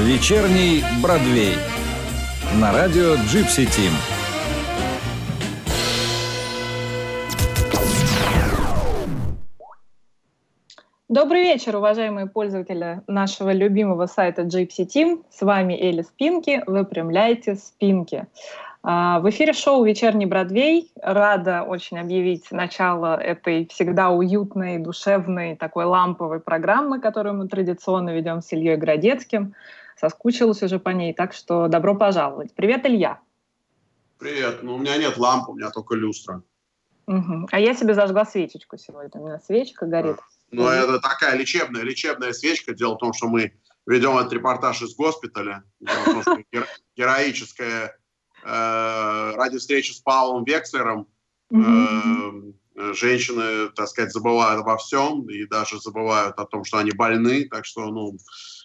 Вечерний Бродвей. На радио Джипси Тим. Добрый вечер, уважаемые пользователи нашего любимого сайта Gypsy Team. С вами Эли Спинки. Выпрямляйте спинки. А, в эфире шоу «Вечерний Бродвей». Рада очень объявить начало этой всегда уютной, душевной, такой ламповой программы, которую мы традиционно ведем с Ильей Градецким. Соскучилась уже по ней, так что добро пожаловать. Привет, Илья. Привет. Ну, у меня нет лампы, у меня только люстра. Угу. А я себе зажгла свечечку сегодня. У меня свечка горит. Ну, это такая личебная, личебная свечка. Дело в том, что мы ведем этот репортаж из госпиталя. Дело в том, что героическая э, ради встречи с Павлом Векслером э, женщины, так сказать, забывают обо всем и даже забывают о том, что они больны. Так что, ну,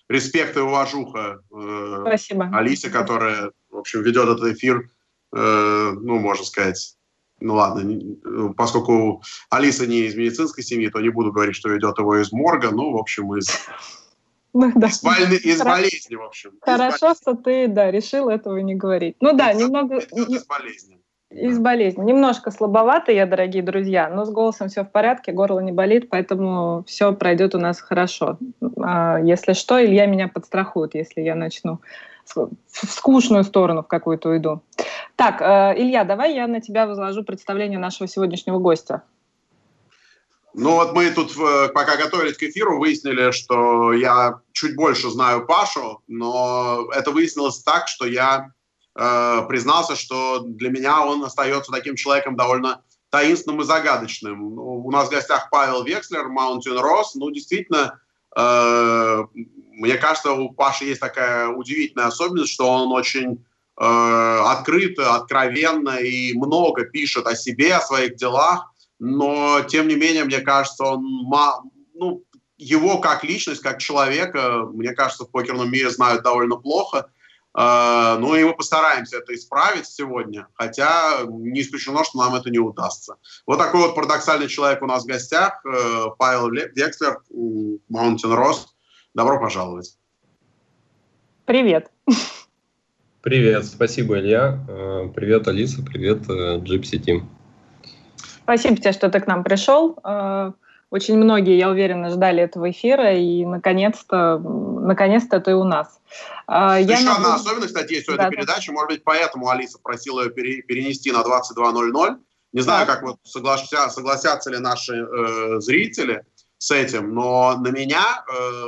респект и уважуха э, Спасибо. Алисе, которая, в общем, ведет этот эфир, э, ну, можно сказать, ну ладно, поскольку Алиса не из медицинской семьи, то не буду говорить, что ведет его из морга, ну, в общем, из, ну, да. из, больны, из болезни, в общем. Хорошо, что ты, да, решил этого не говорить. Ну да, немного... Из болезни. Из болезни. Немножко слабовато я, дорогие друзья, но с голосом все в порядке, горло не болит, поэтому все пройдет у нас хорошо. А, если что, Илья меня подстрахует, если я начну в скучную сторону в какую-то уйду. Так, э, Илья, давай я на тебя возложу представление нашего сегодняшнего гостя. Ну вот мы тут, э, пока готовились к эфиру, выяснили, что я чуть больше знаю Пашу, но это выяснилось так, что я э, признался, что для меня он остается таким человеком довольно таинственным и загадочным. Ну, у нас в гостях Павел Векслер, Mountain Ross. Ну, действительно, э, мне кажется, у Паши есть такая удивительная особенность, что он очень э, открыто, откровенно и много пишет о себе, о своих делах но тем не менее, мне кажется, он, ну, его как личность, как человека, мне кажется, в покерном мире знают довольно плохо. Uh, ну и мы постараемся это исправить сегодня, хотя не исключено, что нам это не удастся. Вот такой вот парадоксальный человек у нас в гостях, uh, Павел Декслер, Mountain Rose. Добро пожаловать. Привет. Привет, спасибо, Илья. Э, привет, Алиса, привет, Gypsy Team. Спасибо тебе, что ты к нам пришел. Очень многие, я уверена, ждали этого эфира, и наконец-то, наконец-то ты у нас. Э, я Еще могу... одна особенность, кстати, есть у да, этой да. передачи. Может быть, поэтому Алиса просила ее пере- перенести на 22.00. Не знаю, как вот согласятся, согласятся ли наши э, зрители с этим, но на меня э,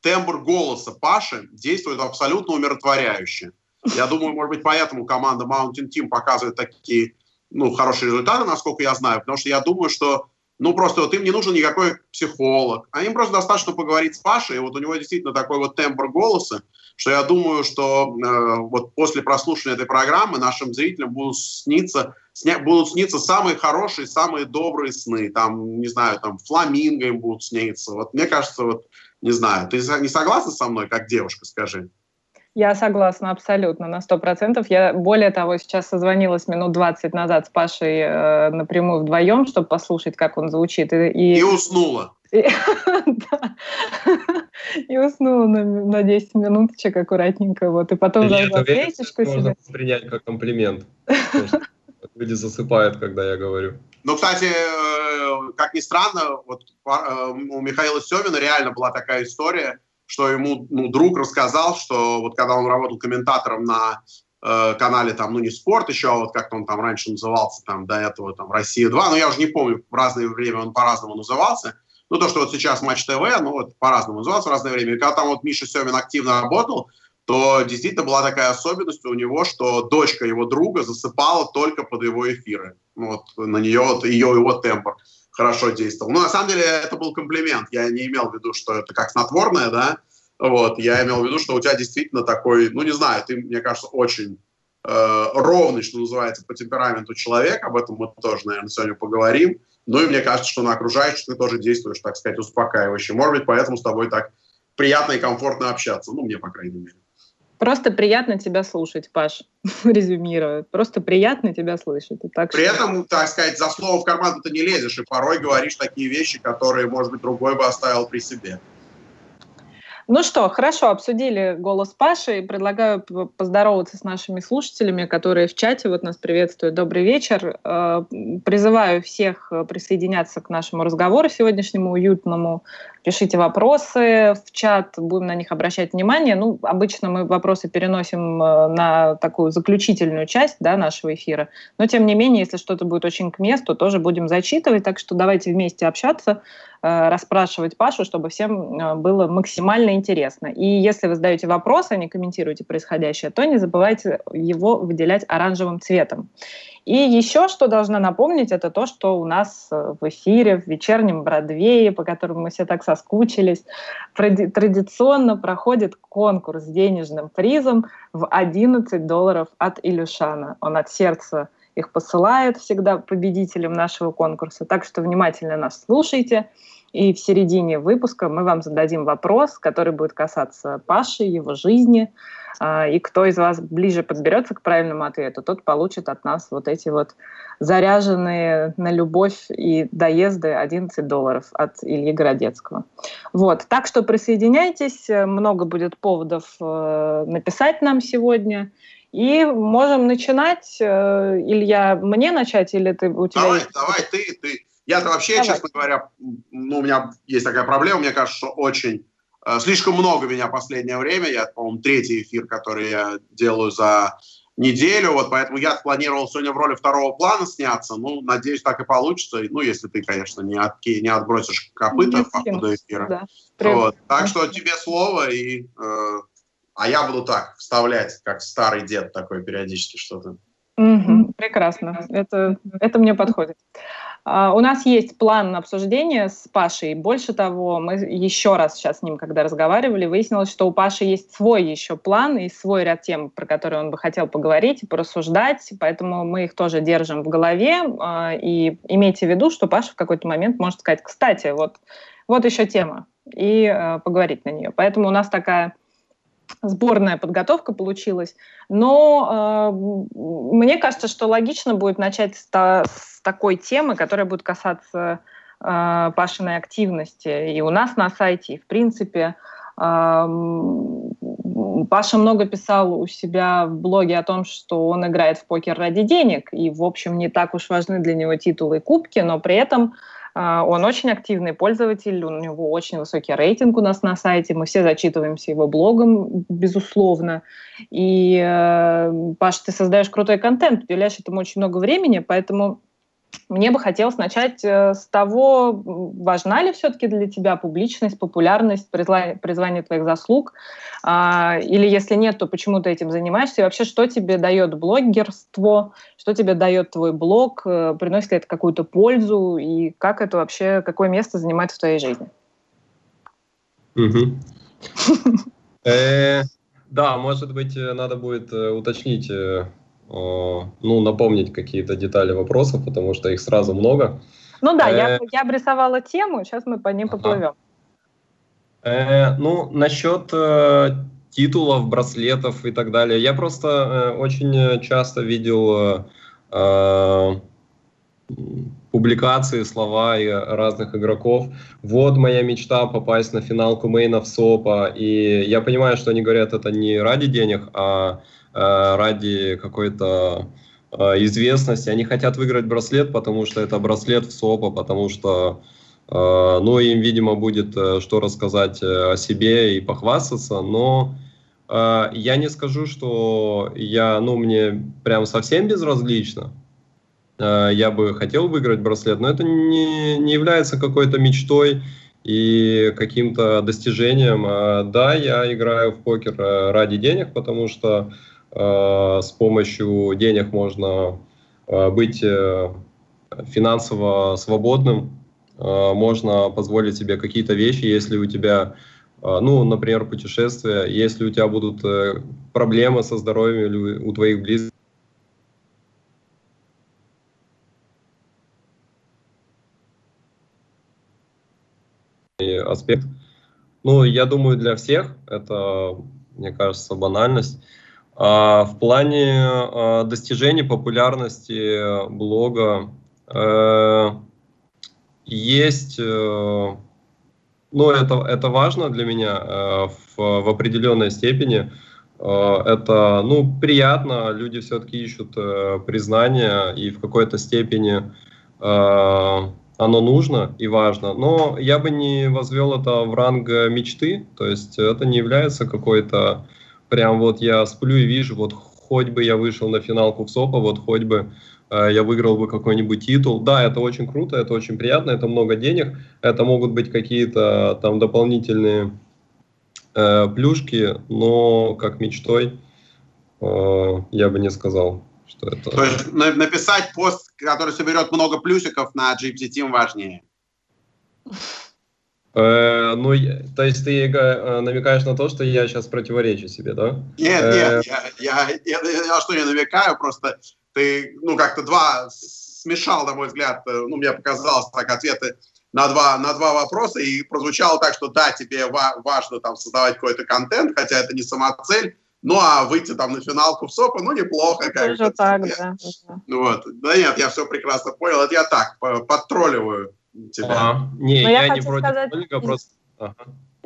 тембр голоса Паши действует абсолютно умиротворяюще. Я думаю, может быть, поэтому команда Mountain Team показывает такие ну, хорошие результаты, насколько я знаю, потому что я думаю, что ну, просто вот им не нужен никакой психолог, а им просто достаточно поговорить с Пашей, и вот у него действительно такой вот тембр голоса, что я думаю, что э, вот после прослушивания этой программы нашим зрителям будут сниться, сня, будут сниться самые хорошие, самые добрые сны, там, не знаю, там, фламинго им будут сниться, вот мне кажется, вот, не знаю, ты не согласна со мной, как девушка, скажи? Я согласна абсолютно, на сто процентов. Я, более того, сейчас созвонилась минут 20 назад с Пашей э, напрямую вдвоем, чтобы послушать, как он звучит. И, и... и уснула. И, и уснула на, на 10 минуточек аккуратненько. Вот. И потом зажгла свечечку себе. Можно воспринять как комплимент. Люди засыпают, когда я говорю. Ну, кстати, э, как ни странно, вот э, у Михаила Семина реально была такая история, что ему ну, друг рассказал, что вот когда он работал комментатором на э, канале там, ну не спорт еще, а вот как-то он там раньше назывался, там до этого там Россия 2, но я уже не помню, в разное время он по-разному назывался. Ну то, что вот сейчас Матч ТВ, ну вот по-разному назывался в разное время. И когда там вот Миша Семин активно работал, то действительно была такая особенность у него, что дочка его друга засыпала только под его эфиры. Вот на нее вот ее его тембр хорошо действовал. Но на самом деле это был комплимент. Я не имел в виду, что это как снотворное, да. Вот, я имел в виду, что у тебя действительно такой, ну не знаю, ты, мне кажется, очень э, ровный, что называется, по темпераменту человек. Об этом мы тоже, наверное, сегодня поговорим. Ну и мне кажется, что на окружающих ты тоже действуешь, так сказать, успокаивающе. Может быть, поэтому с тобой так приятно и комфортно общаться. Ну, мне, по крайней мере. Просто приятно тебя слушать, Паш, резюмирую. Просто приятно тебя слышать. Так При что... этом, так сказать, за слово в карман ты не лезешь, и порой говоришь такие вещи, которые, может быть, другой бы оставил при себе. Ну что, хорошо, обсудили голос Паши. Предлагаю поздороваться с нашими слушателями, которые в чате вот нас приветствуют. Добрый вечер. Э, призываю всех э, присоединяться к нашему разговору сегодняшнему уютному. Пишите вопросы в чат, будем на них обращать внимание. Ну, обычно мы вопросы переносим э, на такую заключительную часть да, нашего эфира. Но, тем не менее, если что-то будет очень к месту, тоже будем зачитывать. Так что давайте вместе общаться Э, расспрашивать Пашу, чтобы всем э, было максимально интересно. И если вы задаете вопрос, а не комментируете происходящее, то не забывайте его выделять оранжевым цветом. И еще что должна напомнить, это то, что у нас э, в эфире, в вечернем Бродвее, по которому мы все так соскучились, традиционно проходит конкурс с денежным призом в 11 долларов от Илюшана. Он от сердца их посылает всегда победителям нашего конкурса. Так что внимательно нас слушайте. И в середине выпуска мы вам зададим вопрос, который будет касаться Паши, его жизни. А, и кто из вас ближе подберется к правильному ответу, тот получит от нас вот эти вот заряженные на любовь и доезды 11 долларов от Ильи Городецкого. Вот. Так что присоединяйтесь, много будет поводов э, написать нам сегодня. И можем начинать. Э, Илья, мне начать или ты у тебя? Давай, есть... давай, ты, ты. Я-то вообще, давай. честно говоря, ну, у меня есть такая проблема, мне кажется, что очень э, слишком много меня последнее время. Я, по-моему, третий эфир, который я делаю за неделю, вот поэтому я планировал сегодня в роли второго плана сняться. Ну, надеюсь, так и получится. Ну, если ты, конечно, не, от, не отбросишь копыта по ходу эфира. Да. Вот. Так что тебе слово и э, а я буду так вставлять, как старый дед такой периодически что-то. Угу, прекрасно, это, это мне подходит. Uh, у нас есть план на обсуждение с Пашей. Больше того, мы еще раз сейчас с ним, когда разговаривали, выяснилось, что у Паши есть свой еще план и свой ряд тем, про которые он бы хотел поговорить и порассуждать. Поэтому мы их тоже держим в голове. Uh, и имейте в виду, что Паша в какой-то момент может сказать, кстати, вот, вот еще тема, и uh, поговорить на нее. Поэтому у нас такая сборная подготовка получилась. Но э, мне кажется, что логично будет начать с, та, с такой темы, которая будет касаться э, Пашиной активности и у нас на сайте, и в принципе. Э, Паша много писал у себя в блоге о том, что он играет в покер ради денег, и, в общем, не так уж важны для него титулы и кубки, но при этом он очень активный пользователь, у него очень высокий рейтинг у нас на сайте, мы все зачитываемся его блогом, безусловно. И, э, Паш, ты создаешь крутой контент, уделяешь этому очень много времени, поэтому мне бы хотелось начать э, с того, важна ли все-таки для тебя публичность, популярность, призвание твоих заслуг, а, или если нет, то почему ты этим занимаешься, и вообще, что тебе дает блогерство, что тебе дает твой блог, э, приносит ли это какую-то пользу, и как это вообще, какое место занимает в твоей жизни? Э, да, может быть, надо будет уточнить ну, напомнить какие-то детали вопросов, потому что их сразу много. Ну да, я, э, я обрисовала тему, сейчас мы по ним поплывем. Э, ну, насчет э, титулов, браслетов и так далее. Я просто очень часто видел публикации, слова разных игроков. Вот моя мечта попасть на финал Кумейнов СОПа. И я понимаю, что они говорят это не ради денег, а Э, ради какой-то э, известности. Они хотят выиграть браслет, потому что это браслет в СОПа, потому что э, ну, им, видимо, будет что рассказать о себе и похвастаться, но я не скажу, что я, ну, мне прям совсем безразлично. Я бы хотел выиграть браслет, но это не, не является какой-то мечтой и каким-то достижением. Да, я играю в покер ради денег, потому что Э, с помощью денег можно э, быть э, финансово свободным, можно позволить себе какие-то вещи, если у тебя, ну, например, путешествия, если у тебя будут проблемы со здоровьем или у твоих близких, аспект. Ну, я думаю, для всех это, мне кажется, банальность. А, в плане а, достижения популярности блога э, есть, э, ну, это, это важно для меня э, в, в определенной степени. Э, это, ну, приятно, люди все-таки ищут э, признания, и в какой-то степени э, оно нужно и важно. Но я бы не возвел это в ранг мечты, то есть это не является какой-то, прям вот я сплю и вижу, вот хоть бы я вышел на финалку в СОПа, вот хоть бы Э, я выиграл бы какой-нибудь титул. Да, это очень круто, это очень приятно, это много денег, это могут быть какие-то там дополнительные э, плюшки, но как мечтой э, я бы не сказал, что это... То есть написать пост, который соберет много плюсиков на Gypsy Team важнее? Э, ну, то есть ты э, намекаешь на то, что я сейчас противоречу себе, да? Нет, э, нет, я, я, я, я, я что не намекаю, просто ты, ну, как-то два смешал, на мой взгляд, ну, мне показалось так ответы на два, на два вопроса, и прозвучало так, что да, тебе ва- важно там создавать какой-то контент, хотя это не самоцель, ну, а выйти там на финалку в СОПа, ну, неплохо. Как Тоже так, да. Вот. Да нет, я все прекрасно понял, это я так, подтролливаю тебя. А, не, Но я, я не против сказать... просто... Ага.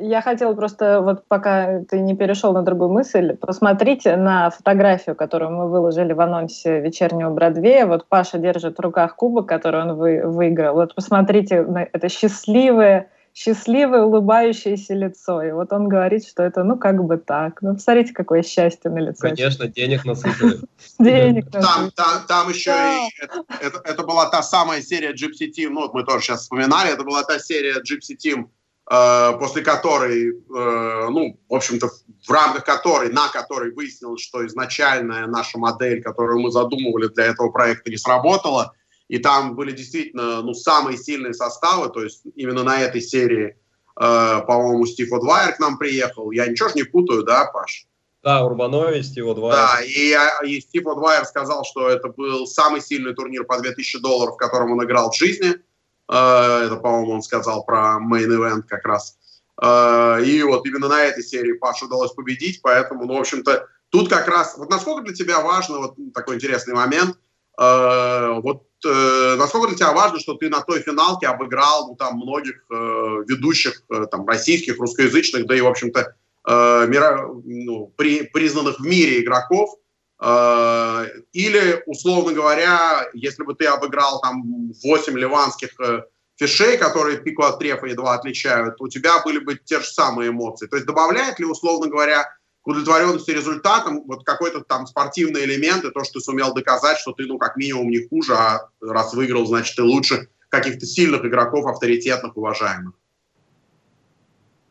Я хотела просто, вот пока ты не перешел на другую мысль, посмотрите на фотографию, которую мы выложили в анонсе вечернего Бродвея. Вот Паша держит в руках кубок, который он вы, выиграл. Вот посмотрите на это счастливое, счастливое улыбающееся лицо. И вот он говорит, что это, ну, как бы так. Ну, посмотрите, какое счастье на лице. Конечно, денег насыпали. Денег там, еще и, это, была та самая серия Gypsy Team, ну, вот мы тоже сейчас вспоминали, это была та серия Gypsy Team, Э, после которой, э, ну, в общем-то, в рамках которой, на которой выяснилось, что изначальная наша модель, которую мы задумывали для этого проекта, не сработала, и там были действительно, ну, самые сильные составы, то есть именно на этой серии, э, по-моему, Стив Одвайер к нам приехал. Я ничего же не путаю, да, Паш? Да, Урбанович, Стив Одвайер. Да, и, и Стив Одвайер сказал, что это был самый сильный турнир по 2000 долларов, в котором он играл в жизни – Э, это, по-моему, он сказал про event как раз. Э, и вот именно на этой серии Паше удалось победить, поэтому, ну, в общем-то, тут как раз... Вот насколько для тебя важно, вот такой интересный момент, э, вот насколько для тебя важно, что ты на той финалке обыграл ну, там многих ведущих там российских, русскоязычных, да и в общем-то мира, ну, при, признанных в мире игроков, Э, или, условно говоря, если бы ты обыграл там 8 ливанских э, фишей, которые пику от трефа едва отличают, у тебя были бы те же самые эмоции. То есть добавляет ли, условно говоря, удовлетворенности результатом вот какой-то там спортивный элемент, и то, что ты сумел доказать, что ты, ну, как минимум не хуже, а раз выиграл, значит, ты лучше каких-то сильных игроков, авторитетных, уважаемых.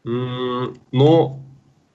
Ну,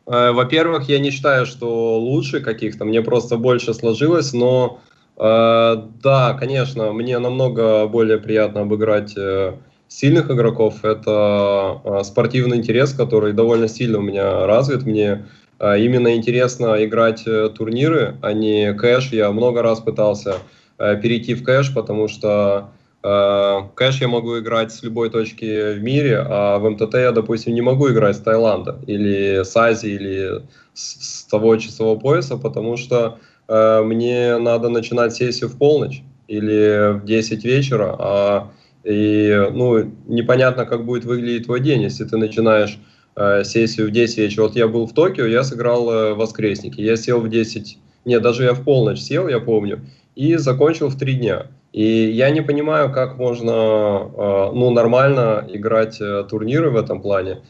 Э, во-первых, я не считаю, что лучше каких-то, мне просто больше сложилось, но э, да, конечно, мне намного более приятно обыграть э, сильных игроков. Это э, спортивный интерес, который довольно сильно у меня развит. Мне именно интересно играть э, турниры, а не кэш. Я много раз пытался э, перейти в кэш, потому что Э, кэш я могу играть с любой точки в мире, а в МТТ я, допустим, не могу играть с Таиланда или с Азии, или с, того часового пояса, потому что мне надо начинать сессию в полночь или в 10 вечера, а и, ну, непонятно, как будет выглядеть твой день, если ты начинаешь э, сессию в 10 вечера. Вот я был в Токио, я сыграл э, воскресники, я сел в 10, нет, даже я в полночь сел, я помню, и закончил в 3 дня. И я не понимаю, как можно э, ну, нормально играть турниры в этом плане.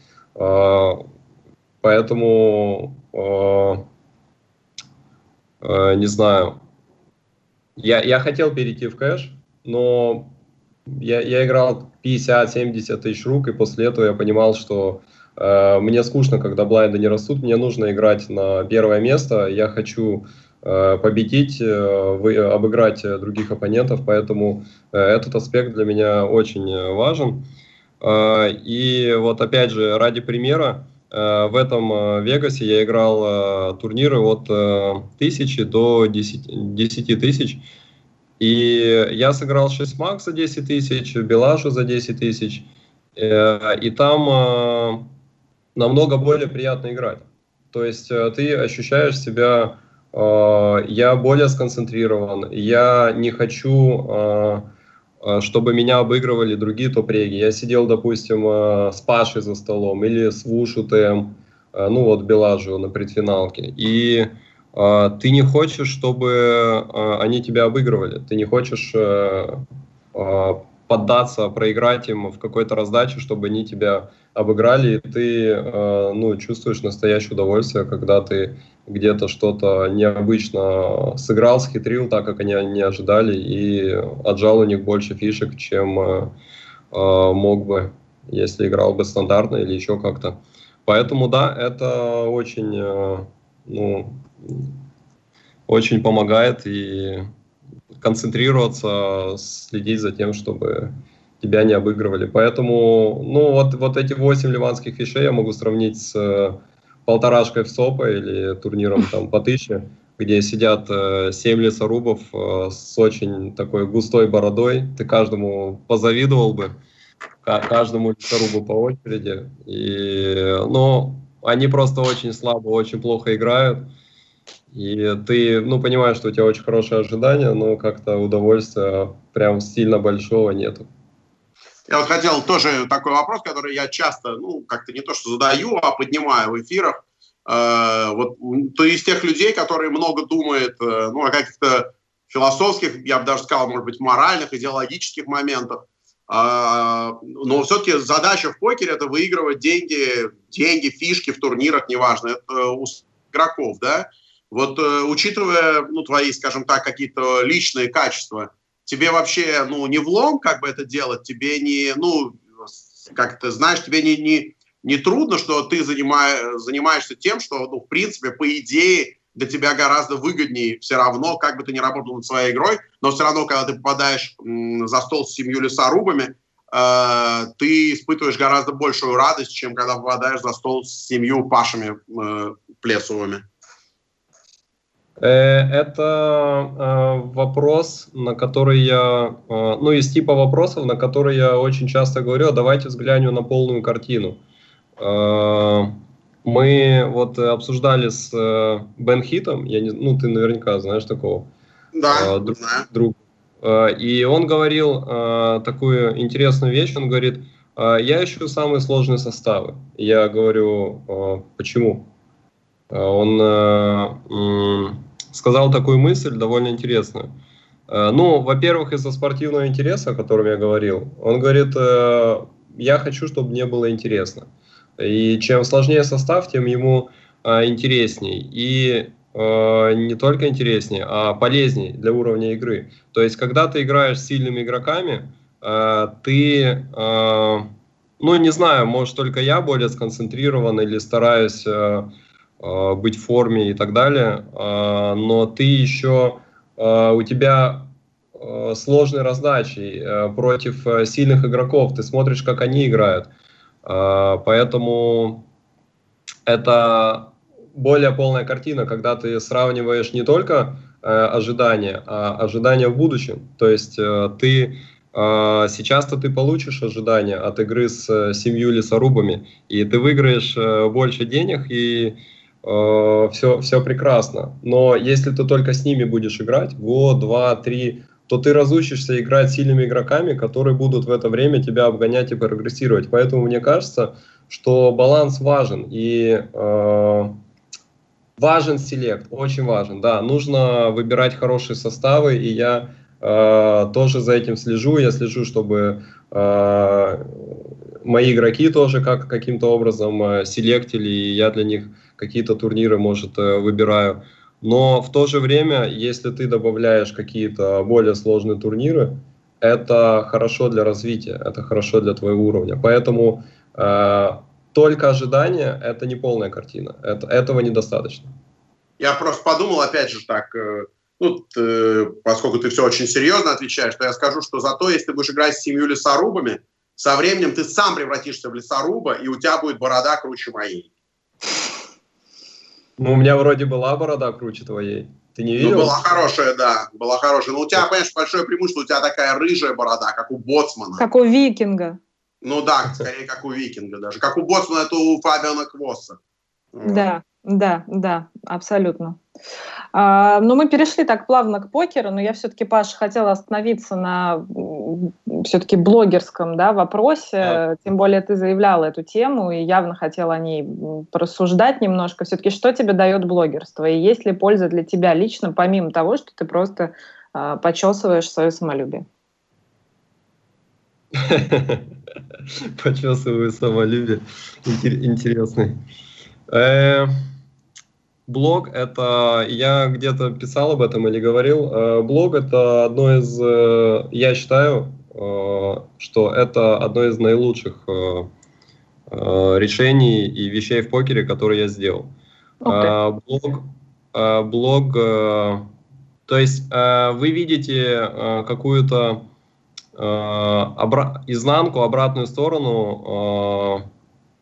Поэтому не знаю. Я, я хотел перейти в кэш, но я, я играл 50-70 тысяч рук, и после этого я понимал, что э, мне скучно, когда блайнды не растут, мне нужно играть на первое место, я хочу Э, победить, э, обыграть других оппонентов, поэтому э, этот аспект для меня очень важен. И вот опять же, ради примера, в этом Вегасе я играл турниры от 1000 до 10, 10 тысяч. И я сыграл 6 макс за 10 тысяч, Белашу за 10 тысяч. И там намного более приятно играть. То есть ты ощущаешь себя Э, я более сконцентрирован, я не хочу э, э, чтобы меня обыгрывали другие топ-реги. Я сидел, допустим, э, с Пашей за столом или с Вушутем, э, ну вот Белажу на предфиналке. И ты не хочешь, чтобы они тебя обыгрывали. Ты не хочешь поддаться, проиграть им в какой-то раздаче, чтобы они тебя обыграли, и ты ну, чувствуешь настоящее удовольствие, когда ты где-то что-то необычно сыграл, схитрил, так как они не ожидали, и отжал у них больше фишек, чем э, э, мог бы, если играл бы стандартно или еще как-то. Поэтому да, это очень, э, ну, очень помогает и концентрироваться, следить за тем, чтобы тебя не обыгрывали. Поэтому, ну, вот, вот эти 8 ливанских вещей я могу сравнить с полторашкой в СОПа или турниром там по тысяче, где сидят э, 7 лесорубов э, с очень такой густой бородой. Ты каждому позавидовал бы, каждому лесорубу по очереди. И, ну, они просто очень слабо, очень плохо играют. И ты, ну, понимаешь, что у тебя очень хорошие ожидания, но как-то удовольствия прям сильно большого нету. Я вот хотел тоже такой вопрос, который я часто, ну, как-то не то что задаю, а поднимаю в эфирах. Э, вот ты из тех людей, которые много думают, э, ну, о каких-то философских, я бы даже сказал, может быть, моральных, идеологических моментах. Э, но все-таки задача в покере это выигрывать деньги, деньги, фишки в турнирах, неважно, это у игроков, да. Вот э, учитывая, ну, твои, скажем так, какие-то личные качества, тебе вообще, ну, не влом как бы это делать, тебе не, ну, как ты знаешь, тебе не, не, не трудно, что ты занимаешь, занимаешься тем, что, ну, в принципе, по идее, для тебя гораздо выгоднее все равно, как бы ты ни работал над своей игрой, но все равно, когда ты попадаешь за стол с семью лесорубами, э, ты испытываешь гораздо большую радость, чем когда попадаешь за стол с семью пашами э, плесовыми. Э, это э, вопрос, на который я, э, ну, из типа вопросов, на которые я очень часто говорю, «А давайте взглянем на полную картину. Мы вот обсуждали с Бен Хитом, я не, ну, ты наверняка знаешь такого. Да, друг, друг. И он говорил такую интересную вещь, он говорит, я ищу самые сложные составы. Я говорю, почему? Он сказал такую мысль довольно интересную. Э, ну, во-первых, из-за спортивного интереса, о котором я говорил. Он говорит, э, я хочу, чтобы мне было интересно. И чем сложнее состав, тем ему э, интересней. И не только интереснее, а полезнее для уровня игры. То есть, когда ты играешь с сильными игроками, ты, ну, не знаю, может, только я более сконцентрирован или стараюсь быть в форме и так далее, э, но ты еще, э, у тебя сложные раздачи против сильных игроков, ты смотришь, как они играют, поэтому это более полная картина, когда ты сравниваешь не только ожидания, а ожидания в будущем, то есть ты Сейчас-то ты получишь ожидания от игры с семью лесорубами, и ты выиграешь больше денег, и э, все прекрасно. Но если ты только с ними будешь играть, год, два, три, то ты разучишься играть сильными игроками, которые будут в это время тебя обгонять и прогрессировать. Поэтому мне кажется, что баланс важен. И э, важен селект, очень важен. Да, нужно выбирать хорошие составы, и я э, тоже за этим слежу. Я слежу, чтобы э, мои игроки тоже как, каким-то образом э, селектили, и я для них какие-то турниры, может, э, выбираю. Но в то же время, если ты добавляешь какие-то более сложные турниры, это хорошо для развития, это хорошо для твоего уровня. Поэтому э, только ожидание – это не полная картина, это, этого недостаточно. Я просто подумал, опять же, так, э, ну, ты, поскольку ты все очень серьезно отвечаешь, то я скажу, что зато, если ты будешь играть с семью лесорубами, со временем ты сам превратишься в лесоруба, и у тебя будет борода круче моей. Ну, у меня вроде была борода круче твоей. Ты не ну, видел? Ну, была хорошая, да, была хорошая. Но у тебя, понимаешь, большое преимущество, у тебя такая рыжая борода, как у Боцмана. Как у Викинга. Ну да, скорее как у Викинга даже. Как у Боцмана, это у Фабиана Квосса. Да, да, да, абсолютно. А, но мы перешли так плавно к покеру, но я все-таки, Паш, хотела остановиться на все-таки блогерском да, вопросе. Да. Тем более ты заявляла эту тему и явно хотела о ней порассуждать немножко. Все-таки что тебе дает блогерство? И есть ли польза для тебя лично, помимо того, что ты просто э, почесываешь свое самолюбие? Почесываю самолюбие. Интересный. Э, блог это, я где-то писал об этом или говорил, э, блог это одно из, э, я считаю, что это одно из наилучших решений и вещей в покере, которые я сделал. Okay. Блог, блог, то есть вы видите какую-то обра- изнанку, обратную сторону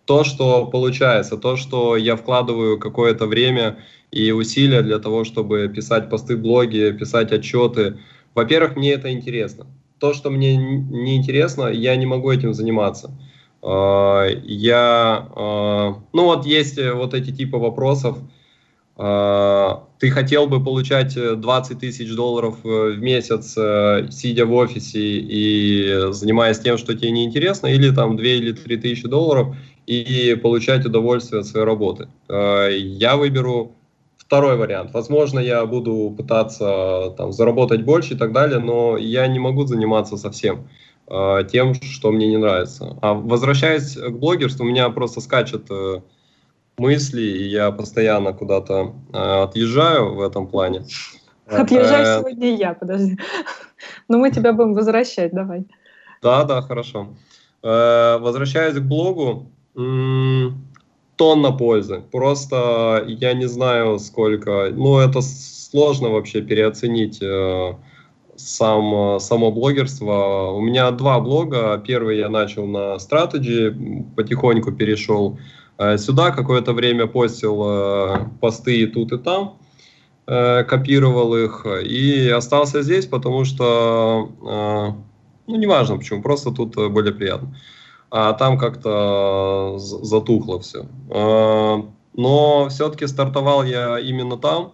то, что получается, то, что я вкладываю какое-то время и усилия для того, чтобы писать посты в блоге, писать отчеты. Во-первых, мне это интересно. То, что мне не интересно, я не могу этим заниматься. А, я, а, ну вот есть вот эти типы вопросов, а, ты хотел бы получать 20 тысяч долларов э, в месяц, э, сидя в офисе и занимаясь тем, что тебе неинтересно, или там 2 или 3 тысячи долларов, и получать удовольствие от своей работы. Э, я выберу второй вариант. Возможно, я буду пытаться там, заработать больше и так далее, но я не могу заниматься совсем э, тем, что мне не нравится. А возвращаясь к блогерству, у меня просто скачет э, мысли, и я постоянно куда-то отъезжаю в этом плане. Отъезжаю сегодня я, подожди. Но мы тебя будем возвращать, давай. Да, да, хорошо. Возвращаясь к блогу, тонна пользы. Просто я не знаю сколько. Ну, это сложно вообще переоценить э, сам, само блогерство. У меня два блога. Первый я начал на Strategy, потихоньку перешел э, сюда. Какое-то время постил э, посты и тут, и там. Копировал их и остался здесь, потому что, ну, неважно почему, просто тут более приятно а там как-то затухло все. А, но все-таки стартовал я именно там,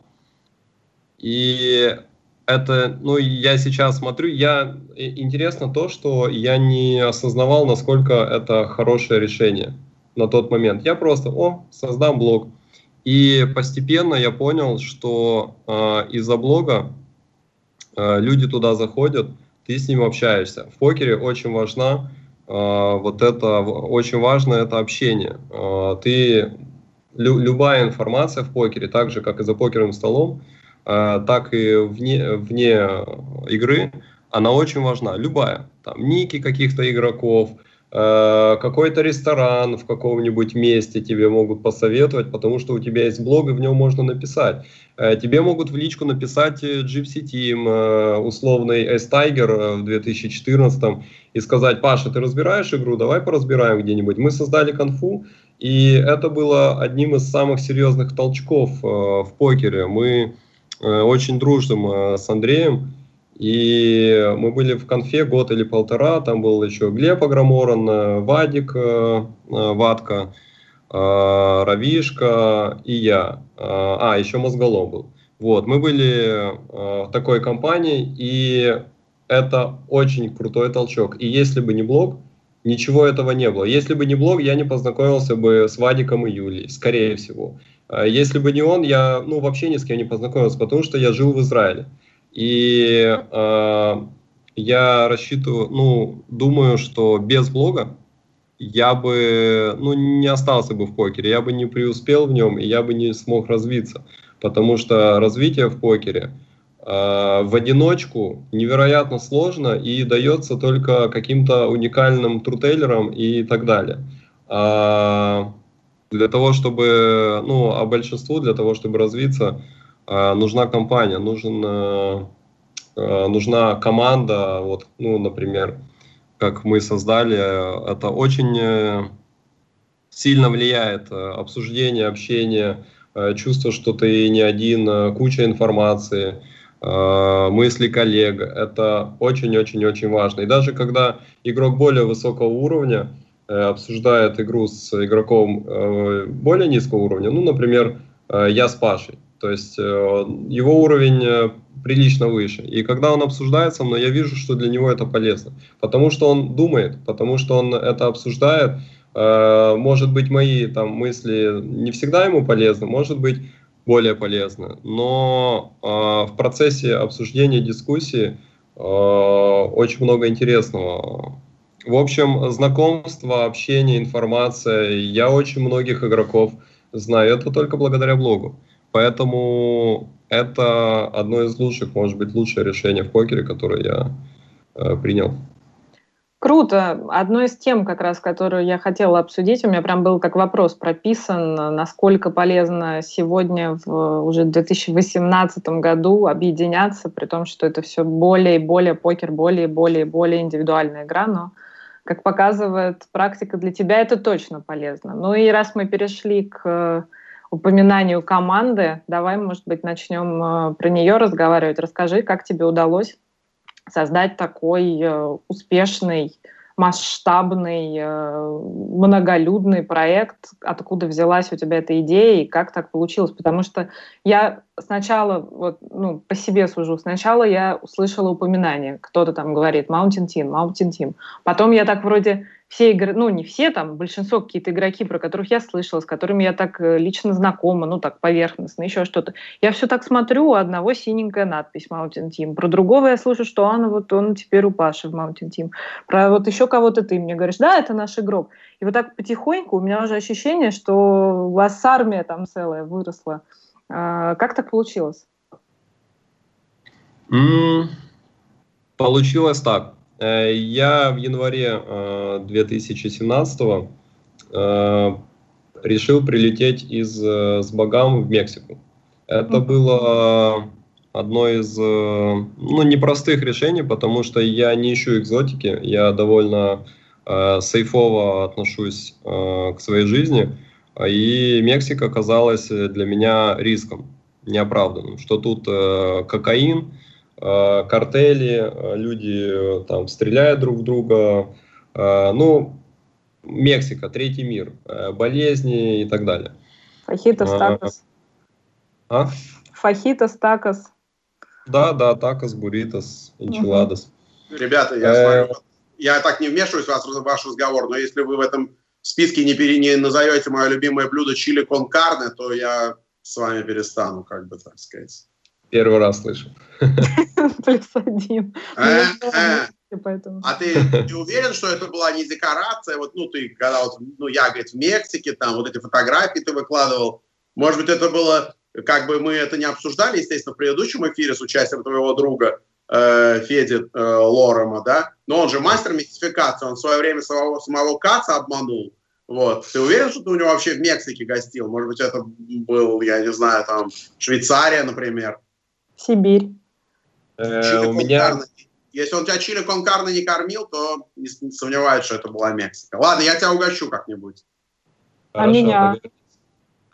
и это, ну, я сейчас смотрю, я, интересно то, что я не осознавал, насколько это хорошее решение на тот момент. Я просто, о, создам блог. И постепенно я понял, что э, из-за блога э, люди туда заходят, ты с ним общаешься. В покере очень важна вот это очень важно, это общение. А, ты, лю, любая информация в покере, так же, как и за покерным столом, а, так и вне, вне игры, она очень важна. Любая. Там ники каких-то игроков, какой-то ресторан в каком-нибудь месте тебе могут посоветовать, потому что у тебя есть блог, и в нем можно написать. Э, тебе могут в личку написать э, Gypsy Team, условный S-Tiger в 2014 и сказать, Паша, ты разбираешь игру, давай поразбираем где-нибудь. Мы создали конфу, и это было одним из самых серьезных толчков в покере. Мы очень дружим с Андреем, и мы были в конфе год или полтора, там был еще Глеб Агроморон, э, Вадик э, э, Ватка, Равишка и я. А, еще Мозголом был. Вот, мы были в такой компании, и это очень крутой толчок. И если бы не блог, ничего этого не было. Если бы не блог, я не познакомился бы с Вадиком и Юлей, скорее всего. Если бы не он, я ну, вообще ни с кем не познакомился, потому что я жил в Израиле. И э, я рассчитываю, ну, думаю, что без блога я бы, ну, не остался бы в покере, я бы не преуспел в нем, и я бы не смог развиться. Потому что развитие в покере э, в одиночку невероятно сложно и дается только каким-то уникальным трутейлерам и так далее. А для того, чтобы, ну, а большинству для того, чтобы развиться, нужна компания, нужен, э, э, нужна команда, вот, ну, например, как мы создали, это очень э, сильно влияет обсуждение, общение, чувство, что ты не один, куча информации, мысли коллег. Это очень-очень-очень важно. И даже когда игрок более высокого уровня обсуждает игру с игроком более низкого уровня, ну, например, я с Пашей, То есть э, его уровень э, прилично выше. И когда он обсуждает со мной, я вижу, что для него это полезно. Потому что он думает, потому что он это обсуждает. Э, может быть, мои там мысли не всегда ему полезны, может быть, более полезны. Но в процессе обсуждения, дискуссии очень много интересного. В общем, знакомство, общение, информация. Я очень многих игроков знаю. Это только благодаря блогу. Поэтому это одно из лучших, может быть, лучшее решение в покере, которое я э, принял. Круто. Одной из тем, как раз, которую я хотела обсудить, у меня прям был как вопрос прописан, насколько полезно сегодня, в уже 2018 году, объединяться, при том, что это все более и более покер, более и более и более индивидуальная игра, но, как показывает практика, для тебя это точно полезно. Ну и раз мы перешли к упоминанию команды. Давай, может быть, начнем э, про нее разговаривать. Расскажи, как тебе удалось создать такой э, успешный, масштабный, э, многолюдный проект, откуда взялась у тебя эта идея и как так получилось. Потому что я сначала, вот, ну, по себе сужу, сначала я услышала упоминание, кто-то там говорит Mountain Team, Mountain Team. Потом я так вроде все игры, ну не все там, большинство какие-то игроки, про которых я слышала, с которыми я так э, лично знакома, ну так поверхностно, еще что-то. Я все так смотрю, у одного синенькая надпись Mountain Team, про другого я слышу, что он вот он теперь у Паши в Mountain Team, про вот еще кого-то ты мне говоришь, да, это наш игрок. И вот так потихоньку у меня уже ощущение, что у вас армия там целая выросла. А, как так получилось? Mm, получилось так. Э, я в январе 2017 э, э, решил прилететь из с Багам в Мексику. Это было одно из ну, непростых решений, потому что я не ищу экзотики, я довольно э, сейфово отношусь э, к своей жизни, и Мексика казалась для меня риском неоправданным, что тут э, кокаин, картели, э, люди э, там стреляют друг в друга, ну, Мексика, третий мир, болезни и так далее. Фахитос, такос. А? Фахитос, такос. Да, да, такос, буритос, энчиладос. Ребята, я, я так не вмешиваюсь в ваш, в ваш разговор, но если вы в этом списке не, пере, не назовете мое любимое блюдо чили кон карне, то я с вами перестану, как бы так сказать. Первый раз слышу. Плюс один. Э, э. А ты не уверен, что это была не декорация? Вот, ну, ты, когда вот, ну, я, говорит, в Мексике, там, вот эти фотографии ты выкладывал. Может быть, это было, как бы мы это не обсуждали, естественно, в предыдущем эфире с участием твоего друга э, Феди э, Лорема, да? Но он же мастер мистификации, он в свое время самого, самого Каца обманул. Вот. Ты уверен, что ты у него вообще в Мексике гостил? Может быть, это был, я не знаю, там, Швейцария, например? Сибирь. Э, у меня... Если он тебя чили конкарно не кормил, то не, не сомневаюсь, что это была Мексика. Ладно, я тебя угощу как-нибудь. А меня?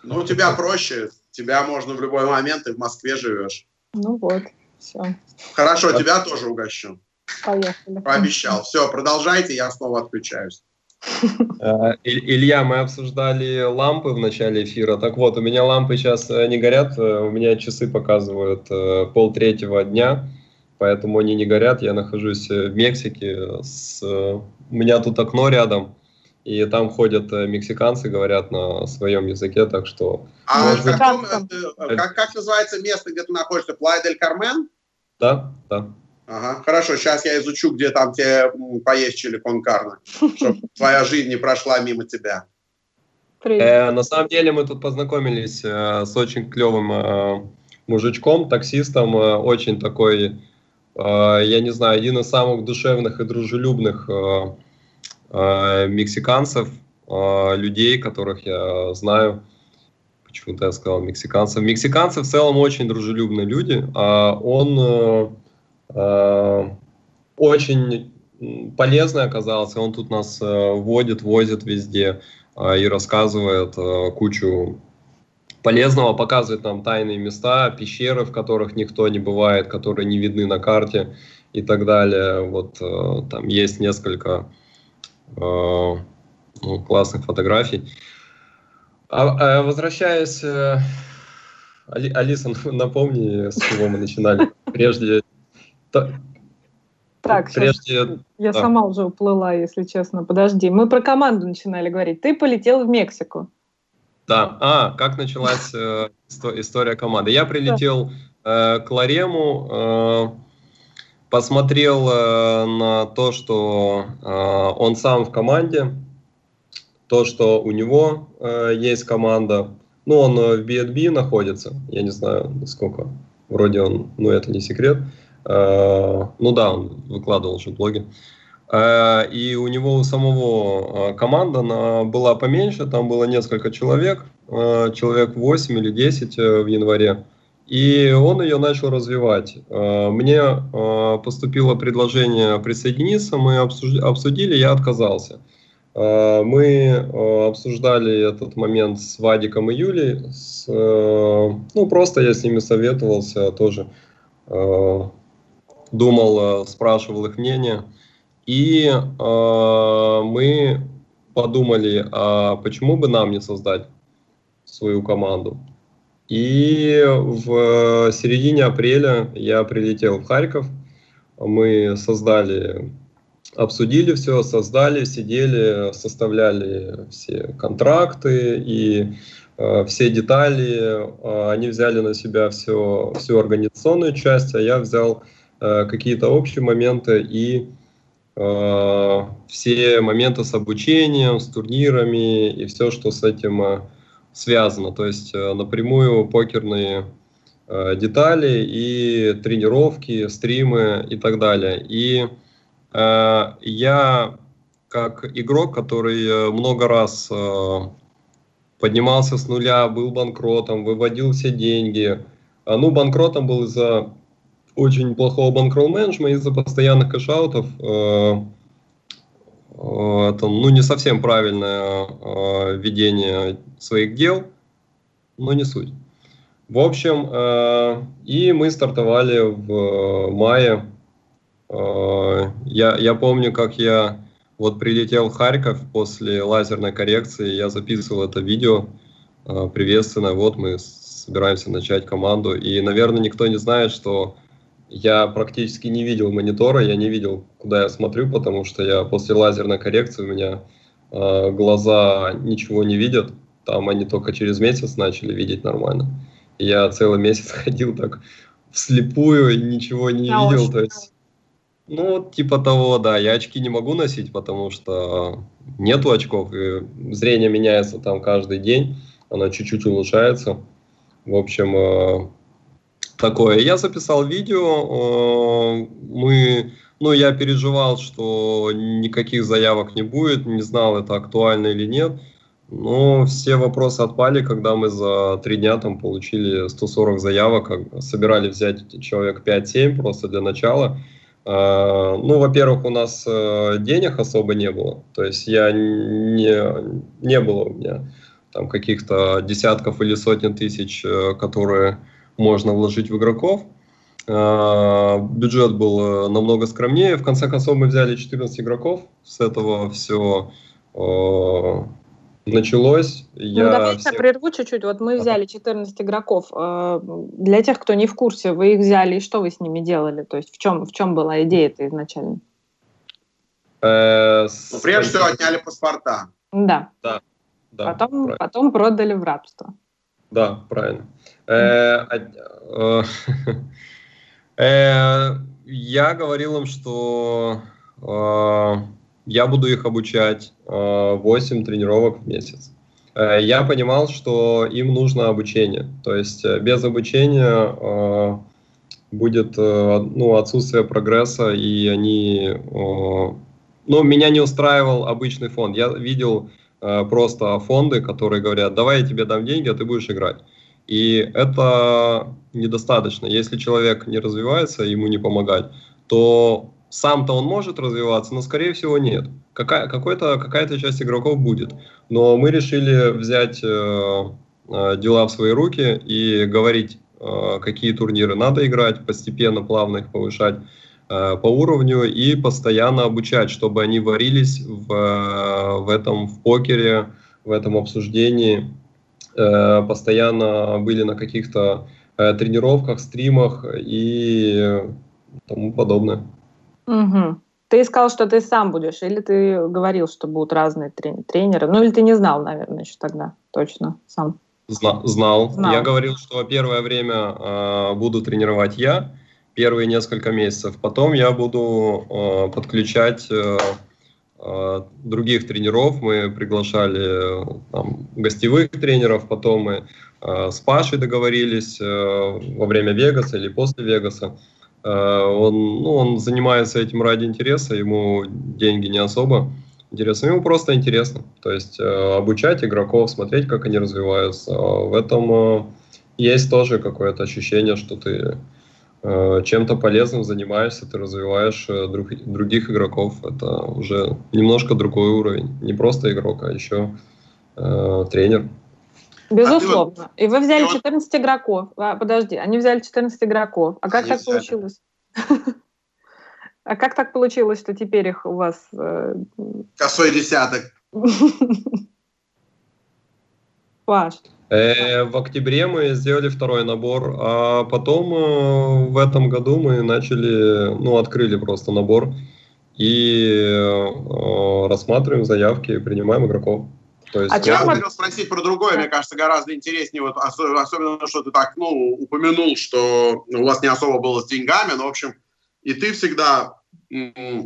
Ну, у тебя проще. Тебя можно в любой момент, ты в Москве живешь. Ну вот, все. Хорошо, тебя тоже угощу. Поехали. Пообещал. Все, продолжайте, я снова отключаюсь. Э, Илья, мы обсуждали лампы в начале эфира. Так вот, у меня лампы сейчас э, не горят, э, у меня часы показывают пол третьего дня, поэтому они не горят. Я нахожусь в Мексике, с... у меня тут окно рядом, и там ходят мексиканцы, говорят на своем языке, так что... А может... каком, как, как называется место, где ты находишься? Плай дель Кармен? Да, да. Ага, хорошо, сейчас я изучу, где там тебе поесть чили конкарно, чтобы твоя жизнь не прошла мимо тебя. Э, на самом деле мы тут познакомились э, с очень клевым э, мужичком, таксистом, э, очень такой, э, я не знаю, один из самых душевных и дружелюбных э, э, мексиканцев, э, людей, которых я знаю. Почему-то я сказал мексиканцев. Мексиканцы в целом очень дружелюбные люди. А он... Э, Э, очень полезный оказался. Он тут нас э, водит, возит везде э, и рассказывает кучу полезного, показывает нам тайные места, пещеры, в которых никто не бывает, которые не видны на карте и так далее. Вот там есть несколько ну, классных фотографий. А, возвращаясь Али, Алиса, напомни, с чего мы начинали. Прежде... Так, Прежде... я да. сама уже уплыла, если честно. Подожди, мы про команду начинали говорить. Ты полетел в Мексику. Да, а, как началась э, история команды. Я прилетел э, к Ларему, э, посмотрел э, на то, что э, он сам в команде, то, что у него э, есть команда. Ну, он э, в B&B находится, я не знаю, сколько. Вроде он, ну, это не секрет. Э, ну да, он выкладывал уже блоги. Э, и у него у самого э, команда она была поменьше, там было несколько человек, человек 8 или 10 в январе. И он ее начал развивать. Мне поступило предложение присоединиться, мы обсудили, я отказался. Мы обсуждали этот момент с Вадиком и Юлей. С, ну, просто я с ними советовался тоже думал, э, спрашивал их мнение. И э, мы подумали, а почему бы нам не создать свою команду. И в середине апреля я прилетел в Харьков. Мы создали, обсудили все, создали, сидели, составляли все контракты и э, все детали. Э, они взяли на себя все, всю организационную часть, а я взял Э, какие-то общие моменты и э, все моменты с обучением, с турнирами и все, что с этим э, связано. То есть напрямую покерные детали и тренировки, стримы и так далее. И я как игрок, который много раз поднимался с нуля, был банкротом, выводил все деньги. Ну, банкротом был из-за очень плохого банкролл менеджмента из-за постоянных кэшаутов. Э, э, это ну, не совсем правильное э, ведение своих дел, но не суть. В общем, и мы стартовали в мае. Я, я помню, как я вот прилетел в Харьков после лазерной коррекции, я записывал это видео приветственно, вот мы собираемся начать команду. И, наверное, никто не знает, что я практически не видел монитора, я не видел, куда я смотрю, потому что я после лазерной коррекции у меня э, глаза ничего не видят. Там они только через месяц начали видеть нормально. Я целый месяц ходил так вслепую и ничего не я видел. То есть, ну, типа того, да. Я очки не могу носить, потому что нету очков, и зрение меняется там каждый день, оно чуть-чуть улучшается. В общем, э, такое. Я записал видео, э, мы, ну, я переживал, что никаких заявок не будет, не знал, это актуально или нет. Но все вопросы отпали, когда мы за три дня там получили 140 заявок, собирали взять человек 5-7 просто для начала. Э, ну, во-первых, у нас э, денег особо не было, то есть я не, не было у меня там каких-то десятков или сотен тысяч, которые можно вложить в игроков. А, бюджет был э, намного скромнее. В конце концов, мы взяли 14 игроков. С этого все началось. Ну, я давайте всех... прерву чуть-чуть. Вот мы взяли 14 игроков. Э, для тех, кто не в курсе, вы их взяли, и что вы с ними делали? То есть в чем, в чем была идея-то изначально? Э, ну, прежде всего отняли паспорта. Да. Да. да потом, потом продали в рабство. Да, правильно. Э, э, э, я говорил им, что я буду их обучать 8 тренировок в месяц. Я понимал, что им нужно обучение. То есть без обучения будет ну, отсутствие прогресса, и они... Ну, меня не устраивал обычный фонд. Я видел просто фонды, которые говорят, давай я тебе дам деньги, а ты будешь играть. И это недостаточно. Если человек не развивается, ему не помогать, то сам-то он может развиваться, но, скорее всего, нет. Какая, какой-то, какая-то часть игроков будет. Но мы решили взять э, э, дела в свои руки и говорить, э, какие турниры надо играть, постепенно, плавно их повышать э, по уровню и постоянно обучать, чтобы они варились в, э, в этом в покере, в этом обсуждении э, постоянно были на каких-то э, тренировках, стримах и тому подобное. Угу. Ты сказал, что ты сам будешь, или ты говорил, что будут разные тренеры? Ну, или ты не знал, наверное, еще тогда точно сам? Зна знал. знал. Я говорил, что первое время э, буду тренировать я, первые несколько месяцев. Потом я буду э, подключать э, э, других тренеров. Мы приглашали там, гостевых тренеров, потом мы э, с Пашей договорились э, во время Вегаса или после Вегаса. Э, он, ну, он занимается этим ради интереса, ему деньги не особо интересны, ему просто интересно. То есть э, обучать игроков, смотреть, как они развиваются. В этом э, есть тоже какое-то ощущение, что ты чем-то полезным занимаешься, ты развиваешь друг, других игроков. Это уже немножко другой уровень. Не просто игрок, а еще э, тренер. Безусловно. И вы взяли 14 игроков. А, подожди, они взяли 14 игроков. А как они так взяли. получилось? А как так получилось, что теперь их у вас... Э... Косой десяток. Паш. Э, в октябре мы сделали второй набор, а потом э, в этом году мы начали, ну, открыли просто набор и э, рассматриваем заявки, принимаем игроков. То есть, а я мы... хотел спросить про другое, мне кажется, гораздо интереснее, вот, особенно, что ты так, ну, упомянул, что у вас не особо было с деньгами, но, в общем, и ты всегда, э,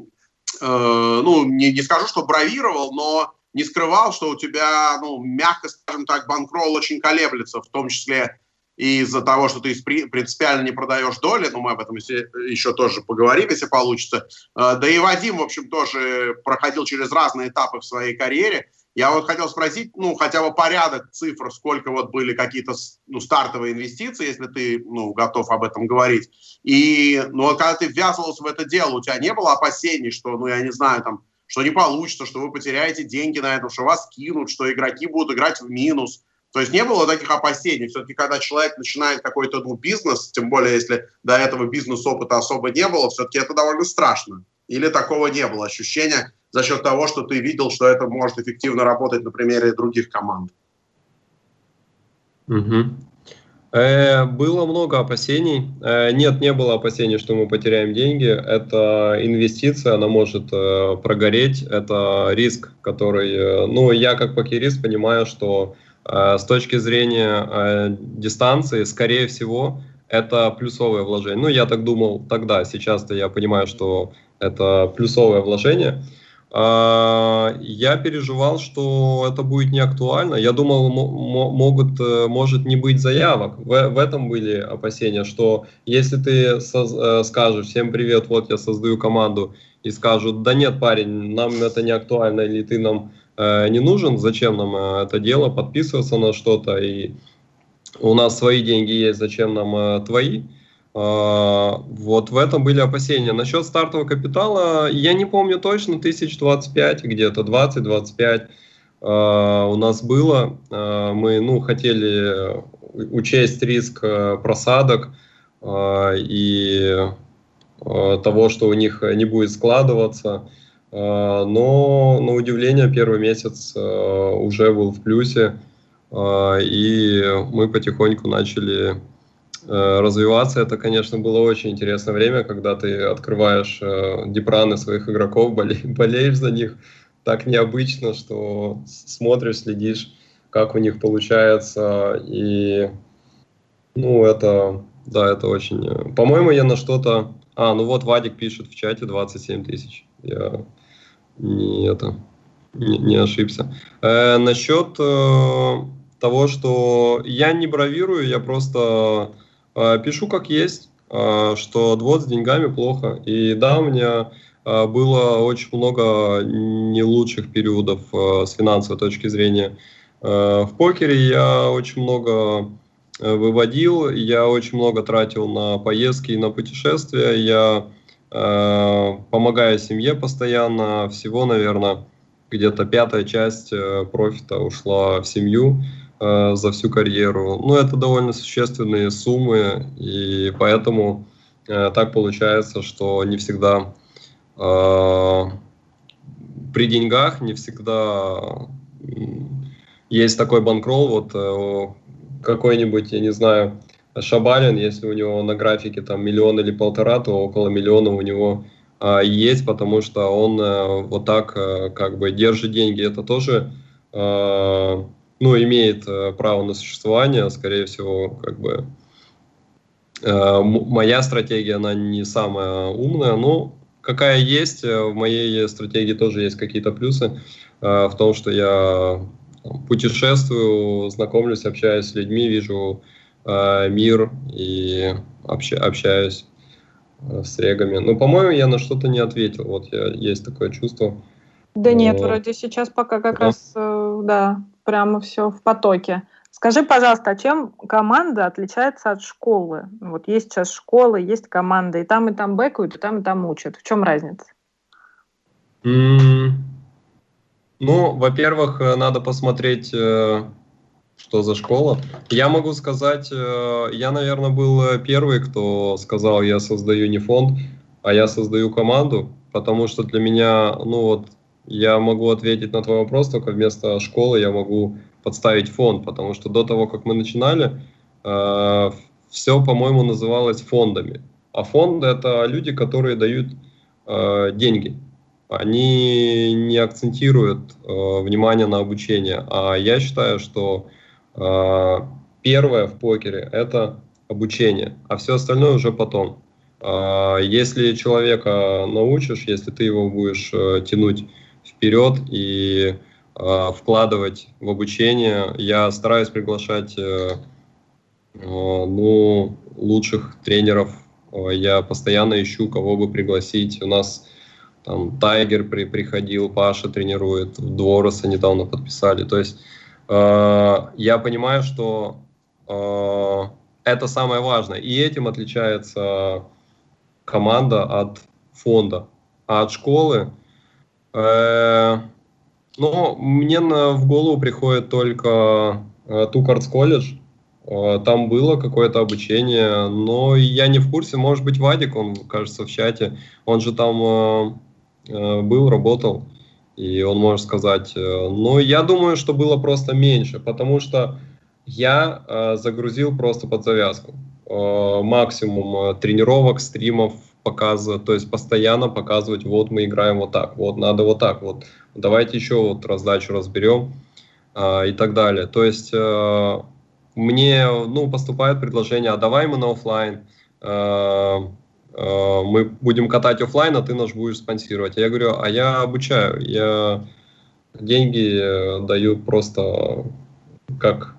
ну, не, не скажу, что бравировал, но не скрывал, что у тебя, ну, мягко скажем так, банкролл очень колеблется, в том числе из-за того, что ты принципиально не продаешь доли, ну, мы об этом еще тоже поговорим, если получится. Э, да и Вадим, в общем, тоже проходил через разные этапы в своей карьере, я вот хотел спросить, ну, хотя бы порядок цифр, сколько вот были какие-то ну, стартовые инвестиции, если ты ну, готов об этом говорить. И, ну, вот когда ты ввязывался в это дело, у тебя не было опасений, что, ну, я не знаю, там, что не получится, что вы потеряете деньги на этом, что вас кинут, что игроки будут играть в минус. То есть не было таких опасений. Все-таки, когда человек начинает какой-то ну, бизнес, тем более, если до этого бизнес-опыта особо не было, все-таки это довольно страшно. Или такого не было ощущения, за счет того, что ты видел, что это может эффективно работать на примере других команд? Угу. Э, было много опасений. Э, нет, не было опасений, что мы потеряем деньги. Это инвестиция, она может э, прогореть. Это риск, который... Ну, я как покерист понимаю, что с точки зрения дистанции, скорее всего, это плюсовое вложение. Ну, я так думал тогда. Сейчас-то я понимаю, что это плюсовое вложение. Я переживал, что это будет не актуально. Я думал, могут, э, может не быть заявок. В, в этом были опасения, что если ты э, скажешь всем привет, вот я создаю команду, и скажут, да нет, парень, нам это не актуально, или ты нам э, не нужен, зачем нам э, это дело, подписываться на что-то, и у нас свои деньги есть, зачем нам э, твои. А, вот в этом были опасения. Насчет стартового капитала, я не помню точно, 1025, где-то 20-25 а, у нас было. А, мы ну, хотели учесть риск просадок и того, что у них не будет складываться. Но, на удивление, первый месяц уже был в плюсе, и мы потихоньку начали развиваться. Это, конечно, было очень интересное время, когда ты открываешь э, депраны своих игроков, боле, болеешь за них так необычно, что смотришь, следишь, как у них получается. И, ну, это, да, это очень... Э, по-моему, я на что-то... А, ну вот Вадик пишет в чате 27 тысяч. Я не это не, не ошибся. Э, насчет э, того, что я не бравирую, я просто пишу как есть, а, что отвод с деньгами плохо. И да, у меня а, было очень много не лучших периодов с финансовой точки зрения. В покере я очень много выводил, я очень много тратил на поездки и на путешествия, я помогаю семье постоянно, всего, наверное, где-то пятая часть э, профита ушла в семью. Э, за всю карьеру. Ну, это довольно существенные суммы, и поэтому э, так получается, что не всегда э, при деньгах, не всегда есть такой банкролл, вот э, какой-нибудь, я не знаю, Шабалин, если у него на графике там миллион или полтора, то около миллиона у него э, есть, потому что он э, вот так э, как бы держит деньги. Это тоже э, ну, имеет э, право на существование, скорее всего, как бы э, моя стратегия, она не самая умная, но какая есть, э, в моей стратегии тоже есть какие-то плюсы э, в том, что я путешествую, знакомлюсь, общаюсь с людьми, вижу э, мир и общ, общаюсь э, с регами. Ну, по-моему, я на что-то не ответил. Вот я, есть такое чувство. Да нет, вроде сейчас пока как да. раз, э, да, прямо все в потоке. Скажи, пожалуйста, а чем команда отличается от школы? Вот есть сейчас школы, есть команда, и там и там бэкают, и там и там учат. В чем разница? Mm. Ну, во-первых, э, надо посмотреть, э, что за школа. Я могу сказать, э, я, наверное, был первый, кто сказал, я создаю не фонд, а я создаю команду, потому что для меня, ну вот, я могу ответить на твой вопрос, только вместо школы я могу подставить фонд, потому что до того, как мы начинали, все, по-моему, называлось фондами. А фонды – это люди, которые дают деньги они не акцентируют э, внимание на обучение. А я считаю, что э, первое в покере – это обучение, а все остальное уже потом. Э, если человека научишь, если ты его будешь э, тянуть вперед и э, вкладывать в обучение, я стараюсь приглашать э, э, ну, лучших тренеров. Я постоянно ищу, кого бы пригласить. У нас там Тайгер при, приходил, Паша тренирует, Двороса недавно подписали. То есть э, я понимаю, что э, это самое важное. И этим отличается команда от фонда. А от школы, э, ну, мне в голову приходит только э, Тукардс колледж. Э, там было какое-то обучение, но я не в курсе. Может быть, Вадик, он, кажется, в чате. Он же там э, Э, был, работал, и он может сказать. Э, но я думаю, что было просто меньше, потому что я э, загрузил просто под завязку. Максимум тренировок, стримов, показывать, то есть постоянно показывать, вот мы играем вот так, вот надо вот так, вот давайте еще вот раздачу разберем и так далее. То есть мне ну, поступает предложение, а давай мы на офлайн, Э, мы будем катать офлайн, а ты нас будешь спонсировать. Я говорю, а я обучаю, я деньги э, даю просто как,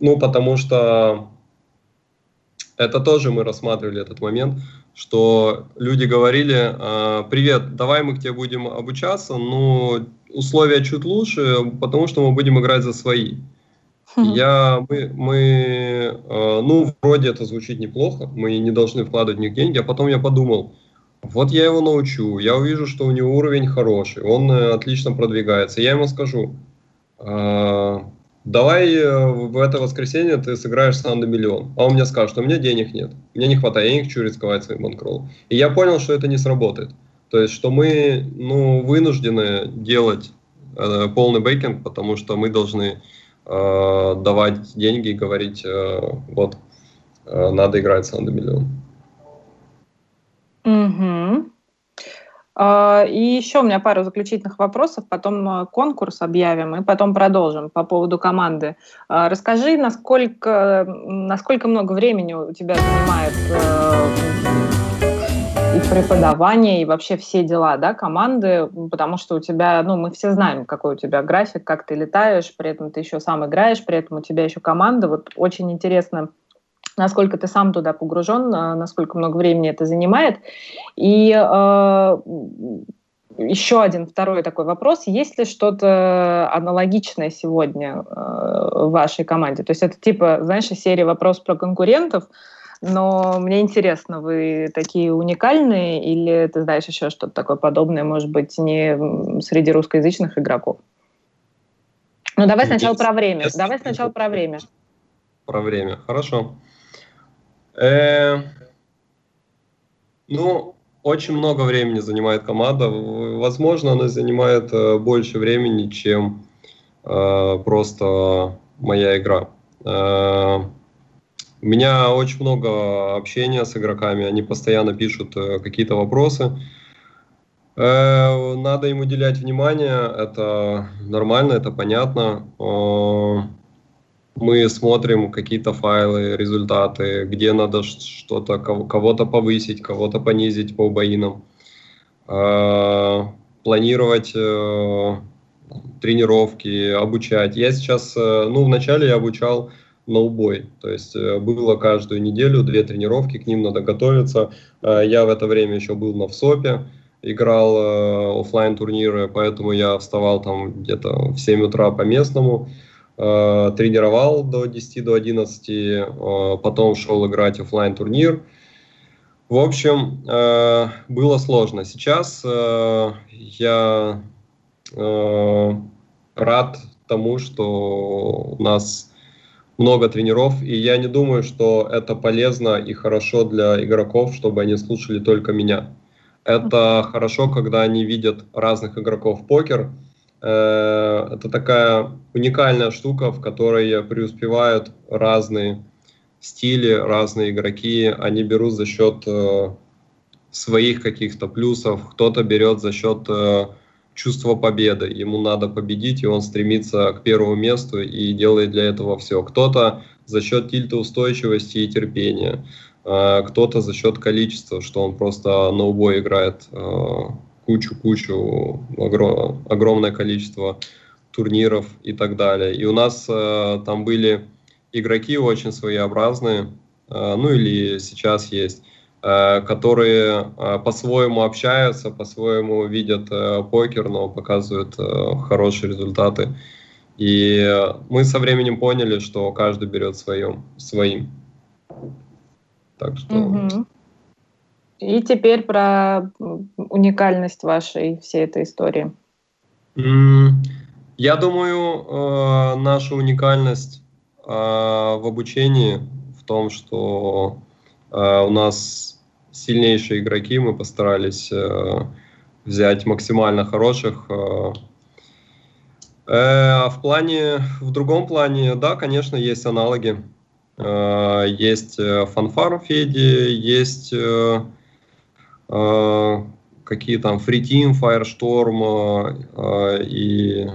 ну, потому что это тоже мы рассматривали этот момент, что люди говорили, «А, привет, давай мы к тебе будем обучаться, но условия чуть лучше, потому что мы будем играть за свои. Я, мы, мы, э, ну, вроде это звучит неплохо, мы не должны вкладывать в них деньги, а потом я подумал, вот я его научу, я увижу, что у него уровень хороший, он э, отлично продвигается, я ему скажу, э, давай э, в это воскресенье ты сыграешь сам до миллион. А он мне скажет, что у меня денег нет, мне не хватает, я не хочу рисковать своим банкроллом. И я понял, что это не сработает. То есть, что мы ну, вынуждены делать э, полный бейкинг, потому что мы должны э, давать деньги и говорить, э, вот, э, надо играть с на миллион. Угу. И еще у меня пару заключительных вопросов, потом э, конкурс объявим и потом продолжим по поводу команды. А, расскажи, насколько, насколько много времени у тебя занимает э, и преподавание, и вообще все дела, да, команды, потому что у тебя, ну, мы все знаем, какой у тебя график, как ты летаешь, при этом ты еще сам играешь, при этом у тебя еще команда. Вот очень интересно, насколько ты сам туда погружен, а, насколько много времени это занимает. И э, еще один второй такой вопрос. Есть ли что-то аналогичное сегодня э, в вашей команде? То есть это типа, знаешь, серия вопрос про конкурентов, но мне интересно, вы такие уникальные или ты знаешь еще что-то такое подобное, может быть, не среди русскоязычных игроков? Ну, давай сначала про время. Давай сначала про время. Про время, хорошо. Э, ну, очень много времени занимает команда. Возможно, она занимает э, больше времени, чем просто моя игра. У меня очень много общения с игроками, они постоянно пишут какие-то вопросы. Надо им уделять внимание, это нормально, это понятно мы смотрим какие-то файлы, результаты, где надо что-то, кого-то повысить, кого-то понизить по боинам, а, планировать э, тренировки, обучать. Я сейчас, э, ну, вначале я обучал ноубой, то есть э, было каждую неделю две тренировки, к ним надо готовиться. Я в это время еще был на ВСОПе, играл офлайн турниры, поэтому я вставал там где-то в 7 утра по местному, Э, тренировал до 10, до 11, э, потом шел играть офлайн турнир. В общем, э, было сложно. Сейчас я рад тому, что у нас много тренеров, и я не думаю, что это полезно и хорошо для игроков, чтобы они слушали только меня. Это хорошо, когда они видят разных игроков покер, Э, это такая уникальная штука, в которой преуспевают разные стили, разные игроки. Они берут за счет э, своих каких-то плюсов, кто-то берет за счет э, чувства победы. Ему надо победить, и он стремится к первому месту и делает для этого все. Кто-то за счет тильта устойчивости и терпения, кто-то за счет количества, что он просто на убой играет кучу-кучу, огромное количество турниров и так далее. И у нас э, там были игроки очень своеобразные, э, ну или сейчас есть, э, которые э, по-своему общаются, по-своему видят э, покер, но показывают э, хорошие результаты. И мы со временем поняли, что каждый берет своем, своим. Так что... Угу. И теперь про уникальность вашей всей этой истории. Я думаю, э, наша уникальность э, в обучении в том, что э, у нас сильнейшие игроки, мы постарались взять максимально хороших. А в плане, в другом плане, да, конечно, есть аналоги. Есть фанфар Феди, есть какие там Free Team, Firestorm э, и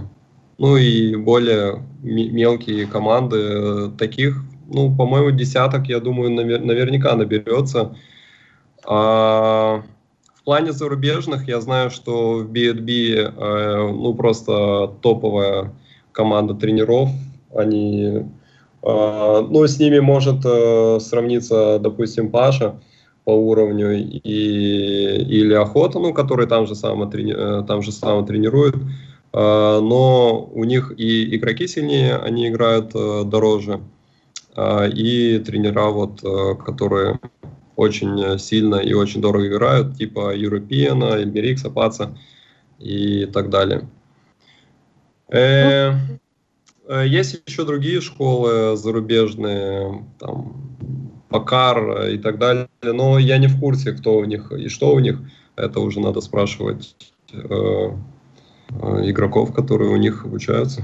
ну и более мелкие команды таких, ну, по-моему, десяток, я думаю, наверняка наберется. А в плане зарубежных я знаю, что в B&B э, ну, просто топовая команда тренеров. Они, ну, с ними может сравниться, допустим, Паша по уровню, и, или охота, ну, который там же само, трени, э, там же само тренирует. А, но у них и игроки сильнее, они играют э, дороже, и тренера, вот, э, которые очень сильно и очень дорого играют, типа European, Эльмерикса, Паца и так далее. Есть еще другие школы зарубежные, там, Покар и так далее. Но я не в курсе, кто у них и что у них. Это уже надо спрашивать э, игроков, которые у них обучаются.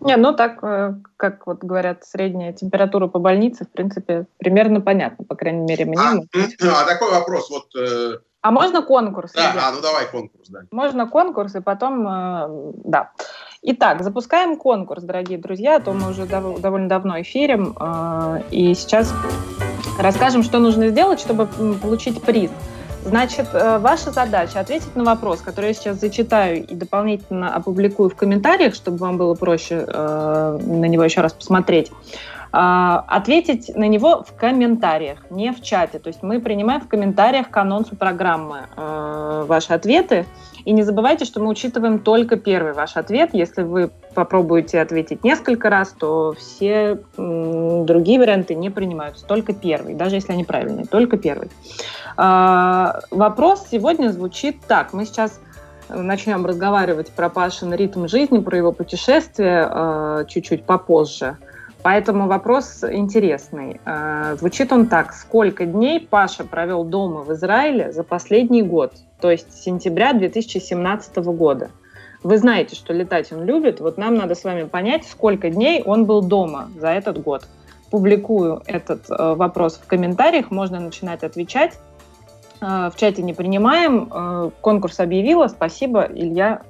Не, ну так, э, как вот говорят, средняя температура по больнице, в принципе, примерно понятно, по крайней мере, мне. А, а такой вопрос, вот... Э... А можно конкурс? Да, а, ну давай конкурс, да. Можно конкурс, и потом, э, да. Итак, запускаем конкурс, дорогие друзья, а то мы уже дов- довольно давно эфирим, э, и сейчас расскажем, что нужно сделать, чтобы получить приз. Значит, э, ваша задача ответить на вопрос, который я сейчас зачитаю и дополнительно опубликую в комментариях, чтобы вам было проще э, на него еще раз посмотреть. Э, ответить на него в комментариях, не в чате. То есть мы принимаем в комментариях к анонсу программы э, ваши ответы. И не забывайте, что мы учитываем только первый ваш ответ. Если вы попробуете ответить несколько раз, то все другие варианты не принимаются. Только первый, даже если они правильные, только первый. А, вопрос сегодня звучит так. Мы сейчас начнем разговаривать про Пашин ритм жизни, про его путешествие а, чуть-чуть попозже. Поэтому вопрос интересный. А, звучит он так. Сколько дней Паша провел дома в Израиле за последний год? то есть с сентября 2017 года. Вы знаете, что летать он любит. Вот нам надо с вами понять, сколько дней он был дома за этот год. Публикую этот э, вопрос в комментариях, можно начинать отвечать. Э, в чате не принимаем. Э, конкурс объявила. Спасибо, Илья.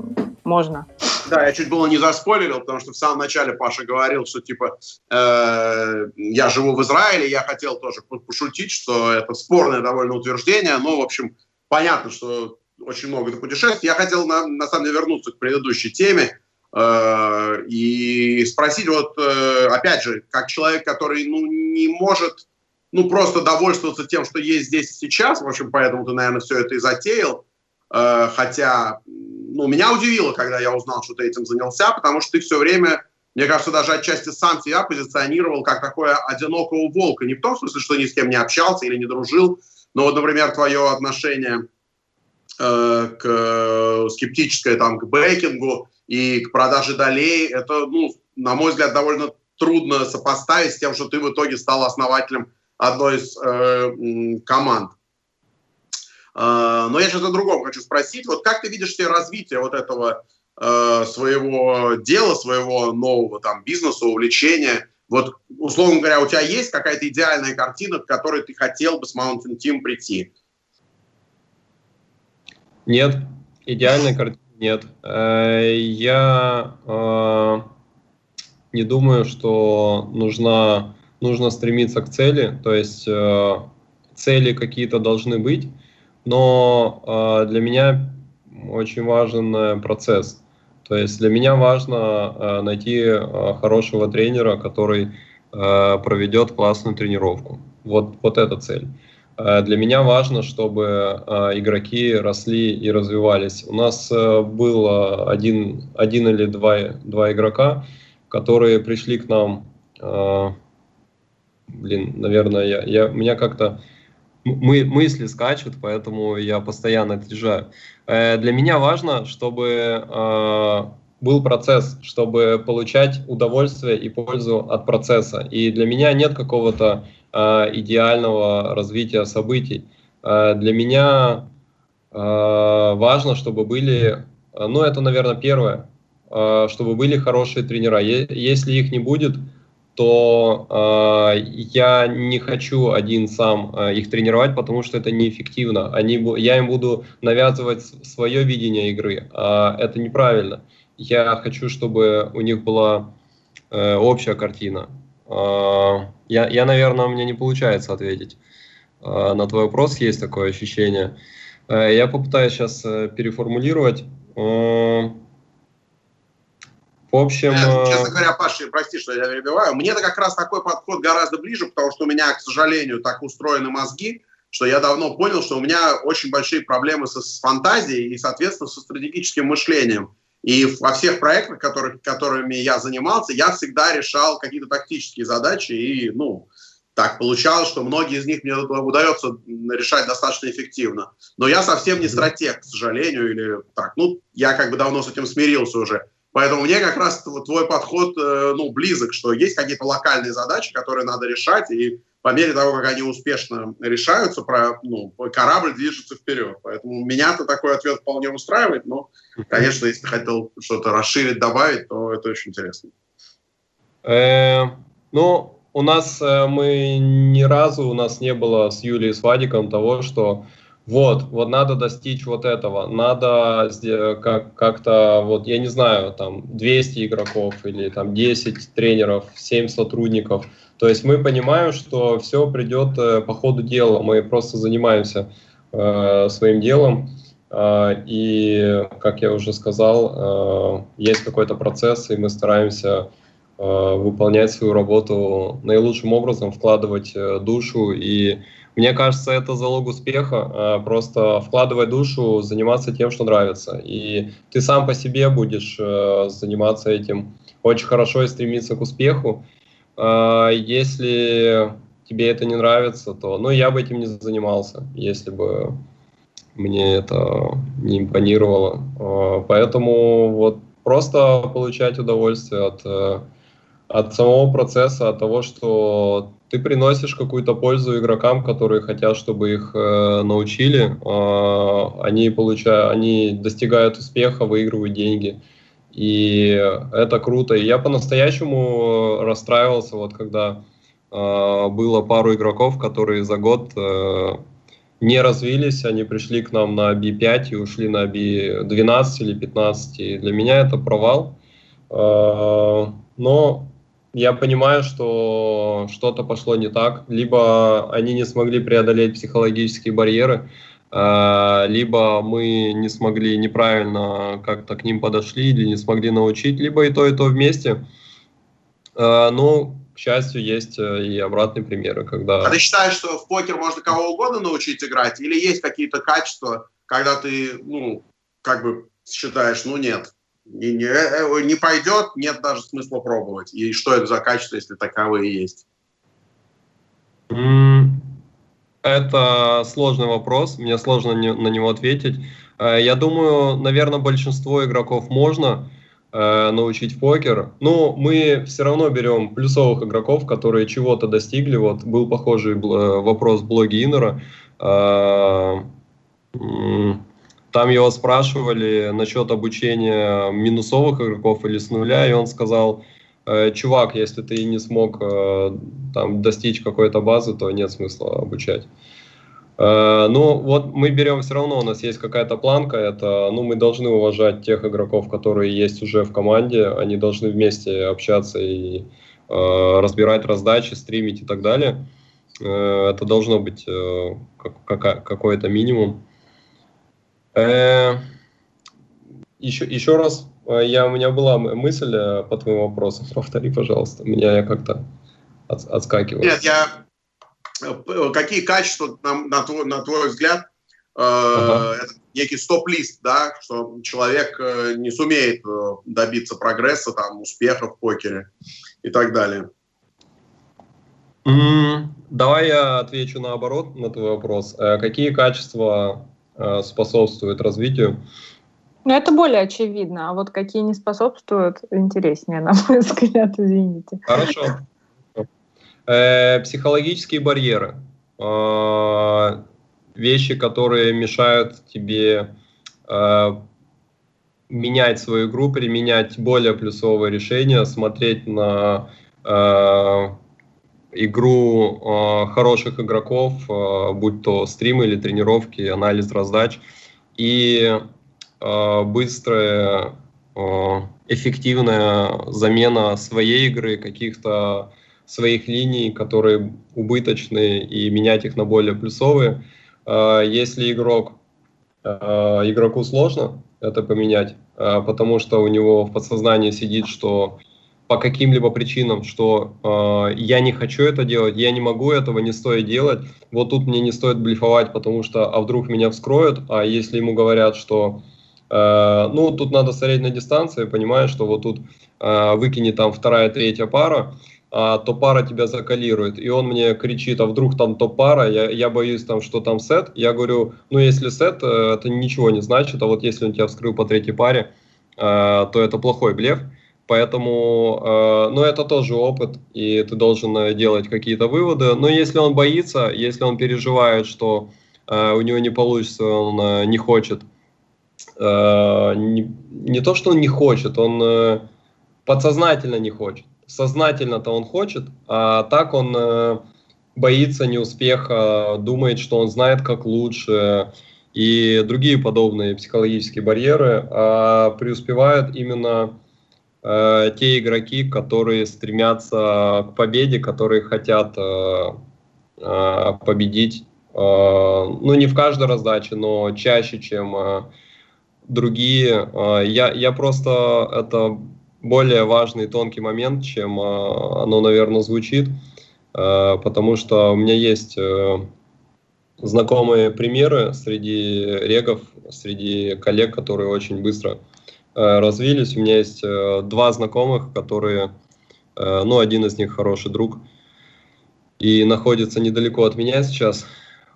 Можно. Да, я чуть было не заспойлерил, потому что в самом начале Паша говорил, что типа э, я живу в Израиле, я хотел тоже пошутить, что это спорное довольно утверждение, но, в общем, понятно, что очень много это путешествий. Я хотел, на, на самом деле, вернуться к предыдущей теме э, и спросить, вот, э, опять же, как человек, который, ну, не может, ну, просто довольствоваться тем, что есть здесь сейчас, в общем, поэтому ты, наверное, все это и затеял, хотя, ну, меня удивило, когда я узнал, что ты этим занялся, потому что ты все время, мне кажется, даже отчасти сам себя позиционировал как такое одинокого волка, не в том смысле, что ни с кем не общался или не дружил, но например, твое отношение Э, к э, скептическое там, к бейкингу и к продаже долей, это, ну, на мой взгляд, довольно трудно сопоставить с тем, что ты в итоге стал основателем одной из э, команд. Э, но я сейчас о другом хочу спросить. Вот как ты видишь себе развитие вот этого э, своего дела, своего нового там бизнеса, увлечения? Вот, условно говоря, у тебя есть какая-то идеальная картина, к которой ты хотел бы с Mountain Team прийти? Нет, идеальной картины нет. Э, я не думаю, что нужна, нужно стремиться к цели, то есть цели какие-то должны быть, но для меня очень важен процесс. То есть для меня важно найти хорошего тренера, который проведет классную тренировку. Вот, вот эта цель. Э, для меня важно, чтобы э, игроки росли и развивались. У нас э, был один, один или два, два игрока, которые пришли к нам, блин, наверное, я, я, меня как-то мы, мысли скачут, поэтому я постоянно отъезжаю. Для меня важно, чтобы был процесс, чтобы получать удовольствие и пользу от процесса. И для меня нет какого-то Э, идеального развития событий. Э, для меня э, важно, чтобы были, ну это, наверное, первое, чтобы были хорошие тренера. Если их не будет, то э, я не хочу один сам э, их тренировать, потому что это неэффективно. Они, я им буду навязывать свое видение игры, а это неправильно. Я хочу, чтобы у них была э, общая картина. Э, я, я, наверное, у меня не получается ответить. А, на твой вопрос есть такое ощущение. А, я попытаюсь сейчас э, переформулировать. В общем... Э, честно говоря, Паша, прости, что я перебиваю. Мне-то как раз такой подход гораздо ближе, потому что у меня, к сожалению, так устроены мозги, что я давно понял, что у меня очень большие проблемы со, с фантазией и, соответственно, со стратегическим мышлением. И во всех проектах, которых, которыми я занимался, я всегда решал какие-то тактические задачи. И, ну, так получалось, что многие из них мне удается решать достаточно эффективно. Но я совсем не стратег, к сожалению, или так. Ну, я как бы давно с этим смирился уже. Поэтому мне как раз твой подход, э, ну, близок, что есть какие-то локальные задачи, которые надо решать, и по мере того, как они успешно решаются, про, ну, корабль движется вперед. Поэтому меня-то такой ответ вполне устраивает, но, конечно, если хотел что-то расширить, добавить, то это очень интересно. Э, ну, у нас э, мы ни разу, у нас не было с Юлией и с Вадиком того, что вот, вот надо достичь вот этого, надо как, как-то, вот, я не знаю, там, 200 игроков или там 10 тренеров, 7 сотрудников – то есть мы понимаем, что все придет э, по ходу дела, мы просто занимаемся э, своим делом, э, и, как я уже сказал, э, есть какой-то процесс, и мы стараемся э, выполнять свою работу наилучшим образом, вкладывать э, душу и мне кажется, это залог успеха. Э, просто вкладывать душу, заниматься тем, что нравится. И ты сам по себе будешь э, заниматься этим очень хорошо и стремиться к успеху. А, если тебе это не нравится, то, ну, я бы этим не занимался, если бы мне это не импонировало. Поэтому вот просто получать удовольствие от, э, от самого процесса, от того, что ты приносишь какую-то пользу игрокам, которые хотят, чтобы их э, научили. Э, они получают, они достигают успеха, выигрывают деньги. И это круто. И я по-настоящему расстраивался, вот когда э, было пару игроков, которые за год э, не развились, они пришли к нам на B5 и ушли на B12 или 15. И для меня это провал. Э, но я понимаю, что что-то пошло не так. Либо они не смогли преодолеть психологические барьеры, э, либо мы не смогли неправильно как-то к ним подошли или не смогли научить, либо и то, и то вместе. Э, но к счастью, есть э, и обратные примеры, когда... А ты считаешь, что в покер можно кого угодно научить играть? Или есть какие-то качества, когда ты, ну, как бы считаешь, ну, нет, не, не, э, не пойдет, нет даже смысла пробовать. И что это за качества, если таковые есть? Это сложный вопрос, мне сложно на него ответить. Э, я думаю, наверное, большинство игроков можно, э, научить покер. Но мы все равно берем плюсовых игроков, которые чего-то достигли. Вот был похожий вопрос в блоге Иннера. Э, там его спрашивали насчет обучения минусовых игроков или с нуля, и он сказал, э, чувак, если ты не смог э, там, достичь какой-то базы, то нет смысла обучать. Э, ну, вот мы берем все равно, у нас есть какая-то планка, это, ну, мы должны уважать тех игроков, которые есть уже в команде, они должны вместе общаться и э, разбирать раздачи, стримить и так далее. Э, это должно быть э, как, какой-то минимум. Э, еще, еще раз, э, я, у меня была мысль э, по твоему вопросу, повтори, пожалуйста, меня я как-то от, отскакиваю. Нет, я какие качества, на, на, твой, на твой взгляд, э, ага. это некий стоп-лист, да, что человек не сумеет добиться прогресса, там, успеха в покере и так далее? Давай я отвечу наоборот на твой вопрос. Какие качества э, способствуют развитию? Ну, это более очевидно, а вот какие не способствуют, интереснее, на мой взгляд, извините. Хорошо. Э, психологические барьеры. Э, вещи, которые мешают тебе э, менять свою игру, применять более плюсовые решения, смотреть на э, игру э, хороших игроков, э, будь то стримы или тренировки, анализ раздач, и э, быстрая, э, эффективная замена своей игры, каких-то своих линий, которые убыточные, и менять их на более плюсовые. А, если игрок, а, игроку сложно это поменять, а, потому что у него в подсознании сидит, что по каким-либо причинам, что э, я не хочу это делать, я не могу этого, не стоит делать. Вот тут мне не стоит блефовать, потому что, а вдруг меня вскроют, а если ему говорят, что, э, ну, тут надо смотреть на дистанции, понимаешь, что вот тут э, выкини там вторая, третья пара, а, то пара тебя закалирует. И он мне кричит, а вдруг там то пара, я, я боюсь там, что там сет. Я говорю, ну если сет, э, это ничего не значит, а вот если он тебя вскрыл по третьей паре, э, то это плохой блеф. Поэтому, э, ну это тоже опыт, и ты должен делать какие-то выводы. Но если он боится, если он переживает, что у него не получится, он не хочет, не, то, что он не хочет, он подсознательно не хочет сознательно-то он хочет, а так он э, боится неуспеха, думает, что он знает, как лучше, и другие подобные психологические барьеры, а преуспевают именно э, те игроки, которые стремятся к победе, которые хотят э, э, победить, э, ну не в каждой раздаче, но чаще, чем э, другие. Э, я, я просто это более важный тонкий момент, чем а, оно, наверное, звучит, а, потому что у меня есть э, знакомые примеры среди регов, среди коллег, которые очень быстро э, развились. У меня есть э, два знакомых, которые, ну, один из них хороший друг, и находится недалеко от меня сейчас.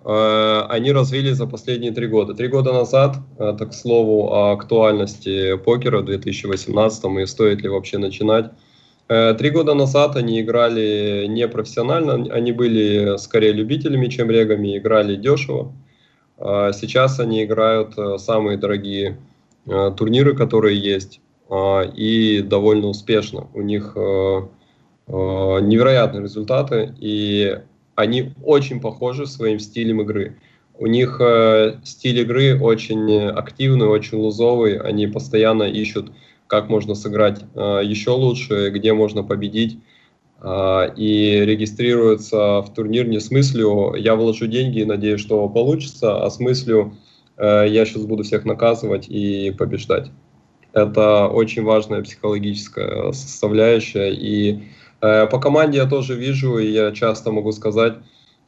Э, они развились за последние три года. Три года назад, это к слову о актуальности покера в 2018 и стоит ли вообще начинать. Э, три года назад они играли не профессионально, они были скорее любителями, чем регами, играли дешево. Сейчас они играют э, самые дорогие э, турниры, которые есть, и довольно успешно. У них невероятные результаты, и они очень похожи своим стилем игры. У них стиль игры очень активный, очень лузовый, они постоянно ищут как можно сыграть э, еще лучше, где можно победить. Э, и регистрируется в турнир не с мыслью «я вложу деньги и надеюсь, что получится», а с мыслью э, «я сейчас буду всех наказывать и побеждать». Это очень важная психологическая составляющая. И э, по команде я тоже вижу, и я часто могу сказать,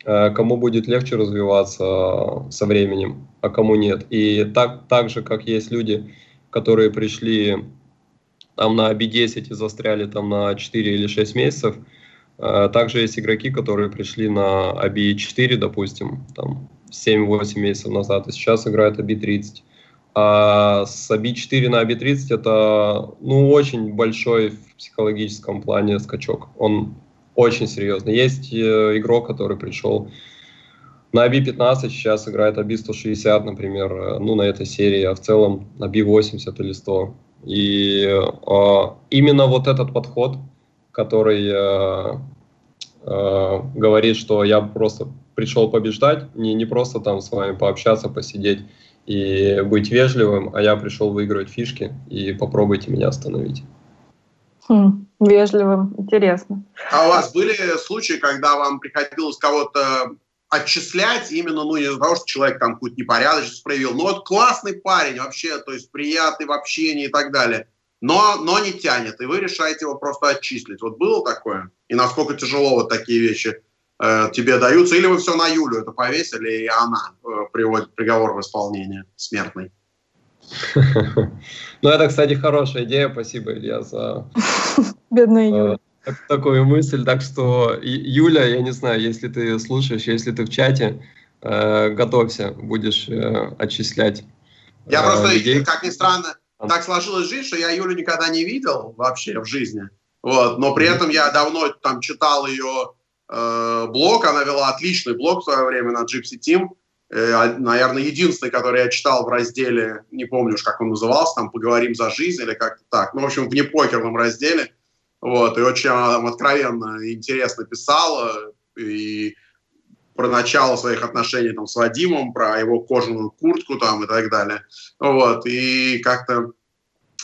э, кому будет легче развиваться со временем, а кому нет. И так, так же, как есть люди, которые пришли там на B10 и застряли там на 4 или 6 месяцев. А, также есть игроки, которые пришли на AB4, допустим, там 7-8 месяцев назад, и сейчас играют AB30. А с AB4 на AB30 это ну, очень большой в психологическом плане скачок. Он очень серьезный. Есть э, игрок, который пришел на AB15, сейчас играет AB160, например, э, ну, на этой серии, а в целом на AB80 или 100. И э, именно вот этот подход, который э, э, говорит, что я просто пришел побеждать, не, не просто там с вами пообщаться, посидеть и быть вежливым, а я пришел выигрывать фишки, и попробуйте меня остановить. Хм, вежливым, интересно. А у вас были случаи, когда вам приходилось кого-то отчислять именно, ну, не из-за того, что человек там какую-то непорядочность проявил, но вот классный парень вообще, то есть приятный в общении и так далее, но, но не тянет, и вы решаете его просто отчислить. Вот было такое? И насколько тяжело вот такие вещи э, тебе даются? Или вы все на Юлю это повесили, и она э, приводит приговор в исполнение смертный? Ну, это, кстати, хорошая идея. Спасибо, Илья, за... Бедная э, Юля такую мысль. Так что, Юля, я не знаю, если ты слушаешь, если ты в чате, э, готовься, будешь отчислять. Я просто, как ни странно, так сложилась жизнь, что я Юлю никогда не видел вообще в жизни. Вот, но при этом я давно там читал ее э, блог, она вела отличный блог в свое время на Gypsy Team. Э, наверное, единственный, который я читал в разделе, не помню уж, как он назывался, там «Поговорим за жизнь» или как-то так. Ну, в общем, в непокерном разделе. Вот, и очень она откровенно и интересно писала, и про начало своих отношений там, с Вадимом, про его кожаную куртку там и так далее. Вот, и как-то,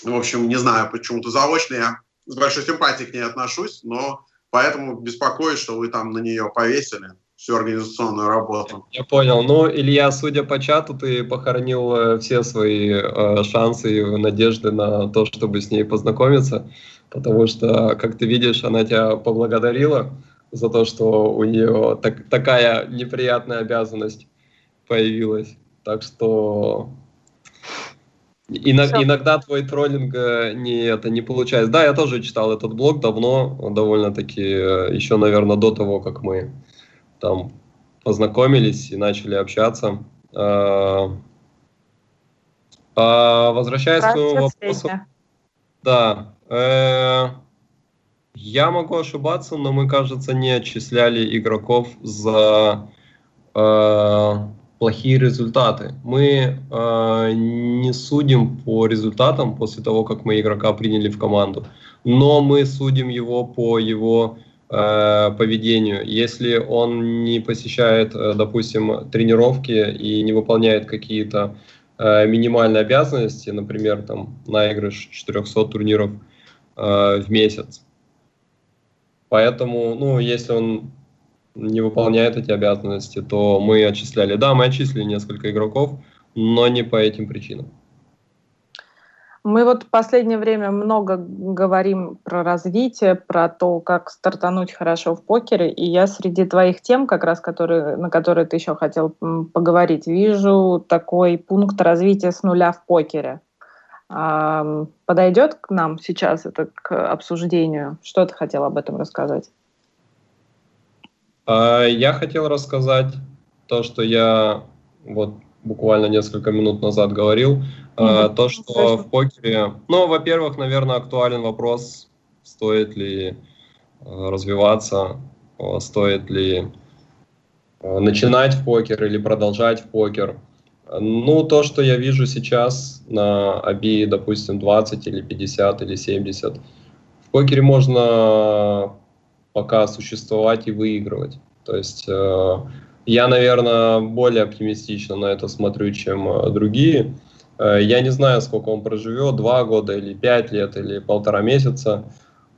в общем, не знаю, почему-то заочно я с большой симпатией к ней отношусь, но поэтому беспокоюсь, что вы там на нее повесили всю организационную работу. Я понял. Ну, Илья, судя по чату, ты похоронил э, все свои э, шансы и надежды на то, чтобы с ней познакомиться потому что, как ты видишь, она тебя поблагодарила за то, что у нее так, такая неприятная обязанность появилась. Так что иногда, иногда твой троллинг э, не, это, не получается. Да, я тоже читал этот блог давно, довольно-таки, э, еще, наверное, до того, как мы там познакомились и начали общаться. А, а, возвращаясь к вопросу... Да, Э, я могу ошибаться, но мы, кажется, не отчисляли игроков за э, плохие результаты. Мы э, не судим по результатам после того, как мы игрока приняли в команду, но мы судим его по его э, поведению. Если он не посещает, э, допустим, тренировки и не выполняет какие-то э, минимальные обязанности, например, там наигрыш 400 турниров э, в месяц. Поэтому, ну, если он не выполняет эти обязанности, то мы отчисляли. Да, мы отчислили несколько игроков, но не по этим причинам. Мы вот в последнее время много говорим про развитие, про то, как стартануть хорошо в покере. И я среди твоих тем, как раз которые, на которые ты еще хотел поговорить, вижу такой пункт развития с нуля в покере. Подойдет к нам сейчас это к обсуждению? Что ты хотел об этом рассказать? А, я хотел рассказать то, что я вот буквально несколько минут назад говорил, mm-hmm. то, что в покере, ну, во-первых, наверное, актуален вопрос стоит ли э, развиваться, стоит ли начинать в покер или продолжать в покер. Ну, то, что я вижу сейчас на АБИ, допустим, 20 или 50 или 70, в покере можно пока существовать и выигрывать. То есть э, я, наверное, более оптимистично на это смотрю, чем э, другие. Э, я не знаю, сколько он проживет, два года или пять лет или полтора месяца,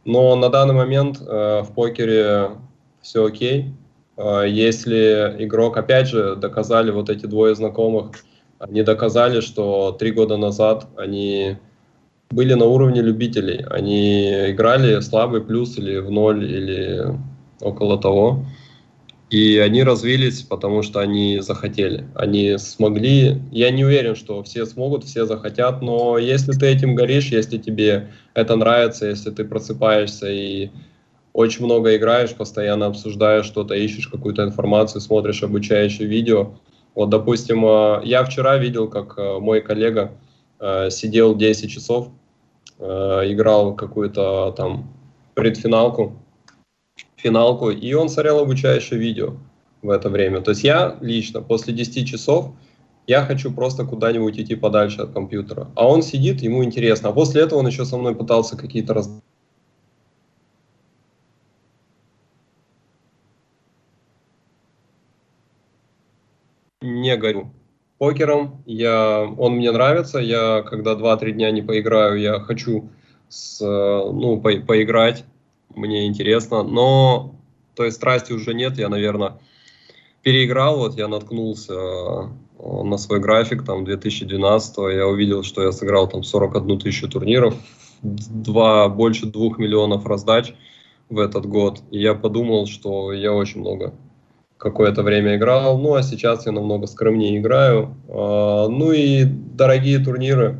но на данный момент э, в покере все окей. Э, если игрок, опять же, доказали вот эти двое знакомых, они доказали, что три года назад они были на уровне любителей. Они играли слабый плюс или в ноль, или около того. И они развились, потому что они захотели. Они смогли. Я не уверен, что все смогут, все захотят, но если ты этим горишь, если тебе это нравится, если ты просыпаешься и очень много играешь, постоянно обсуждаешь что-то, ищешь какую-то информацию, смотришь обучающие видео. Вот, допустим, э, я вчера видел, как э, мой коллега э, сидел 10 часов, играл какую-то там предфиналку, финалку, и он смотрел обучающее видео в это время. То есть я лично после 10 часов я хочу просто куда-нибудь идти подальше от компьютера. А он сидит, ему интересно. А после этого он еще со мной пытался какие-то раз... Не горю покером. Я, он мне нравится. Я когда 2-3 дня не поиграю, я хочу с, ну, по, поиграть. Мне интересно, но той страсти уже нет, я, наверное, переиграл, вот я наткнулся э, на свой график, там, 2012 я увидел, что я сыграл там 41 тысячу турниров, два, больше двух миллионов раздач в этот год, и я подумал, что я очень много какое-то время играл, ну а сейчас я намного скромнее играю, а, ну и дорогие турниры,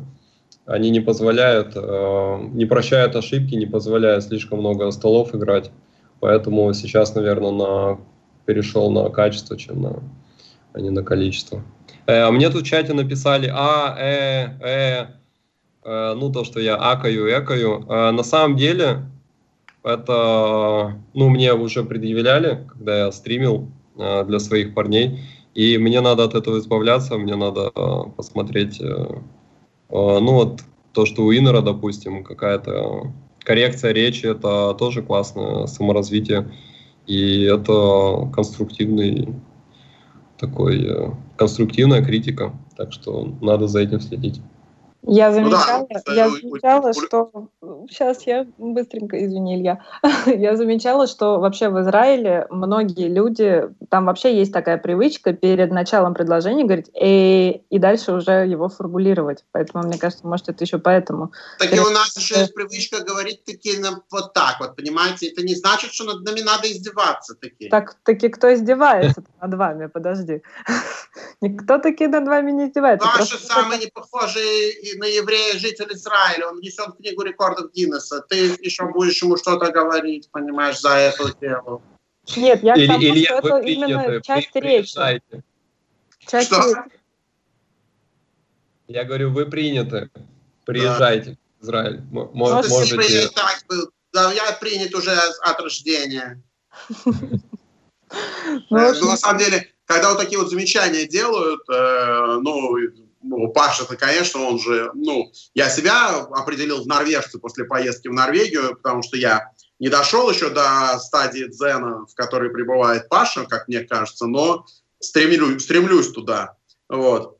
они не позволяют, э, не прощают ошибки, не позволяют слишком много столов играть. Поэтому сейчас, наверное, на, перешел на качество, чем на, а не на количество. Э, мне тут в чате написали А, Э, Э, э ну то, что я акаю, экаю. Э, на самом деле, это, ну, мне уже предъявляли, когда я стримил э, для своих парней, и мне надо от этого избавляться, мне надо э, посмотреть э, ну вот то, что у Иннера, допустим, какая-то коррекция речи, это тоже классное саморазвитие. И это конструктивный такой, конструктивная критика. Так что надо за этим следить. Я замечала, ну, да, я замечала, что сейчас я быстренько, извини, Илья, я замечала, что вообще в Израиле многие люди, там вообще есть такая привычка перед началом предложения говорить «э» и дальше уже его формулировать. Поэтому, мне кажется, может, это еще поэтому. Так и у нас еще есть привычка говорить такие вот так вот, понимаете? Это не значит, что над нами надо издеваться такие. Так, таки кто издевается над вами? Подожди. Никто таки над вами не издевается. Ваши самые непохожие на еврея житель Израиля, он внесен в книгу рекордов Гиннесса. Ты еще будешь ему что-то говорить, понимаешь, за эту тему. Нет, я к тому, Илья, что это именно часть речи. Часть что? речи. Я говорю, вы приняты. Приезжайте да. в Израиль. Может, можете... Так был. Да, я принят уже от рождения. Ну, э, ну, на самом деле, когда вот такие вот замечания делают, э, ну, ну, Паша-то, конечно, он же, ну, я себя определил в норвежце после поездки в Норвегию, потому что я не дошел еще до стадии дзена, в которой пребывает Паша, как мне кажется, но стремлюсь, стремлюсь туда. Вот.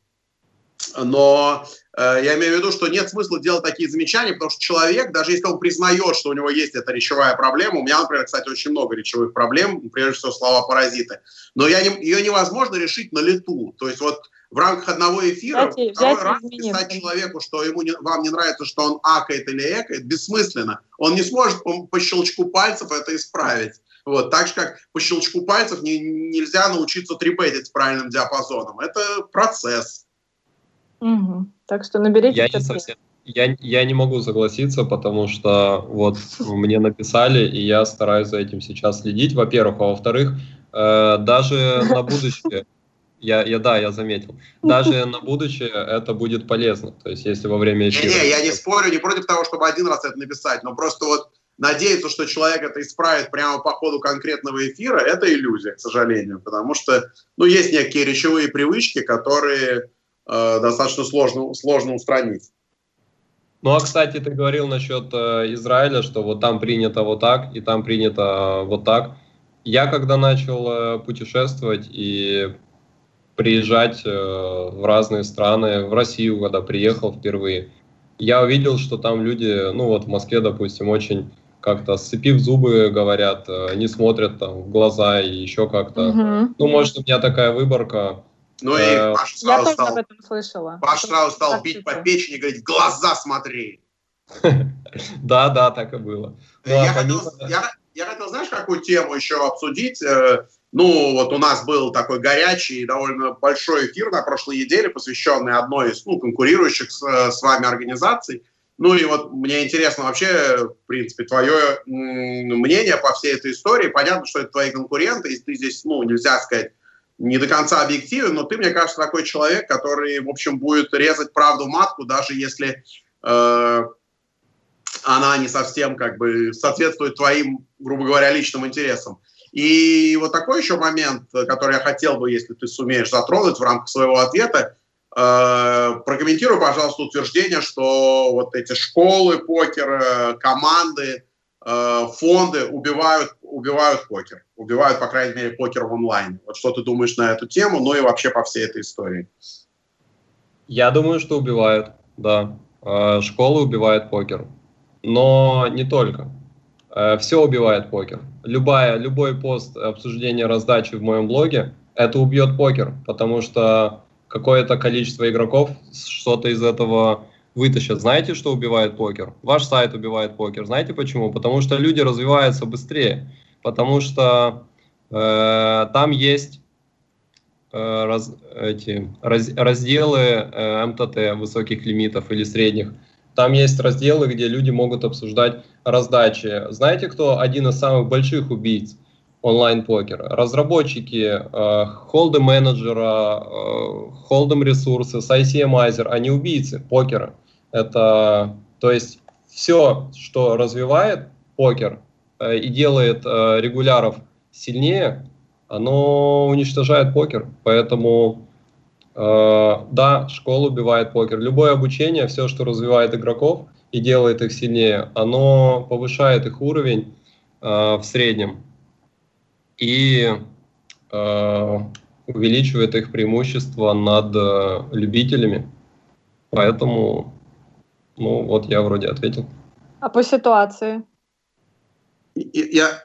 Но э, я имею в виду, что нет смысла делать такие замечания, потому что человек, даже если он признает, что у него есть эта речевая проблема, у меня, например, кстати, очень много речевых проблем, прежде всего слова-паразиты, но я не, ее невозможно решить на лету. То есть вот в рамках одного эфира Кстати, второй раз писать человеку, что ему не, вам не нравится, что он акает или экает, бессмысленно. Он не сможет по, по щелчку пальцев это исправить. Вот. Так же, как по щелчку пальцев не, нельзя научиться трибетить с правильным диапазоном. Это процесс. Угу. Так что наберите я не, совсем, я, я не могу согласиться, потому что вот мне написали, и я стараюсь за этим сейчас следить, во-первых. А во-вторых, э, даже на будущее я, я, да, я заметил. Даже на будущее это будет полезно. То есть, если во время эфира... Не, не, я не спорю, не против того, чтобы один раз это написать, но просто вот надеяться, что человек это исправит прямо по ходу конкретного эфира, это иллюзия, к сожалению, потому что, ну, есть некие речевые привычки, которые э, достаточно сложно, сложно устранить. Ну, а, кстати, ты говорил насчет э, Израиля, что вот там принято вот так, и там принято э, вот так. Я когда начал э, путешествовать и приезжать э, в разные страны, в Россию, когда приехал впервые, я увидел, что там люди, ну вот в Москве, допустим, очень как-то сцепив зубы говорят, э, не смотрят там в глаза и еще как-то. Угу. Ну, может, у меня такая выборка. Ну и э, Паша сразу я стал, об этом слышала. Паша сразу стал бить по печени и говорить, в глаза смотри. Да, да, так и было. Я хотел, знаешь, какую тему еще обсудить? Ну, вот у нас был такой горячий довольно большой эфир на прошлой неделе, посвященный одной из ну, конкурирующих с, с вами организаций. Ну и вот мне интересно вообще, в принципе, твое мнение по всей этой истории. Понятно, что это твои конкуренты, и ты здесь, ну, нельзя сказать, не до конца объективен, но ты, мне кажется, такой человек, который, в общем, будет резать правду матку, даже если э, она не совсем как бы соответствует твоим, грубо говоря, личным интересам. И вот такой еще момент, который я хотел бы, если ты сумеешь затронуть в рамках своего ответа, э, прокомментируй, пожалуйста, утверждение, что вот эти школы покера, команды, э, фонды убивают, убивают покер, убивают, по крайней мере, покер в онлайн. Вот что ты думаешь на эту тему, ну и вообще по всей этой истории? Я думаю, что убивают, да. Э, школы убивают покер, но не только. Э, Все убивает покер. Любая, любой пост обсуждения раздачи в моем блоге, это убьет покер, потому что какое-то количество игроков что-то из этого вытащат. Знаете, что убивает покер? Ваш сайт убивает покер. Знаете почему? Потому что люди развиваются быстрее. Потому что э, там есть э, раз, эти, раз, разделы э, МТТ высоких лимитов или средних. Там есть разделы, где люди могут обсуждать раздачи. Знаете, кто один из самых больших убийц онлайн-покера? Разработчики, холдем менеджера, холдем ресурсы, ICMizer, они убийцы покера. Это, то есть, все, что развивает покер э, и делает э, регуляров сильнее, оно уничтожает покер. Поэтому Э, да, школа убивает покер. Любое обучение, все, что развивает игроков и делает их сильнее, оно повышает их уровень э, в среднем и э, увеличивает их преимущество над э, любителями. Поэтому, ну вот я вроде ответил. А по ситуации? Я...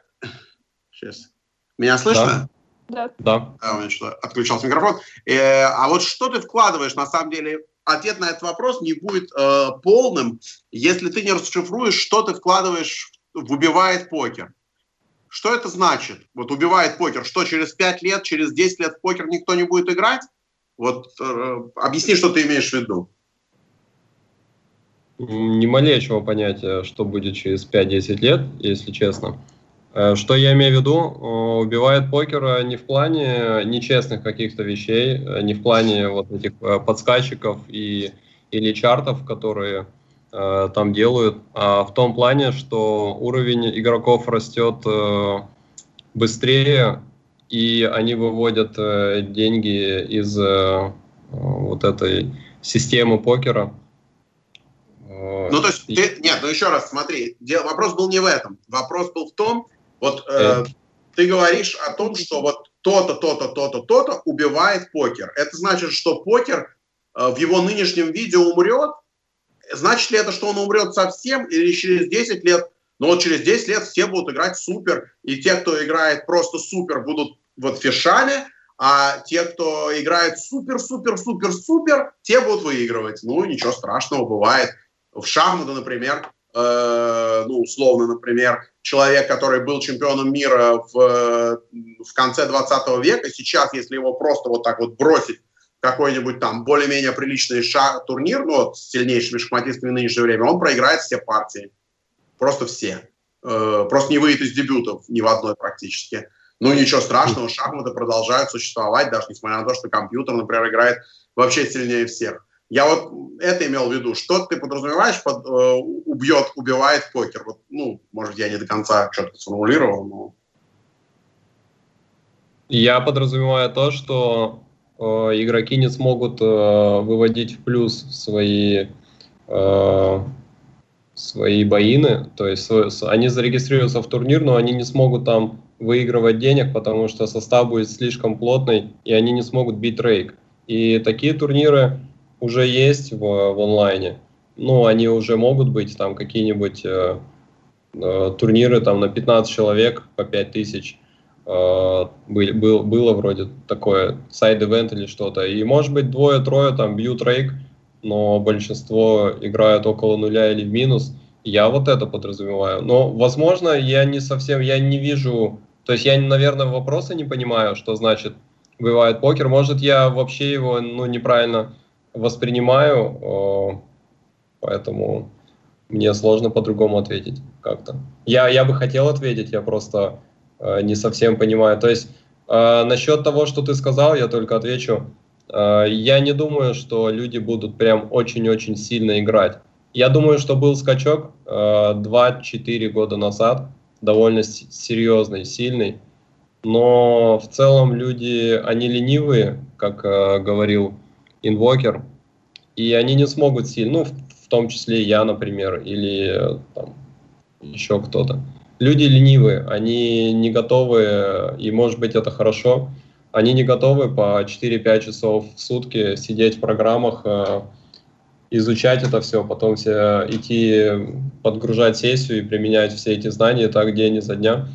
Сейчас. Меня слышно? Да. Да. да. А, у меня что отключался микрофон. Э, а вот что ты вкладываешь, на самом деле, ответ на этот вопрос не будет э, полным, если ты не расшифруешь, что ты вкладываешь в «убивает покер». Что это значит? Вот убивает покер. Что, через 5 лет, через 10 лет в покер никто не будет играть? Вот э, объясни, что ты имеешь в виду. Ни малейшего понятия, что будет через 5-10 лет, если честно. Э, что я имею в виду? Э, убивает покер не в плане нечестных каких-то вещей, э, не в плане вот этих подсказчиков и, или чартов, которые э, там делают, а в том плане, что уровень игроков растет э, быстрее, и они выводят э, деньги из э, вот этой системы покера. Ну, то есть, ты, нет, ну еще раз, смотри, дел, вопрос был не в этом. Вопрос был в том, вот э, ты говоришь о том, что вот то-то, то-то, то-то, то-то убивает покер. Это значит, что покер э, в его нынешнем виде умрет. Значит ли это, что он умрет совсем или через 10 лет? Но вот через 10 лет все будут играть супер, и те, кто играет просто супер, будут вот фишами, а те, кто играет супер-супер-супер-супер, те будут выигрывать. Ну, ничего страшного, бывает. В шахматы, например, э, ну, условно, например, человек, который был чемпионом мира в, в конце 20 века, сейчас, если его просто вот так вот бросить какой-нибудь там более-менее приличный шаг, турнир, ну, вот, с сильнейшими шахматистами в нынешнее время, он проиграет все партии. Просто все. Э, просто не выйдет из дебютов ни в одной практически. Ну, ничего страшного, шахматы продолжают существовать, даже несмотря на то, что компьютер, например, играет вообще сильнее всех. Я вот это имел в виду. Что ты подразумеваешь под э, убьет, убивает покер? Вот, ну, может, я не до конца что-то сформулировал, но... Я подразумеваю то, что э, игроки не смогут э, выводить в плюс свои э, свои боины, то есть они зарегистрируются в турнир, но они не смогут там выигрывать денег, потому что состав будет слишком плотный, и они не смогут бить рейк. И такие турниры уже есть в, в онлайне. Ну, они уже могут быть там какие-нибудь э, э, турниры там на 15 человек по 5 тысяч. Э, был, был, было вроде такое сайд-эвент или что-то. И может быть двое-трое там бьют рейк, но большинство играют около нуля или в минус. Я вот это подразумеваю. Но, возможно, я не совсем, я не вижу, то есть я, наверное, вопроса не понимаю, что значит бывает покер. Может, я вообще его ну, неправильно воспринимаю, поэтому мне сложно по-другому ответить как-то. Я, я бы хотел ответить, я просто э, не совсем понимаю. То есть э, насчет того, что ты сказал, я только отвечу. Э, я не думаю, что люди будут прям очень-очень сильно играть. Я думаю, что был скачок э, 2-4 года назад, довольно серьезный, сильный. Но в целом люди, они ленивые, как э, говорил Инвокер, и они не смогут сильно, ну, в, в том числе я, например, или там, еще кто-то. Люди ленивые, они не готовы, и может быть это хорошо, они не готовы по 4-5 часов в сутки сидеть в программах, э, изучать это все, потом все идти подгружать сессию и применять все эти знания так день изо дня.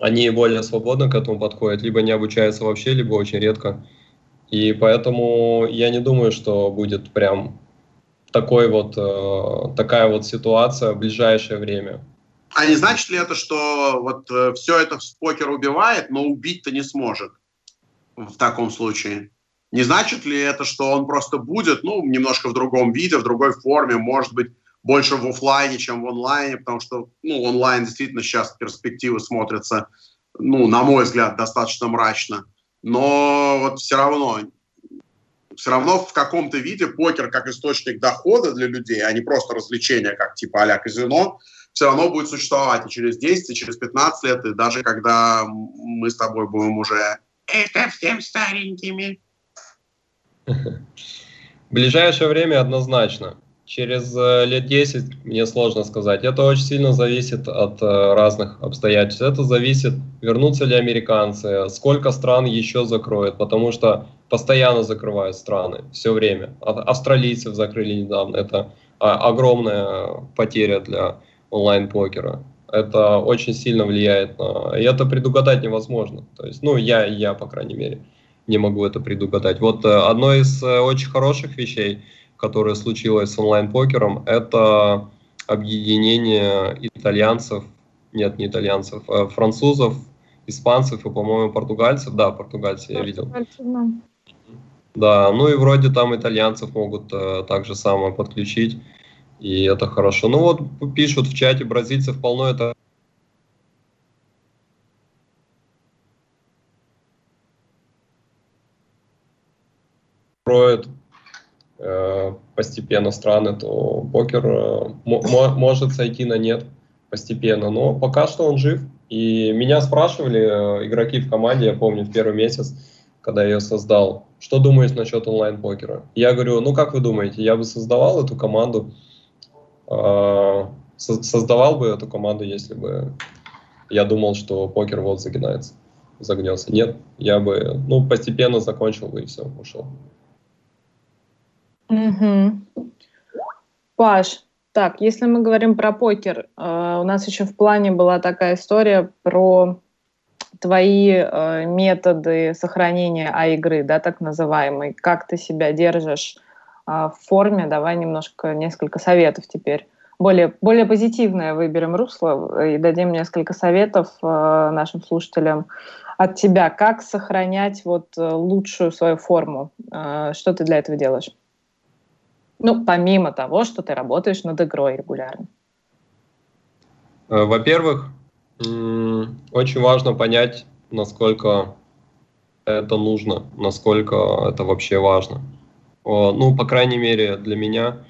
Они более свободно к этому подходят, либо не обучаются вообще, либо очень редко. И поэтому я не думаю, что будет прям такой вот, э, такая вот ситуация в ближайшее время. А не значит ли это, что вот э, все это покер убивает, но убить-то не сможет? в таком случае? Не значит ли это, что он просто будет, ну, немножко в другом виде, в другой форме, может быть, больше в офлайне, чем в онлайне, потому что, ну, онлайн действительно сейчас перспективы смотрятся, ну, на мой взгляд, достаточно мрачно. Но вот все равно, все равно в каком-то виде покер как источник дохода для людей, а не просто развлечение, как типа а казино, все равно будет существовать и через 10, и через 15 лет, и даже когда мы с тобой будем уже это всем старенькими. В ближайшее время однозначно. Через э, лет 10 мне сложно сказать. Это очень сильно зависит от э, разных обстоятельств. Это зависит, вернутся ли американцы, сколько стран еще закроют, потому что постоянно закрывают страны все время. Австралийцев закрыли недавно. Это а, огромная потеря для онлайн-покера это очень сильно влияет на... И это предугадать невозможно. То есть, ну, я, я, по крайней мере, не могу это предугадать. Вот э, одно из очень хороших вещей, которое случилось с онлайн-покером, это объединение итальянцев, нет, не итальянцев, а французов, испанцев и, по-моему, португальцев. Да, португальцев я видел. Да, ну и вроде там итальянцев могут э, так же самое подключить и это хорошо. Ну вот пишут в чате, бразильцев полно, это строят постепенно страны, то покер э, может сойти на нет постепенно. Но пока что он жив. И меня спрашивали э, игроки в команде, я помню, в первый месяц, когда я ее создал, что думаешь насчет онлайн-покера? Я говорю, ну как вы думаете, я бы создавал эту команду, а, создавал бы эту команду, если бы я думал, что покер вот загинается, загнется. Нет, я бы, ну, постепенно закончил бы и все, ушел. Угу. Паш, так, если мы говорим про покер, э, у нас еще в плане была такая история про твои э, методы сохранения А-игры, да, так называемой. Как ты себя держишь а, в форме. Давай немножко, несколько советов теперь. Более, более позитивное выберем русло и дадим несколько советов э, нашим слушателям от тебя. Как сохранять вот э, лучшую свою форму? Э, что ты для этого делаешь? Ну, помимо того, что ты работаешь над игрой регулярно. Во-первых, очень важно понять, насколько это нужно, насколько это вообще важно. ну, по крайней мере, для меня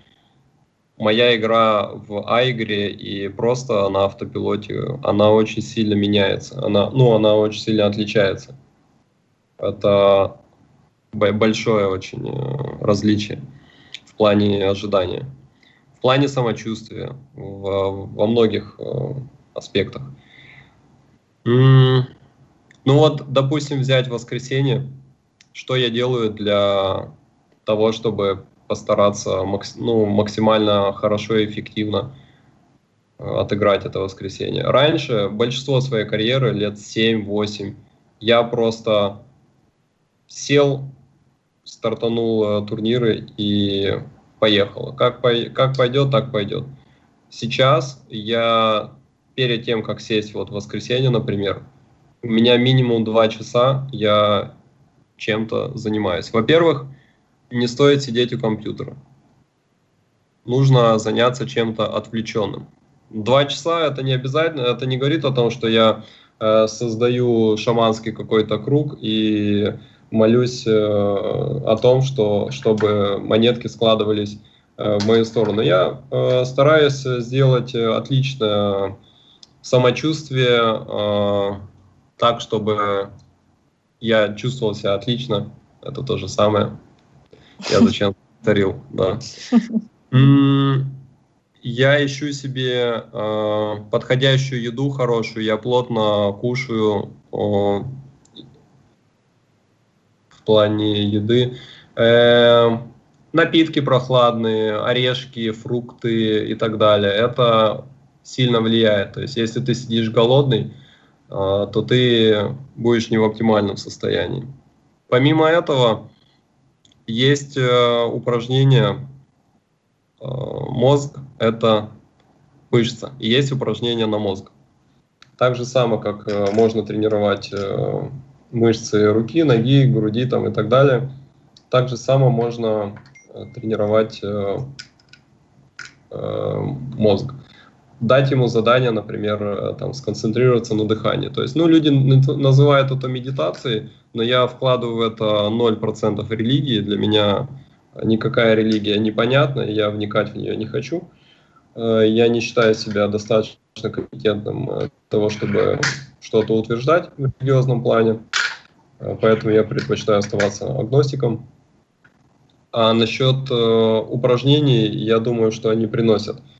моя игра в А-игре и просто на автопилоте, она очень сильно меняется. Она, ну, она очень сильно отличается. Это большое очень э, различие в плане ожидания. В плане самочувствия в, во многих э, аспектах. Ну вот, допустим, взять воскресенье. Что я делаю для того, чтобы постараться ну, максимально хорошо и эффективно э, отыграть это воскресенье. Раньше, большинство своей карьеры, лет 7-8, я просто сел, стартанул э, турниры и поехал. Как, по, как пойдет, так пойдет. Сейчас я перед тем, как сесть вот в воскресенье, например, у меня минимум 2 часа я чем-то занимаюсь. Во-первых, не стоит сидеть у компьютера. Нужно заняться чем-то отвлеченным. Два часа это не обязательно, это не говорит о том, что я э, создаю шаманский какой-то круг и молюсь э, о том, что чтобы монетки складывались э, в мою сторону. Я э, стараюсь сделать отличное самочувствие так, чтобы я чувствовал себя отлично. Это то же самое. Я зачем повторил, да. Я ищу себе э, подходящую еду хорошую, я плотно кушаю плане еды. Э, напитки прохладные, орешки, фрукты и так далее. Это сильно влияет. То есть, если ты сидишь голодный, э, то ты будешь не в оптимальном состоянии. Помимо этого, есть э, упражнение э, мозг – это мышца, и есть упражнение на мозг. Так же само, как можно тренировать мышцы руки, ноги, груди там, и так далее, так же само можно э, тренировать э, э, мозг дать ему задание, например, там, сконцентрироваться на дыхании. То есть, ну, люди называют это медитацией, но я вкладываю в это 0% религии. Для меня никакая религия непонятна, я вникать в нее не хочу. Я не считаю себя достаточно компетентным того, чтобы что-то утверждать в религиозном плане. Э, поэтому я предпочитаю оставаться агностиком. А насчет упражнений, я думаю, что они приносят –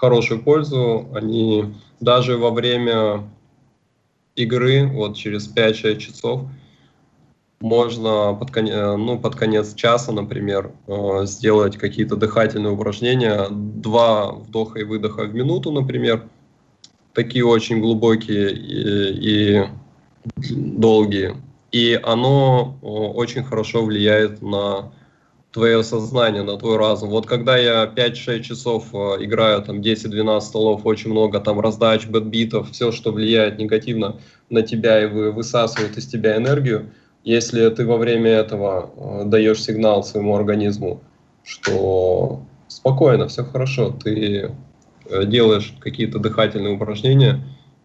хорошую пользу. Они даже во время игры, вот через 5-6 часов, можно под конец, ну, под конец часа, например, э, сделать какие-то дыхательные упражнения. Два вдоха и выдоха в минуту, например. Такие очень глубокие и, и долгие. И оно очень хорошо влияет на твое сознание, на твой разум. Вот когда я 5-6 часов э, играю, там 10-12 столов, очень много там раздач, бэтбитов, все, что влияет негативно на тебя и вы, высасывает из тебя энергию, если ты во время этого э, даешь сигнал своему организму, что спокойно, все хорошо, ты э, делаешь какие-то дыхательные упражнения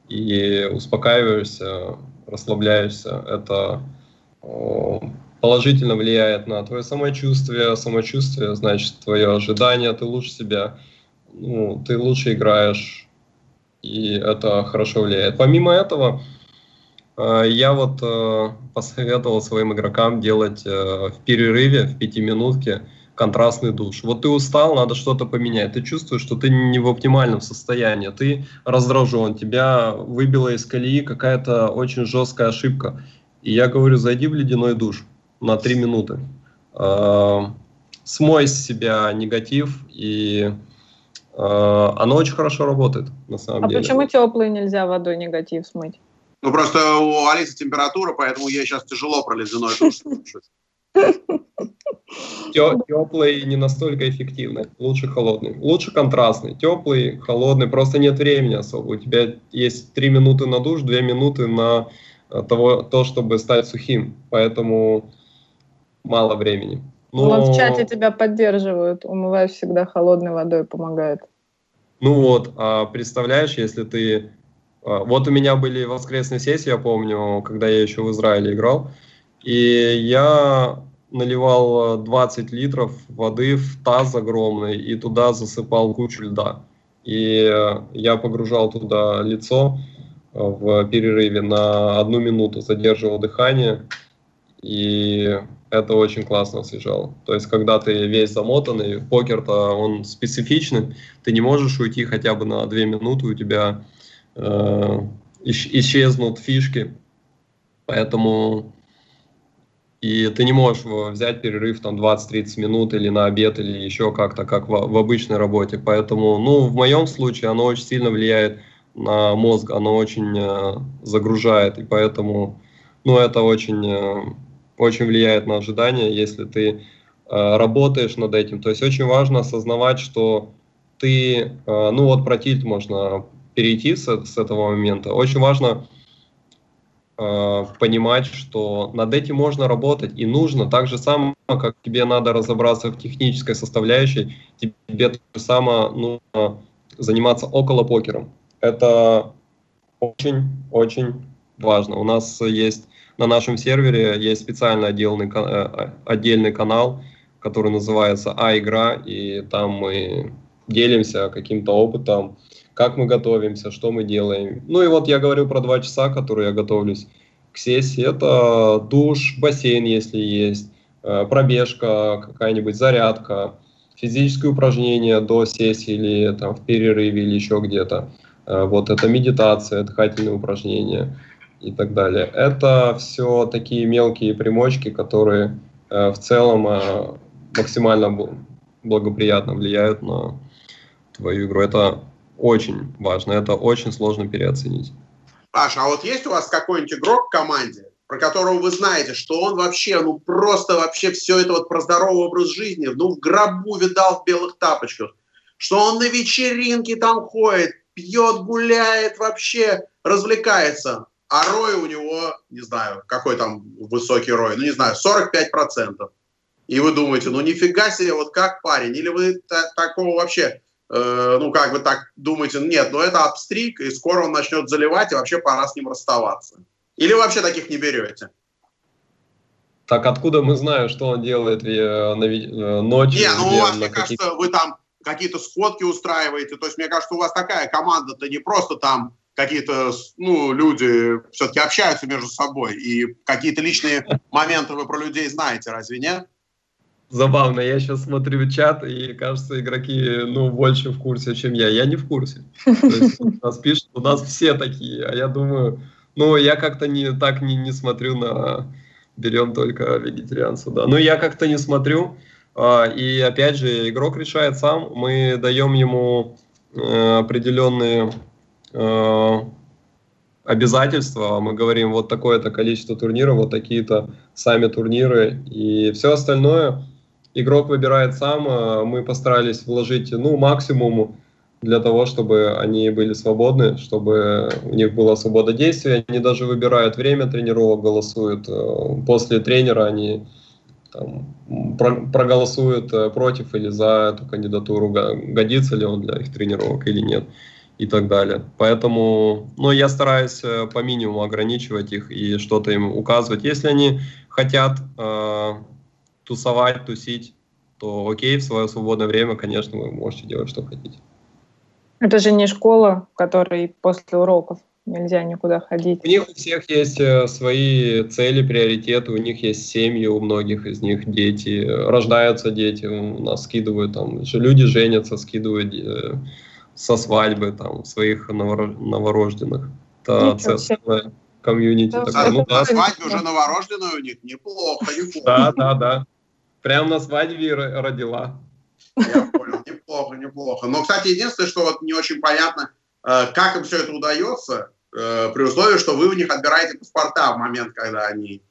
и успокаиваешься, расслабляешься, это положительно влияет на твое самочувствие, самочувствие, значит, твое ожидание, ты лучше себя, ну, ты лучше играешь, и это хорошо влияет. Помимо этого, э, я вот э, посоветовал своим игрокам делать э, в перерыве, в пятиминутке, контрастный душ. Вот ты устал, надо что-то поменять. Ты чувствуешь, что ты не в оптимальном состоянии, ты раздражен, тебя выбила из колеи какая-то очень жесткая ошибка. И я говорю, зайди в ледяной душ на 3 минуты. Э, смой с себя негатив, и э, оно очень хорошо работает, на самом а деле. А почему теплый нельзя водой негатив смыть? Ну, просто у Алисы температура, поэтому ей сейчас тяжело про ледяной душ слушать. Теплый не настолько эффективный, лучше холодный. Лучше контрастный, теплый, холодный, просто нет времени особо. У тебя есть 3 минуты на душ, 2 минуты на э, того, то, чтобы стать сухим. Поэтому мало времени. Но... Вот в чате тебя поддерживают, умываюсь всегда холодной водой, помогает. Ну вот, а представляешь, если ты... А, вот у меня были воскресные сессии, я помню, когда я еще в Израиле играл, и я наливал 20 э, литров воды в таз огромный и туда засыпал кучу льда. И я погружал туда лицо в перерыве на одну минуту, задерживал дыхание, и это очень классно освежало. То есть, когда ты весь замотанный, покер-то он специфичный, ты не можешь уйти хотя бы на две минуты, у тебя э, исчезнут фишки, поэтому и ты не можешь взять перерыв там 20-30 минут или на обед, или еще как-то, как в, обычной работе. Поэтому, ну, в моем случае оно очень сильно влияет на мозг, оно очень э, загружает, и поэтому, ну, это очень, э, очень влияет на ожидания, если ты э, работаешь над этим. То есть очень важно осознавать, что ты, ну вот про тильт можно перейти с, с этого момента. Очень важно понимать, что над этим можно работать и нужно. Так же самое, как тебе надо разобраться в технической составляющей, тебе так же самое нужно заниматься около покером. Это очень-очень важно. У нас есть на нашем сервере есть специально отдельный, э, отдельный канал, который называется А-игра, и там мы делимся каким-то опытом, как мы готовимся, что мы делаем. Ну и вот я говорю про два часа, которые я готовлюсь к сессии. Это душ, бассейн, если есть, э, пробежка, какая-нибудь зарядка, физические упражнения до сессии или там в перерыве или еще где-то. Э, вот это медитация, дыхательные упражнения и так далее. Это все такие мелкие примочки, которые э, в целом максимально благоприятно влияют на твою игру. Это очень важно, это очень сложно переоценить. Паша, а вот есть у вас какой-нибудь игрок в команде, про которого вы знаете, что он вообще, ну просто вообще все это вот про здоровый образ жизни, ну в гробу видал в белых тапочках, что он на вечеринке там ходит, пьет, гуляет, вообще развлекается, а рой у него, не знаю, какой там высокий рой, ну не знаю, 45%. И вы думаете, ну нифига себе, вот как парень, или вы такого вообще Э, ну, как бы так думаете, нет, ну это обстриг, и скоро он начнет заливать, и вообще пора с ним расставаться. Или вообще таких не берете? Так откуда мы знаем, что он делает э, на э, ночью? Не, ну у вас, мне кажется, вы там какие-то сходки устраиваете. То есть, мне кажется, у вас такая команда-то не просто там какие-то, ну, люди все-таки общаются между собой, и какие-то личные моменты вы про людей знаете, разве нет? Забавно, я сейчас смотрю чат, и кажется, игроки, ну, больше в курсе, чем я. Я не в курсе. То нас пишут, у нас все такие, а я думаю, ну, я как-то не так не, не смотрю на берем только вегетарианцев, да. Ну, я как-то не смотрю, а, и опять же, игрок решает сам, мы даем ему э, определенные э, обязательства, мы говорим, вот такое-то количество турниров, вот такие-то сами турниры, и все остальное игрок выбирает сам. А мы постарались вложить ну, максимум для того, чтобы они были свободны, чтобы у них была свобода действия. Они даже выбирают время тренировок, голосуют. Э, после тренера они там, проголосуют э, против или за эту кандидатуру, годится ли он для их тренировок или нет и так далее. Поэтому ну, я стараюсь э, по минимуму ограничивать их и что-то им указывать. Если они хотят тусовать, тусить, то окей, в свое свободное время, конечно, вы можете делать, что хотите. Это же не школа, в которой после уроков нельзя никуда ходить. У них у всех есть э, свои цели, приоритеты, у них есть семьи, у многих из них дети, рождаются дети, у нас скидывают там, люди женятся, скидывают э, со свадьбы там своих новорожденных. Это целая комьюнити. Да, ну, да. свадьбе уже новорожденную у них неплохо, неплохо. Да, да, да. Прямо на свадьбе родила. Я понял, неплохо, неплохо. Но, кстати, единственное, что вот не очень понятно, э, как им все это удается, э, при условии, что вы у них отбираете паспорта в момент, когда они,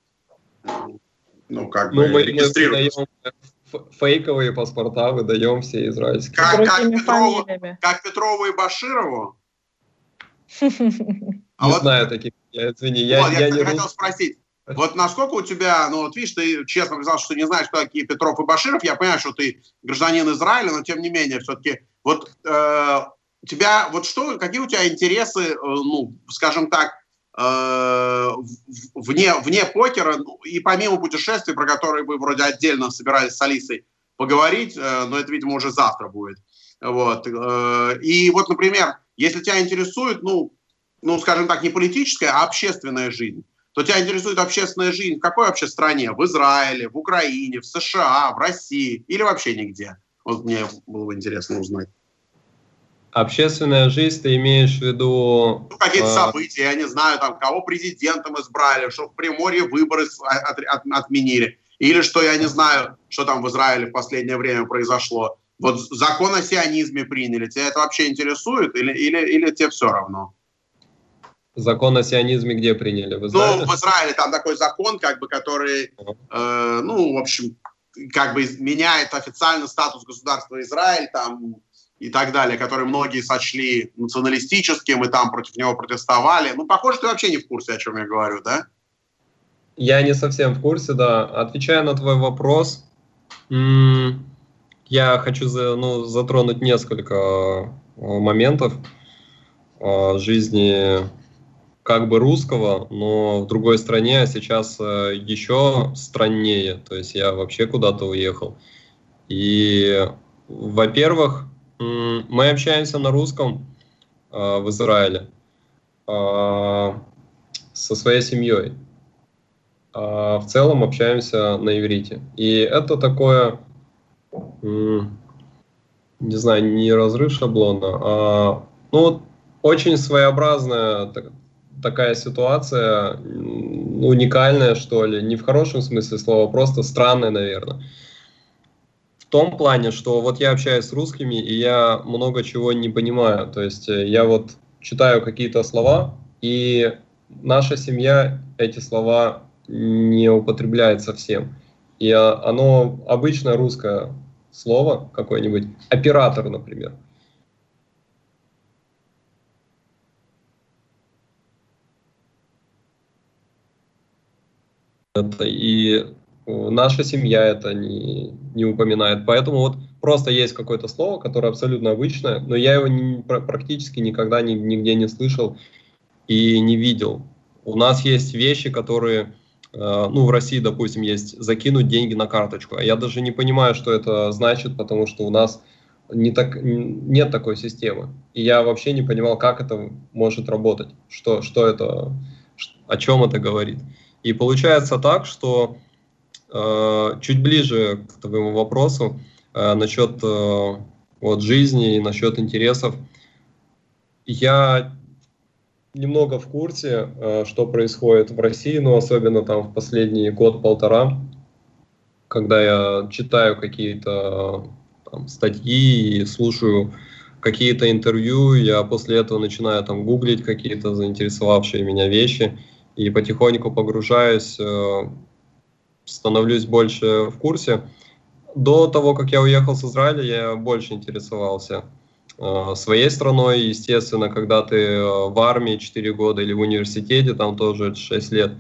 ну, как ну, бы, мы, регистрируются. фейковые паспорта выдаем все израильские. Как, как, Петрову, как Петрову и Баширову? Не а вот, знаю таких, я, извини, я, вот, я, я не хотел спросить, вот насколько у тебя, ну вот видишь, ты честно признал, что не знаешь, кто такие Петров и Баширов. Я понимаю, что ты гражданин Израиля, но тем не менее, все-таки вот э, тебя, вот что, какие у тебя интересы, э, ну, скажем так, э, вне, вне покера ну, и помимо путешествий, про которые мы вроде отдельно собирались с Алисой поговорить, э, но это, видимо, уже завтра будет. Вот. Э, и вот, например, если тебя интересует, ну, ну, скажем так, не политическая, а общественная жизнь, то тебя интересует общественная жизнь в какой вообще стране? В Израиле, в Украине, в США, в России или вообще нигде? Вот мне было бы интересно узнать. Общественная жизнь, ты имеешь в виду... Ну, какие-то э... события, я не знаю, там, кого президентом избрали, что в Приморье выборы от, от, отменили, или что, я не знаю, что там в Израиле в последнее время произошло. Вот закон о сионизме приняли, тебя это вообще интересует или, или, или тебе все равно? Закон о сионизме где приняли? В Израиле? Ну, в Израиле там такой закон, как бы, который, э, ну, в общем, как бы меняет официально статус государства Израиль, там, и так далее, который многие сочли националистическим и там против него протестовали. Ну, похоже, ты вообще не в курсе, о чем я говорю, да? Я не совсем в курсе, да. Отвечая на твой вопрос, я хочу ну, затронуть несколько э, моментов э, жизни как бы русского, но в другой стране, а сейчас э, еще страннее. То есть я вообще куда-то уехал. И, во-первых, мы общаемся на русском э, в Израиле э, со своей семьей. А в целом общаемся на иврите. И это такое, не знаю, не разрыв шаблона, а ну, очень своеобразная такая ситуация, уникальная, что ли, не в хорошем смысле слова, просто странная, наверное том плане, что вот я общаюсь с русскими, и я много чего не понимаю. То есть э, я вот читаю какие-то слова, и наша семья эти слова не употребляет совсем. И а, оно обычное русское слово какое-нибудь, оператор, например. Это и наша семья это не, не упоминает. Поэтому вот просто есть какое-то слово, которое абсолютно обычное, но я его не, практически никогда ни, нигде не слышал и не видел. У нас есть вещи, которые, э, ну, в России, допустим, есть закинуть деньги на карточку. А я даже не понимаю, что это значит, потому что у нас не так, нет такой системы. И я вообще не понимал, как это может работать, что, что это, о чем это говорит. И получается так, что Э, чуть ближе к твоему вопросу э, насчет э, вот, жизни и насчет интересов. Я немного в курсе, что происходит в России, но особенно там в последний год-полтора, когда я читаю какие-то там, статьи и слушаю какие-то интервью, я после этого начинаю там гуглить какие-то заинтересовавшие меня вещи и потихоньку погружаюсь становлюсь больше в курсе. До того, как я уехал с Израиля, я больше интересовался э, своей страной. Естественно, когда ты э, в армии 4 года или в университете, там тоже 6 лет,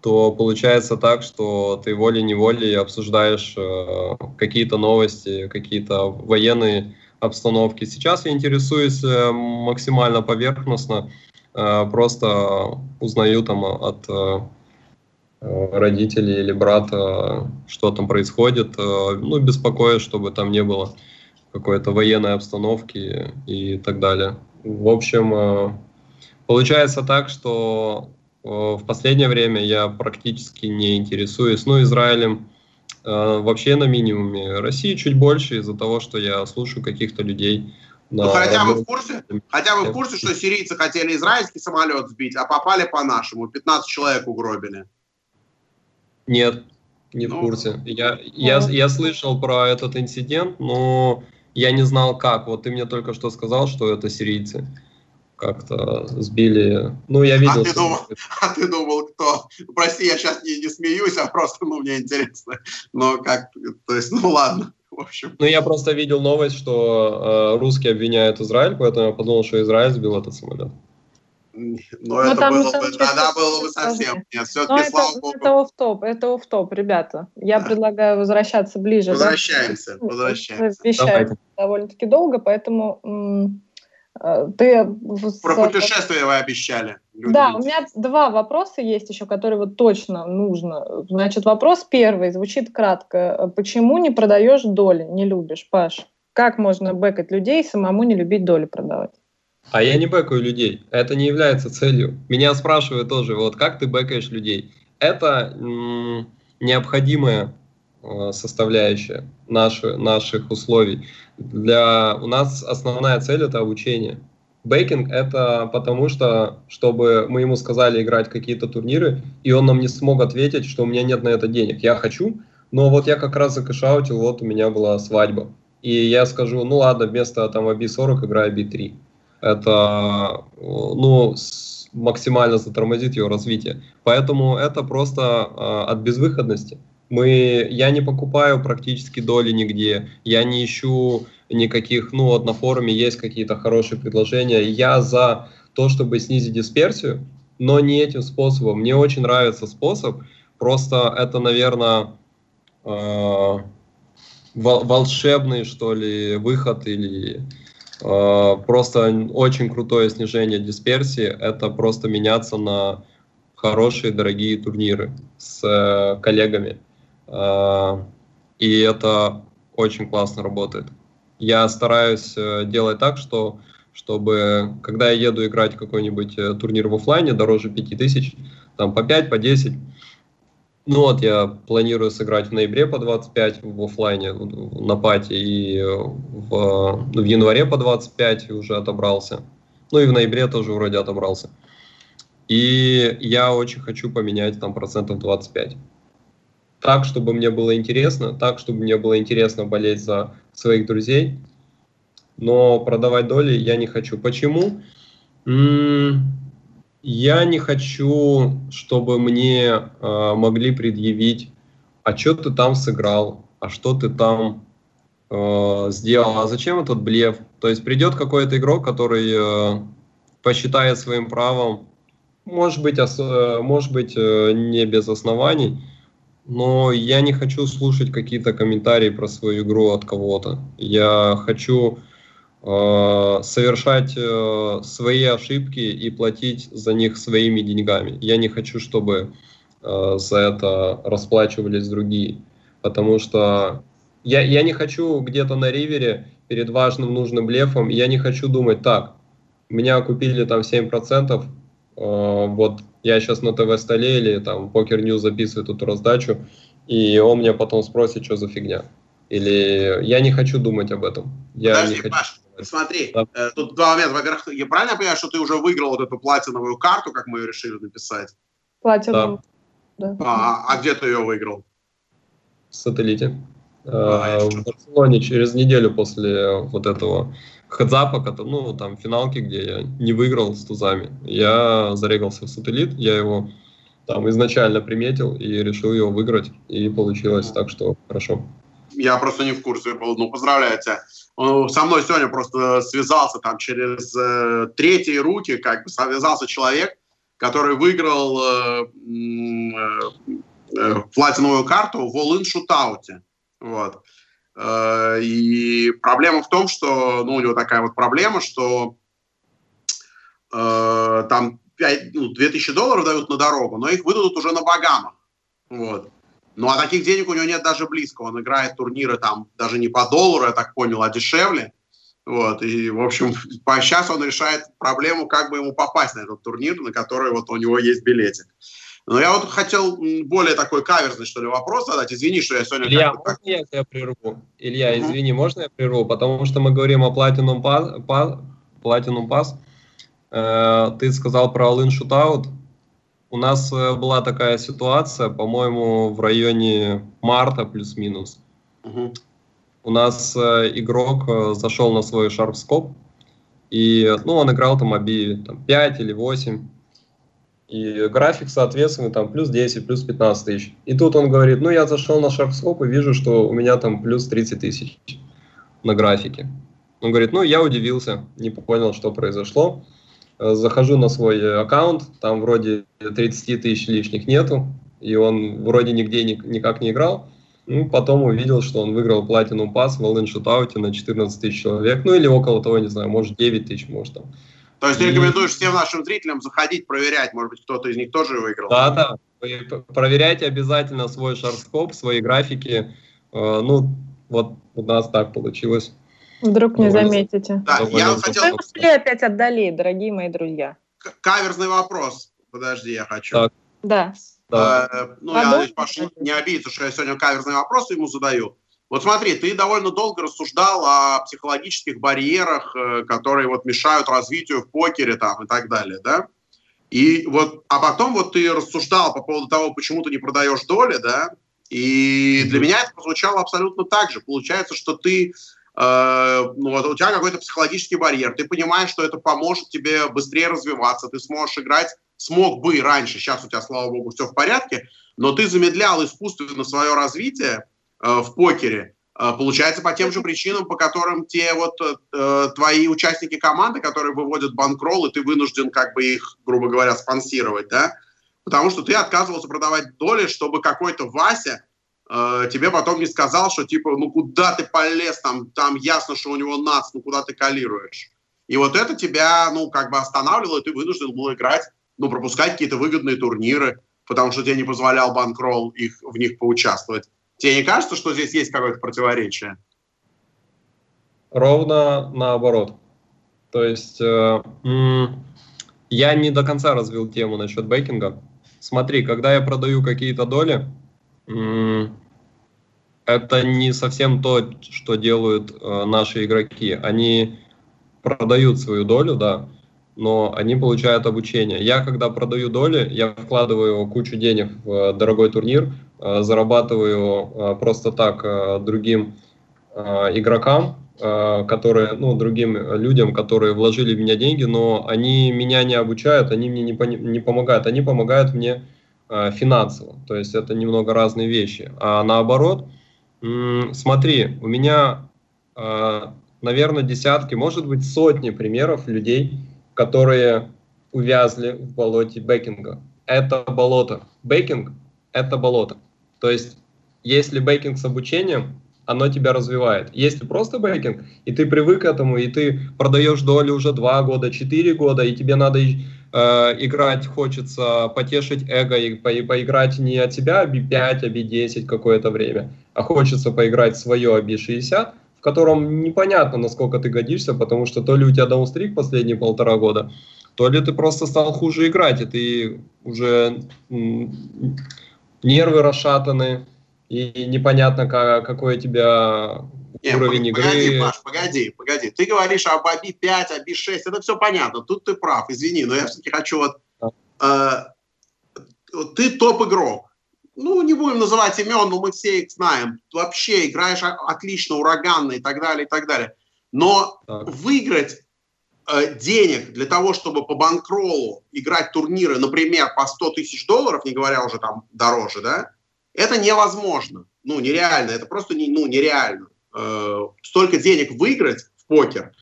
то получается так, что ты волей-неволей обсуждаешь э, какие-то новости, какие-то военные обстановки. Сейчас я интересуюсь э, максимально поверхностно, э, просто узнаю там от э, Э, родителей или брата, что там происходит, э, ну, беспокоит, чтобы там не было какой-то военной обстановки и так далее. В общем, э, получается так, что в последнее время я практически не интересуюсь, ну, Израилем вообще на минимуме, России чуть больше из-за того, что я слушаю каких-то людей, ну, хотя бы в курсе, хотя бы в курсе, что сирийцы хотели израильский самолет сбить, а попали по нашему, 15 человек угробили. Нет, не ну, в курсе. Я, я, я слышал про этот инцидент, но я не знал как. Вот ты мне только что сказал, что это сирийцы как-то сбили. Ну, я видел. А ты, думал, а ты думал, кто? Прости, я сейчас не, не смеюсь, а просто, ну, мне интересно. Но как, то есть, ну, ладно. В общем. Ну, я просто видел новость, что э, русские обвиняют Израиль, поэтому я подумал, что Израиль сбил этот самолет. Но, но это там, было бы, тогда было бы совсем нет. Все-таки, это, слава богу. Это оф-топ, это оф-топ, ребята. Я да. предлагаю возвращаться ближе. Возвращаемся, да? возвращаемся. Вещаем довольно-таки долго, поэтому Э, ты Про путешествия вы обещали. Люди да, у меня два вопроса есть еще, которые вот точно нужно. Значит, вопрос первый звучит кратко. Почему не продаешь доли, не любишь, Паш? Как можно бэкать людей и самому не любить доли продавать? А я не бэкаю людей. Это не является целью. Меня спрашивают тоже, вот как ты бэкаешь людей? Это м- необходимая э, составляющая наши, наших условий. Для, у нас основная цель это обучение. Бейкинг это потому что, чтобы мы ему сказали играть какие-то турниры, и он нам не смог ответить, что у меня нет на это денег. Я хочу, но вот я как раз закэшаутил, вот у меня была свадьба. И я скажу, ну ладно, вместо там B40 играю B3. Это, ну, максимально затормозит его развитие. Поэтому это просто э, от безвыходности. Мы, я не покупаю практически доли нигде, я не ищу никаких, ну вот на форуме есть какие-то хорошие предложения. Я за то, чтобы снизить дисперсию, но не этим способом. Мне очень нравится способ, просто это, наверное, э, волшебный, что ли, выход или э, просто очень крутое снижение дисперсии. Это просто меняться на хорошие, дорогие турниры с э, коллегами. Э, и это очень классно работает. Я стараюсь э, делать так, что чтобы, когда я еду играть какой-нибудь э, турнир в офлайне дороже 5000, там по 5, по 10, ну вот я планирую сыграть в ноябре по 25 в офлайне на пати и в, в январе по 25 уже отобрался. Ну и в ноябре тоже вроде отобрался. И я очень хочу поменять там процентов 25 так, чтобы мне было интересно, так, чтобы мне было интересно болеть за своих друзей, но продавать доли я не хочу. Почему? Я не хочу, чтобы мне э, могли предъявить, а что ты там сыграл, а что ты там э, сделал, а зачем этот блеф? То есть придет какой-то игрок, который э, посчитает своим правом, может быть, ос, может быть э, не без оснований, но я не хочу слушать какие-то комментарии про свою игру от кого-то. Я хочу э, совершать э, свои ошибки и платить за них своими деньгами. Я не хочу, чтобы э, за это расплачивались другие, потому что я, я не хочу где-то на ривере перед важным нужным блефом, я не хочу думать так, меня купили там 7%, Э, вот я сейчас на ТВ-столе или там PokerNews записывает эту раздачу, и он мне потом спросит, что за фигня. Или я не хочу думать об этом. Я Подожди, не хочу... Паш, смотри, да. э, тут два момента. Во-первых, я правильно понимаю, что ты уже выиграл вот эту платиновую карту, как мы ее решили написать? Платиновую. Да. да. А, а где ты ее выиграл? В сателлите. А, э, в Барселоне через неделю после вот этого хедзапа, ну, там, финалки, где я не выиграл с тузами. Я зарегался в сателлит, я его там изначально приметил и решил его выиграть, и получилось так, что хорошо. Я просто не в курсе был, ну, поздравляю тебя. Со мной сегодня просто связался там через э, третьи руки, как бы связался человек, который выиграл э, э, э, платиновую карту в All-In шутауте. Вот. Э, и проблема в том, что ну, у него такая вот проблема, что э, там 5, ну, 2000 долларов дают на дорогу, но их выдадут уже на Багамах. Вот. Ну, а таких денег у него нет даже близко. Он играет турниры там даже не по доллару, я так понял, а дешевле. Вот, и, в общем, сейчас он решает проблему, как бы ему попасть на этот турнир, на который вот у него есть билетик. Но я вот хотел более такой каверзный, что ли, вопрос задать. Извини, что я сегодня... Илья, можно я тебя прерву? Илья, угу. извини, можно я прерву? Потому что мы говорим о Platinum Pass. Platinum Pass. Э, ты сказал про All-In Shootout. У нас э, была такая ситуация, по-моему, в районе марта плюс-минус. Угу. У нас э, игрок э, зашел на свой шарпскоп, и ну, он играл там оби там, 5 или 8 и график, соответственно, там плюс 10, плюс 15 тысяч. И тут он говорит, ну, я зашел на шарпскоп и вижу, что у меня там плюс 30 тысяч на графике. Он говорит, ну, я удивился, не понял, что произошло. Э, захожу на свой аккаунт, там вроде 30 тысяч лишних нету, и он вроде нигде ни, никак не играл. Ну, потом увидел, что он выиграл платину пас в all шутауте на 14 тысяч человек, ну или около того, не знаю, может 9 тысяч, может там. То есть ты рекомендуешь всем нашим зрителям заходить, проверять, может быть, кто-то из них тоже выиграл? Да, да. Проверяйте обязательно свой шарскоп, свои графики. Э, ну, вот у нас так получилось. Вдруг не заметите. Да, я хотел... Мы ушли опять отдали, дорогие мои друзья. Каверзный вопрос. Подожди, я хочу. Так. Да. Да. Э, ну, я надеюсь, Паша не обидится, что я сегодня каверзный вопрос ему задаю. Вот смотри, ты довольно долго рассуждал о психологических барьерах, э, которые вот мешают развитию в покере там и так далее, да? И вот, а потом вот ты рассуждал по поводу того, почему ты не продаешь доли, да? И для меня это прозвучало абсолютно так же. Получается, что ты э, ну, вот у тебя какой-то психологический барьер, ты понимаешь, что это поможет тебе быстрее развиваться, ты сможешь играть смог бы раньше, сейчас у тебя, слава богу, все в порядке, но ты замедлял искусственно свое развитие в покере, э, получается, по тем же причинам, по которым те вот э, твои участники команды, которые выводят банкролл, и ты вынужден как бы их, грубо говоря, спонсировать, да, потому что ты отказывался продавать доли, чтобы какой-то Вася э, тебе потом не сказал, что типа, ну куда ты полез, там, там ясно, что у него нац, ну куда ты калируешь. И вот это тебя, ну, как бы останавливало, и ты вынужден был играть ну, пропускать какие-то выгодные турниры, потому что тебе не позволял банкролл их, в них поучаствовать. Тебе не кажется, что здесь есть какое-то противоречие? Ровно наоборот. То есть э, я не до конца развил тему насчет бейкинга. Смотри, когда я продаю какие-то доли, это не совсем то, что делают э, наши игроки. Они продают свою долю, да, но они получают обучение. Я, когда продаю доли, я вкладываю кучу денег в дорогой турнир, э, зарабатываю э, просто так э, другим игрокам, которые, ну, другим людям, которые вложили в меня деньги, но они меня не обучают, они мне не, не помогают, они помогают мне финансово. То есть это немного разные вещи. А наоборот, смотри, у меня, наверное, десятки, может быть, сотни примеров людей, которые увязли в болоте бейкинга. Это болото. Бейкинг – это болото. То есть, если бейкинг с обучением, оно тебя развивает. Если просто бейкинг, и ты привык к этому, и ты продаешь доли уже 2 года, 4 года, и тебе надо э, играть, хочется потешить эго и по, поиграть не от тебя B5, а B10 какое-то время, а хочется поиграть свое B60, котором непонятно, насколько ты годишься, потому что то ли у тебя даунстрик последние полтора года, то ли ты просто стал хуже играть, и ты уже нервы расшатаны, и непонятно, как, какой у тебя не, уровень погоди, игры. Паш, погоди, погоди. Ты говоришь об АБИ 5, АБИ 6, это все понятно, тут ты прав, извини, но я все-таки хочу вот... Да. Э, ты топ-игрок, ну, не будем называть имен, но мы все их знаем. Вообще играешь отлично, ураганно и так далее, и так далее. Но так. выиграть денег для того, чтобы по банкролу играть турниры, например, по 100 тысяч долларов, не говоря уже там дороже, да, это невозможно. Ну, нереально. Это просто не, ну, нереально. Э, столько денег выиграть в покер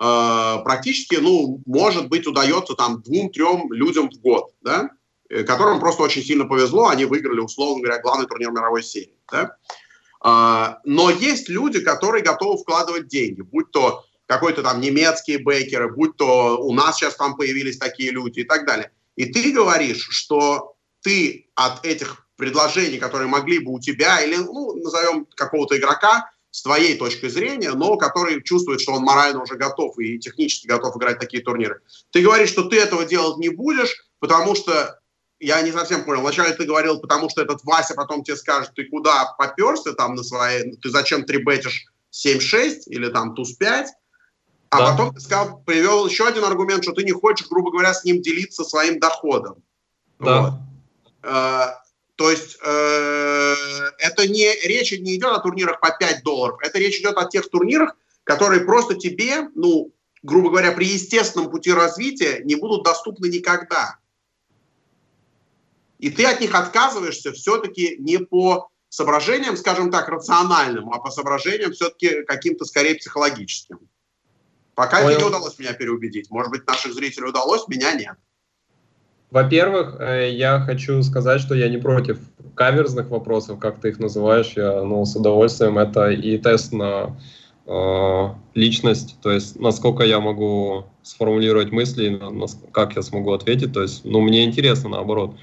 э, практически, ну, может быть, удается там двум-трем людям в год, да, Э, которым просто очень сильно повезло, они выиграли, условно говоря, главный турнир мировой серии. Да? А, но есть люди, которые готовы вкладывать деньги, будь то какой-то там немецкие бейкеры, будь то у нас сейчас там появились такие люди и так далее. И ты говоришь, что ты от этих предложений, которые могли бы у тебя, или, ну, назовем какого-то игрока, с твоей точки зрения, но который чувствует, что он морально уже готов и технически готов играть такие турниры. Ты говоришь, что ты этого делать не будешь, потому что я не совсем понял. Вначале ты говорил, потому что этот Вася потом тебе скажет, ты куда поперся там на своей, ты зачем трибетишь 7-6 или там туз-5, а да. потом ты сказал, привел еще один аргумент, что ты не хочешь, грубо говоря, с ним делиться своим доходом. Да. Вот. Э, то есть э, это не, речь не идет о турнирах по 5 долларов, это речь идет о тех турнирах, которые просто тебе, ну, грубо говоря, при естественном пути развития не будут доступны никогда. И ты от них отказываешься все-таки не по соображениям, скажем так, рациональным, а по соображениям все-таки каким-то скорее психологическим. Пока Понял. не удалось меня переубедить. Может быть, наших зрителей удалось, меня нет. Во-первых, э, я хочу сказать, что я не против каверзных вопросов, как ты их называешь. Я ну, с удовольствием. Это и тест на э, личность, то есть насколько я могу сформулировать мысли, как я смогу ответить. То есть, ну, мне интересно наоборот.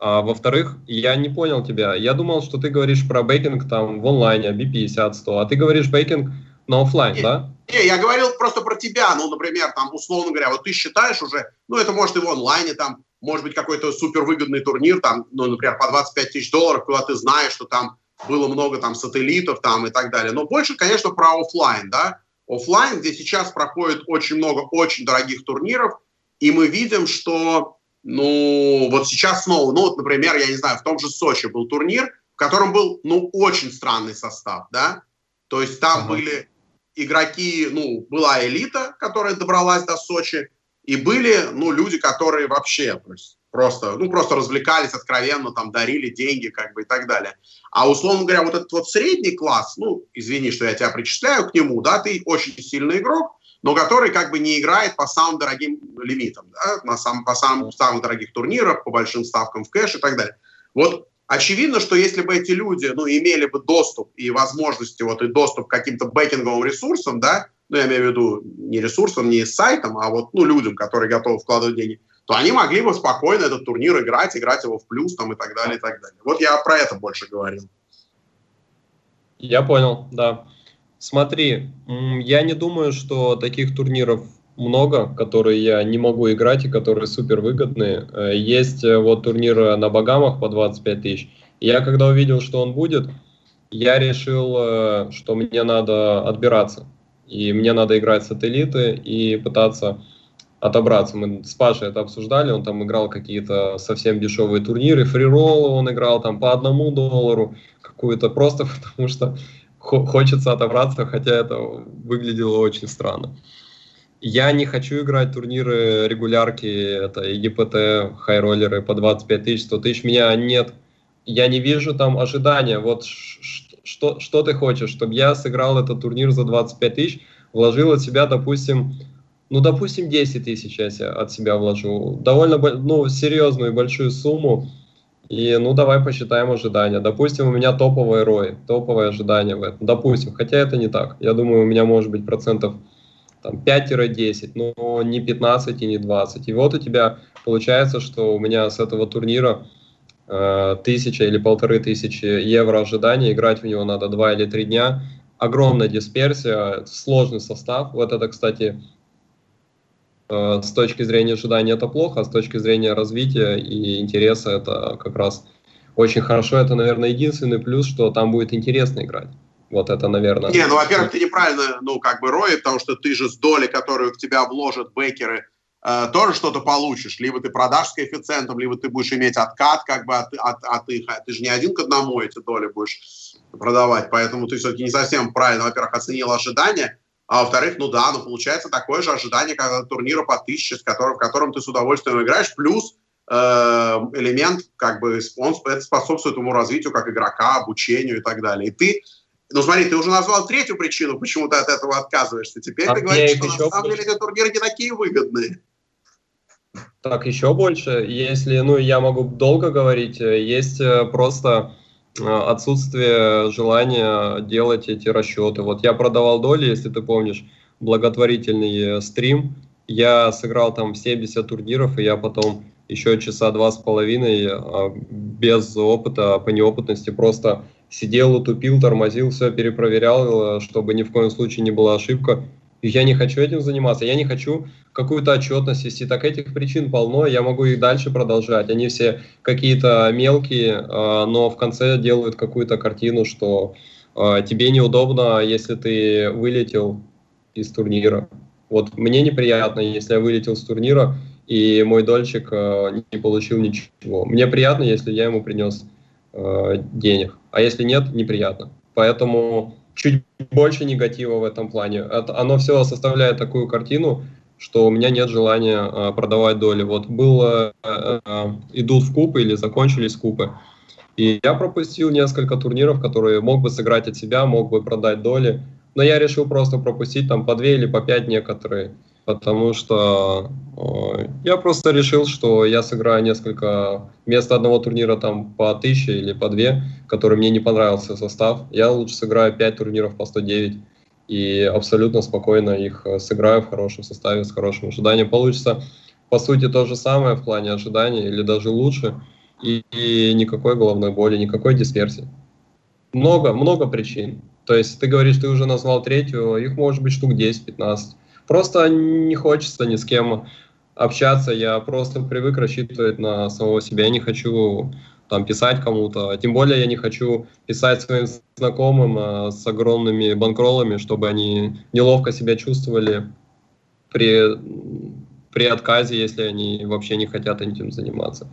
А, во-вторых, я не понял тебя. Я думал, что ты говоришь про бейкинг там в онлайне, B50-100, а ты говоришь бейкинг на офлайн, не, да? Не, я говорил просто про тебя. Ну, например, там, условно говоря, вот ты считаешь уже, ну, это может и в онлайне, там, может быть, какой-то супервыгодный турнир, там, ну, например, по 25 тысяч долларов, куда ты знаешь, что там было много там сателлитов там и так далее. Но больше, конечно, про офлайн, да. Офлайн, где сейчас проходит очень много очень дорогих турниров, и мы видим, что ну, вот сейчас снова, ну, вот, например, я не знаю, в том же Сочи был турнир, в котором был, ну, очень странный состав, да, то есть там ага. были игроки, ну, была элита, которая добралась до Сочи, и были, ну, люди, которые вообще, то есть просто, ну, просто развлекались откровенно, там, дарили деньги, как бы, и так далее. А, условно говоря, вот этот вот средний класс, ну, извини, что я тебя причисляю к нему, да, ты очень сильный игрок, но который как бы не играет по самым дорогим лимитам, да, на сам, по самым, самых дорогих турнирах, по большим ставкам в кэш и так далее. Вот очевидно, что если бы эти люди ну, имели бы доступ и возможности, вот, и доступ к каким-то бэкинговым ресурсам, да, ну, я имею в виду не ресурсам, не сайтам, а вот, ну, людям, которые готовы вкладывать деньги, то они могли бы спокойно этот турнир играть, играть его в плюс там и так далее, и так далее. Вот я про это больше говорил. Я понял, да. Смотри, я не думаю, что таких турниров много, которые я не могу играть и которые супер выгодные. Э, есть э, вот турниры на Багамах по 25 тысяч. Я когда увидел, что он будет, я решил, э, что мне надо отбираться. И мне надо играть сателлиты и пытаться отобраться. Мы с Пашей это обсуждали, он там играл какие-то совсем дешевые турниры, фрироллы он играл там по одному доллару, какую-то просто потому что хочется отобраться, хотя это выглядело очень странно. Я не хочу играть турниры регулярки, это ЕГПТ, хайроллеры по 25 тысяч, 100 тысяч. Меня нет, я не вижу там ожидания. Вот что, что ты хочешь, чтобы я сыграл этот турнир за 25 тысяч, вложил от себя, допустим, ну, допустим, 10 тысяч я от себя вложу. Довольно ну, серьезную и большую сумму. И, ну, давай посчитаем ожидания. Допустим, у меня топовые рои, топовые ожидания в этом. Допустим, хотя это не так. Я думаю, у меня может быть процентов там, 5-10, но не 15 и не 20. И вот у тебя получается, что у меня с этого турнира э, тысяча или полторы тысячи евро ожидания, играть в него надо 2 или 3 дня. Огромная дисперсия, сложный состав. Вот это, кстати, Э, с точки зрения ожидания это плохо, а с точки зрения развития и интереса это как раз очень хорошо. Это, наверное, единственный плюс, что там будет интересно играть. Вот это, наверное. Не, ну, во-первых, ты неправильно, ну, как бы рои, потому что ты же с доли, которую в тебя вложат бейкеры, э, тоже что-то получишь. Либо ты продашь с коэффициентом, либо ты будешь иметь откат как бы от, от, от их. Ты же не один к одному эти доли будешь продавать. Поэтому ты все-таки не совсем правильно, во-первых, оценил ожидания. А во-вторых, ну да, ну получается такое же ожидание, как от турнира по тысяче, с которым, в котором ты с удовольствием играешь, плюс э, элемент, как бы, он способствует ему развитию как игрока, обучению и так далее. И ты, ну смотри, ты уже назвал третью причину, почему ты от этого отказываешься. Теперь а ты говоришь, что на самом деле эти турниры не такие выгодные. Так, еще больше. Если, ну, я могу долго говорить, э, есть э, просто Э, отсутствие желания делать эти расчеты. Вот я продавал доли, если ты помнишь, благотворительный стрим. Я сыграл там 70 турниров, и я потом еще часа два с половиной без опыта, по неопытности просто сидел, утупил, тормозил, все перепроверял, э, чтобы ни в коем случае не была ошибка. Я не хочу этим заниматься, я не хочу какую-то отчетность вести. Так этих причин полно, я могу их дальше продолжать. Они все какие-то мелкие, а, но в конце делают какую-то картину, что а, тебе неудобно, если ты вылетел из турнира. Вот мне неприятно, если я вылетел с турнира, и мой дольщик не получил ничего. Мне приятно, если я ему принес денег, а если нет, неприятно. Поэтому чуть больше негатива в этом плане. Это, оно все составляет такую картину, что у меня нет желания а, продавать доли. Вот было, а, а, идут в купы или закончились купы. И я пропустил несколько турниров, которые мог бы сыграть от себя, мог бы продать доли. Но я решил просто пропустить там по две или по пять некоторые. Потому что э, я просто решил, что я сыграю несколько, вместо одного турнира там по 1000 или по 2, который мне не понравился состав, я лучше сыграю 5 турниров по 109 и абсолютно спокойно их э, сыграю в хорошем составе, с хорошим ожиданием. Получится, по сути, то же самое в плане ожидания или даже лучше, и, и никакой головной боли, никакой дисперсии. Много, много причин. То есть ты говоришь, ты уже назвал третью, их может быть штук 10-15. Просто не хочется ни с кем общаться, я просто привык рассчитывать на самого себя, я не хочу там писать кому-то. Тем более я не хочу писать своим знакомым э, с огромными банкролами, чтобы они неловко себя чувствовали при, при отказе, если они вообще не хотят этим заниматься.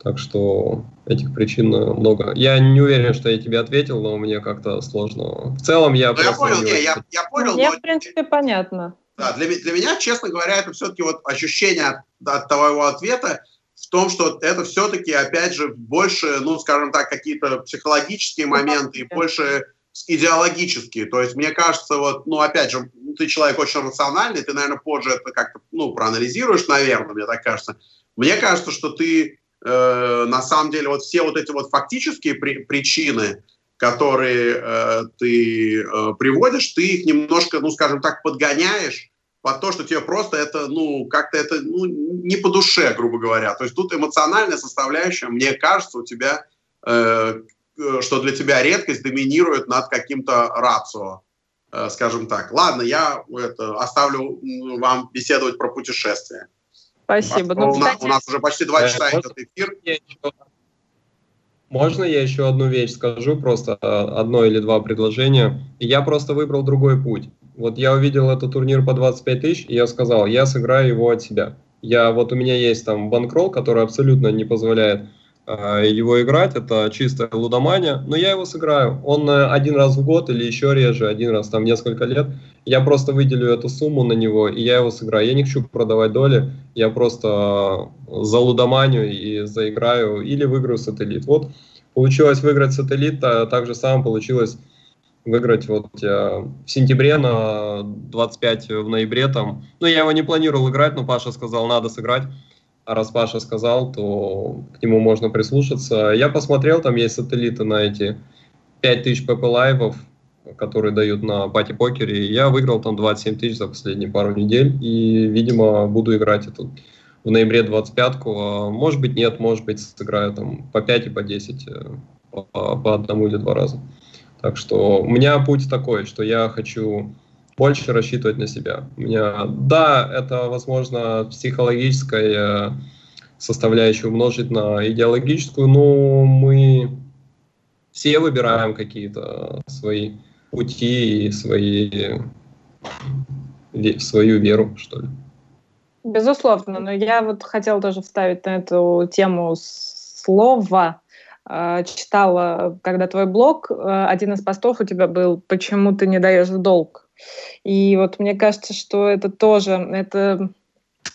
Так что этих причин много. Я не уверен, что я тебе ответил, но мне как-то сложно. В целом я... Ну, я понял, не, я, я понял. Мне, но... в принципе, понятно. Да, для, для меня, честно говоря, это все-таки вот ощущение от, от твоего ответа, в том, что это все-таки, опять же, больше, ну, скажем так, какие-то психологические моменты и больше идеологические. То есть, мне кажется, вот, ну, опять же, ты человек очень рациональный, ты, наверное, позже это как-то, ну, проанализируешь, наверное, мне так кажется. Мне кажется, что ты, э, на самом деле, вот все вот эти вот фактические при причины, которые э, ты э, приводишь, ты их немножко, ну, скажем так, подгоняешь под то, что тебе просто это, ну, как-то это, ну, не по душе, грубо говоря. То есть тут эмоциональная составляющая, мне кажется, у тебя, э, э что для тебя редкость доминирует над каким-то рацио, э, скажем так. Ладно, я это, оставлю вам беседовать про путешествия. Спасибо. Ну, у, нас, у нас уже почти два часа идет эфир. Можно я еще одну вещь скажу, просто одно или два предложения? Я просто выбрал другой путь. Вот я увидел этот турнир по 25 тысяч, и я сказал, я сыграю его от себя. Я, вот у меня есть там банкролл, который абсолютно не позволяет его играть, это чистая лудомания, но я его сыграю. Он э, один раз в год или еще реже, один раз там несколько лет. Я просто выделю эту сумму на него, и я его сыграю. Я не хочу продавать доли, я просто э, за лудоманию и заиграю или выиграю сателлит. Вот получилось выиграть сателлит, а так же самое получилось выиграть вот э, в сентябре на 25 в ноябре там. Ну, я его не планировал играть, но Паша сказал, надо сыграть. Раз Паша сказал, то к нему можно прислушаться. Я посмотрел, там есть сателлиты на эти 5000 pp лайвов, которые дают на пати-покере. Я выиграл там 27 тысяч за последние пару недель. И, видимо, буду играть эту в ноябре 25-ку. А может быть, нет, может быть, сыграю там по 5 и по 10 э, по, по одному или два раза. Так что у меня путь такой, что я хочу больше рассчитывать на себя. У меня, да, это, возможно, психологическая составляющая умножить на идеологическую, но мы все выбираем какие-то свои пути и свои, свою веру, что ли. Безусловно, но я вот хотела тоже вставить на эту тему слова а, читала, когда твой блог, а, один из постов у тебя был «Почему ты не даешь в долг?». И вот мне кажется, что это тоже, это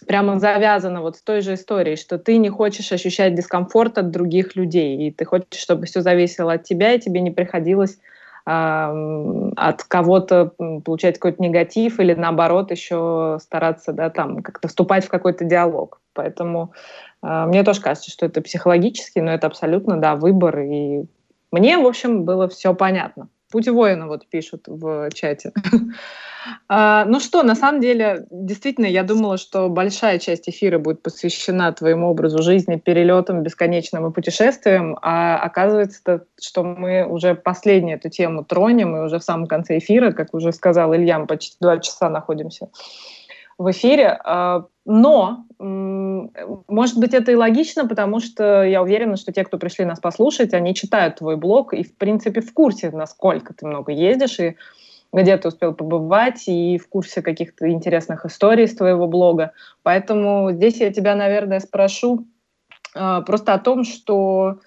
прямо завязано вот с той же историей, что ты не хочешь ощущать дискомфорт от других людей, и ты хочешь, чтобы все зависело от тебя, и тебе не приходилось э, от кого-то получать какой-то негатив или наоборот еще стараться да, там как-то вступать в какой-то диалог. Поэтому а, мне тоже кажется, что это психологически, но это абсолютно, да, выбор. И мне, в общем, было все понятно. Путь воина вот пишут в чате. А, ну что, на самом деле, действительно, я думала, что большая часть эфира будет посвящена твоему образу жизни, перелетам, бесконечным и путешествиям, а оказывается, что мы уже последнюю эту тему тронем, и уже в самом конце эфира, как уже сказал Илья, мы почти два часа находимся в эфире. А, но, может быть, это и логично, потому что я уверена, что те, кто пришли нас послушать, они читают твой блог и, в принципе, в курсе, насколько ты много ездишь и где ты успел побывать, и в курсе каких-то интересных историй с твоего блога. Поэтому здесь я тебя, наверное, спрошу э, просто о том, что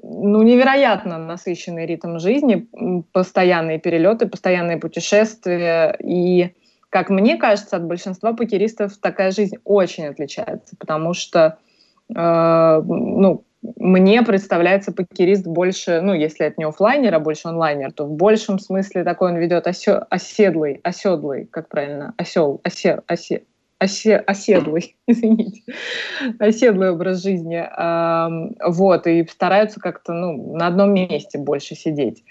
ну, невероятно насыщенный ритм жизни, постоянные перелеты, постоянные путешествия и как мне кажется, от большинства покеристов такая жизнь очень отличается, потому что, э, ну, мне представляется покерист больше, ну, если это не офлайнер, а больше онлайнер, то в большем смысле такой он ведет осё, оседлый, оседлый, как правильно, осел, осе, осе, осе, оседлый, извините, оседлый образ жизни, вот, и стараются как-то, ну, на одном месте больше сидеть.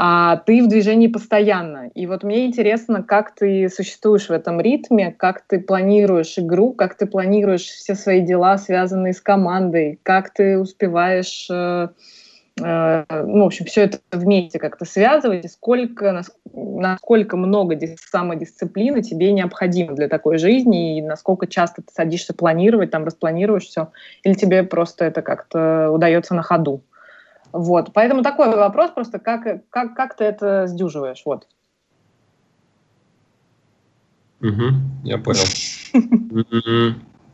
А ты в движении постоянно. И вот мне интересно, как ты существуешь в этом ритме, как ты планируешь игру, как ты планируешь все свои дела, связанные с командой, как ты успеваешь э, Э, ну, в общем, все это вместе как-то связывать, и сколько, насколько много самодисциплины тебе необходимо для такой жизни, и насколько часто ты садишься планировать, там, распланируешь все, или тебе просто это как-то удается на ходу. Вот, поэтому такой вопрос просто, как, как, как ты это сдюживаешь, вот. Угу, я понял.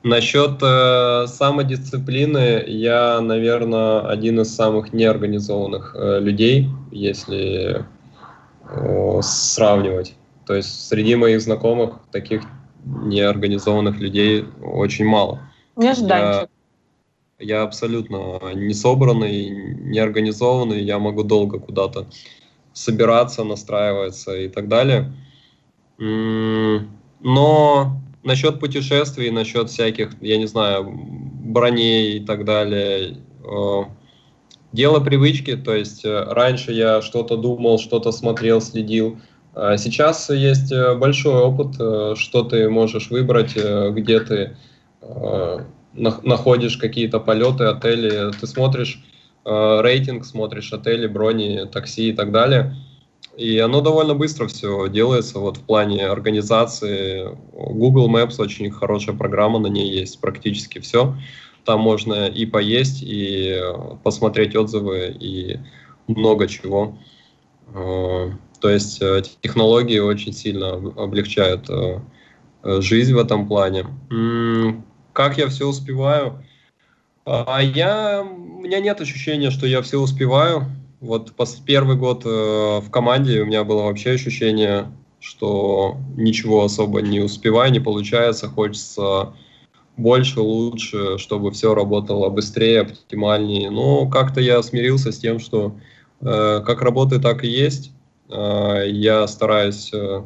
Насчет э, самодисциплины, я, наверное, один из самых неорганизованных э, людей, если э, сравнивать. То есть среди моих знакомых таких неорганизованных людей очень мало. Не ожидаем. Я, абсолютно не собранный, неорганизованный, я могу долго куда-то собираться, настраиваться и так далее. Но насчет путешествий, насчет всяких, я не знаю, броней и так далее, э, дело привычки, то есть э, раньше я что-то думал, что-то смотрел, следил, а сейчас есть э, большой опыт, что ты можешь выбрать, где ты находишь какие-то полеты, отели, ты смотришь рейтинг, смотришь отели, брони, такси и так далее – и оно довольно быстро все делается вот в плане организации. Google Maps очень хорошая программа, на ней есть практически все. Там можно и поесть, и посмотреть отзывы, и много чего. А, то есть э, технологии очень сильно облегчают э, жизнь в этом плане. Как я все успеваю? А я, у меня нет ощущения, что я все успеваю. Вот первый год э, в команде у меня было вообще ощущение, что ничего особо не успеваю, не получается, хочется больше, лучше, чтобы все работало быстрее, оптимальнее. Но как-то я смирился с тем, что э, как работает, так и есть. Э, я стараюсь э,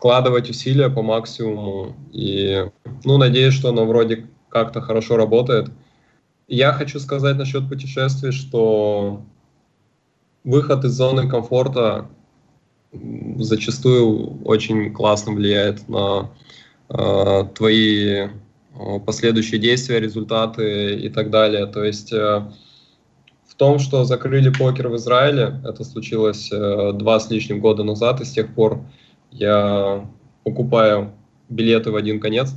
вкладывать усилия по максимуму и ну, надеюсь, что оно вроде как-то хорошо работает. Я хочу сказать насчет путешествий, что выход из зоны комфорта зачастую очень классно влияет на э, твои э, последующие действия, результаты и так далее. То есть э, в том, что закрыли покер в Израиле, это случилось э, два с лишним года назад, и с тех пор я покупаю билеты в один конец.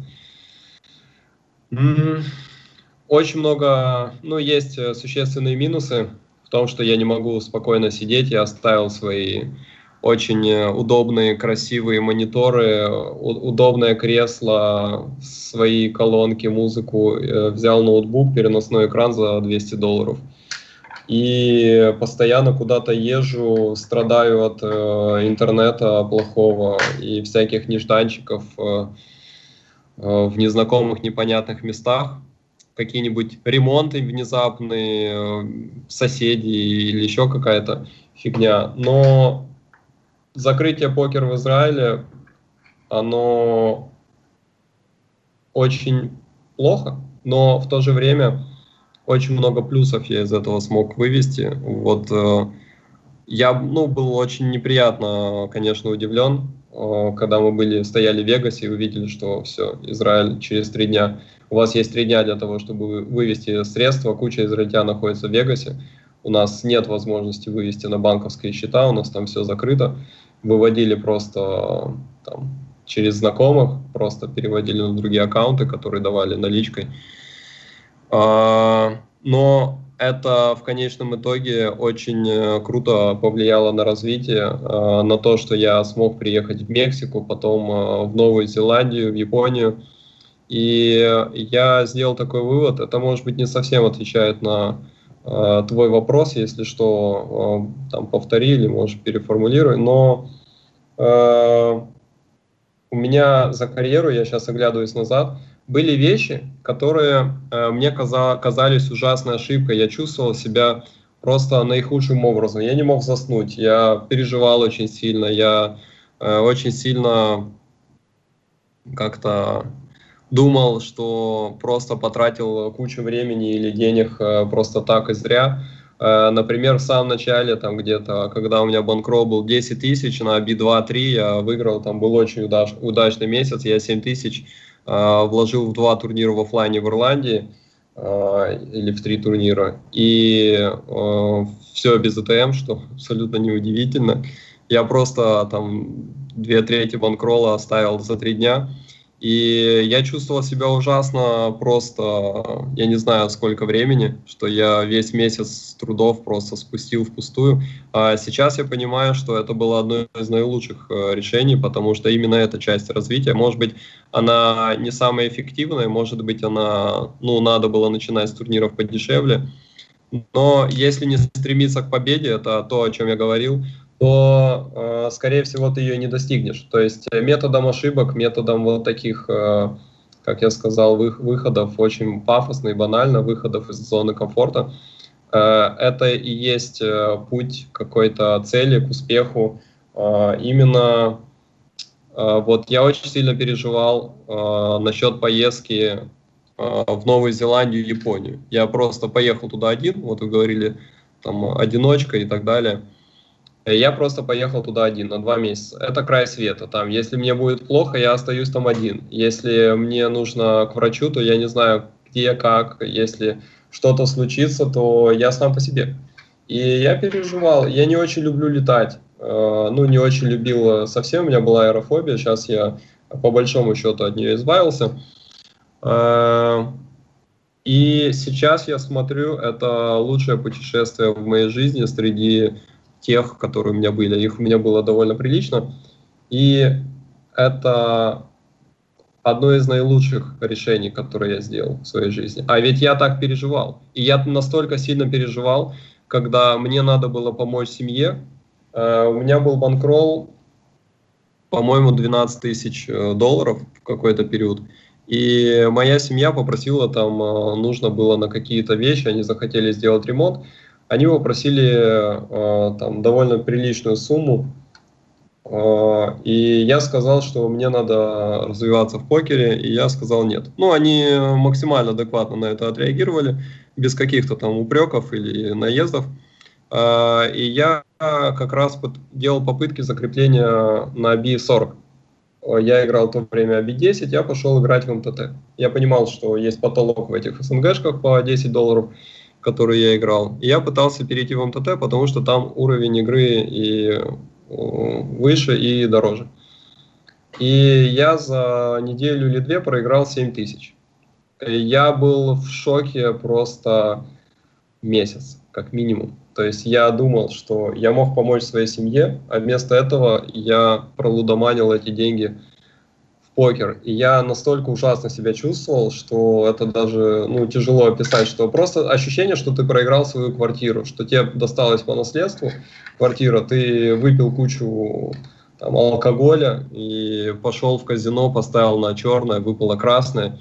Очень много, ну, есть э, существенные минусы том, что я не могу спокойно сидеть, я оставил свои очень э, удобные, красивые мониторы, удобное кресло, свои колонки, музыку, э, взял ноутбук, переносной экран за 200 долларов. И постоянно куда-то езжу, страдаю от э, интернета плохого и всяких нежданчиков э, э, в незнакомых, непонятных местах какие-нибудь ремонты внезапные, э, соседи или еще какая-то фигня. Но закрытие покер в Израиле, оно очень плохо, но в то же время очень много плюсов я из этого смог вывести. Вот э, я ну, был очень неприятно, конечно, удивлен, э, когда мы были, стояли в Вегасе и увидели, что все, Израиль через три дня у вас есть три дня для того, чтобы вывести средства, куча израильтян находится в Вегасе, у нас нет возможности вывести на банковские счета, у нас там все закрыто. Выводили просто там, через знакомых, просто переводили на другие аккаунты, которые давали наличкой. А, но это в конечном итоге очень э, круто повлияло на развитие, а, на то, что я смог приехать в Мексику, потом а, в Новую Зеландию, в Японию. И я сделал такой вывод, это, может быть, не совсем отвечает на твой вопрос, если что, там повтори или, может, переформулируй, но у меня за карьеру, я сейчас оглядываюсь назад, были вещи, которые э, мне каза казались ужасной ошибкой. Я чувствовал себя просто наихудшим образом. Я не мог заснуть, я переживал очень сильно, я э, очень сильно как-то думал, что просто потратил кучу времени или денег э, просто так и зря. Э, например, в самом начале, там где-то, когда у меня банкролл был 10 тысяч, на B2-3 я выиграл, там был очень удач, удачный месяц, я 7 тысяч вложил в два турнира в офлайне в Ирландии, или в три турнира, и все без АТМ, что абсолютно неудивительно. Я просто там две трети банкролла оставил за три дня, и я чувствовал себя ужасно просто, я не знаю сколько времени, что я весь месяц трудов просто спустил впустую. А сейчас я понимаю, что это было одно из наилучших э, решений, потому что именно эта часть развития, может быть, она не самая эффективная, может быть, она, ну, надо было начинать с турниров подешевле. Но если не стремиться к победе, это то, о чем я говорил, то, э, скорее всего, ты ее не достигнешь. То есть э, методом ошибок, методом вот таких, э, как я сказал, выходов очень пафосно и банально, выходов из зоны комфорта, это и есть путь какой-то цели, к успеху. Именно вот я очень сильно переживал насчет поездки в Новую Зеландию и Японию. Я просто поехал туда один, вот вы говорили, там, одиночка и так далее – я просто поехал туда один на два месяца. Это край света. Там, если мне будет плохо, я остаюсь там один. Если мне нужно к врачу, то я не знаю, где, как. Если что-то случится, то я сам по себе. И я переживал. Я не очень люблю летать. Э, ну, не очень любил совсем. У меня была аэрофобия. Сейчас я по большому счету от нее избавился. Э, и сейчас я смотрю, это лучшее путешествие в моей жизни среди тех, которые у меня были. Их у меня было довольно прилично. И это одно из наилучших решений, которые я сделал в своей жизни. А ведь я так переживал. И я настолько сильно переживал, когда мне надо было помочь семье. Uh, у меня был банкролл, по-моему, 12 тысяч э, долларов в какой-то период. И моя семья попросила, там э, нужно было на какие-то вещи, они захотели сделать ремонт они попросили э, там довольно приличную сумму, э, и я сказал, что мне надо развиваться в покере, и я сказал нет. Ну, они максимально адекватно на это отреагировали, без каких-то там упреков или наездов. Э, и я как раз делал попытки закрепления на B40. Я играл в то время B10, я пошел играть в МТТ. Я понимал, что есть потолок в этих СНГшках по 10 долларов, который я играл. И я пытался перейти в МТТ, потому что там уровень игры и выше, и дороже. И я за неделю или две проиграл 7 тысяч. Я был в шоке просто месяц, как минимум. То есть я думал, что я мог помочь своей семье, а вместо этого я пролудоманил эти деньги покер. И я настолько ужасно себя чувствовал, что это даже ну, тяжело описать, что просто ощущение, что ты проиграл свою квартиру, что тебе досталось по наследству квартира, ты выпил кучу там, алкоголя и пошел в казино, поставил на черное, выпало красное.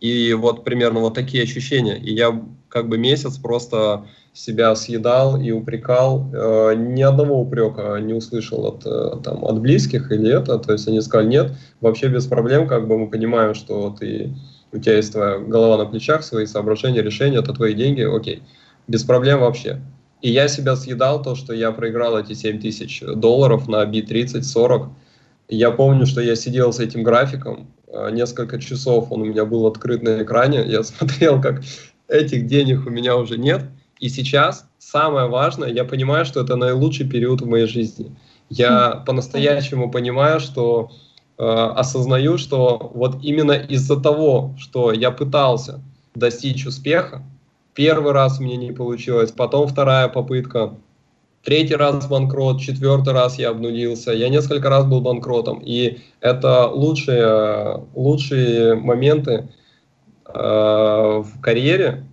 И вот примерно вот такие ощущения. И я как бы месяц просто себя съедал и упрекал. Э, ни одного упрека не услышал от, э, там, от близких или это. То есть они сказали, нет, вообще без проблем, как бы мы понимаем, что ты, у тебя есть твоя голова на плечах, свои соображения, решения, это твои деньги, окей. Без проблем вообще. И я себя съедал то, что я проиграл эти 7 тысяч долларов на B30-40. Я помню, что я сидел с этим графиком, э, несколько часов он у меня был открыт на экране, я смотрел, как этих денег у меня уже нет, и сейчас самое важное, я понимаю, что это наилучший период в моей жизни. Я хм. по-настоящему понимаю, что э, осознаю, что вот именно из-за того, что я пытался достичь успеха, первый раз мне не получилось, потом вторая попытка, третий раз банкрот, четвертый раз я обнулился, я несколько раз был банкротом, и это лучшие, лучшие моменты э, в карьере,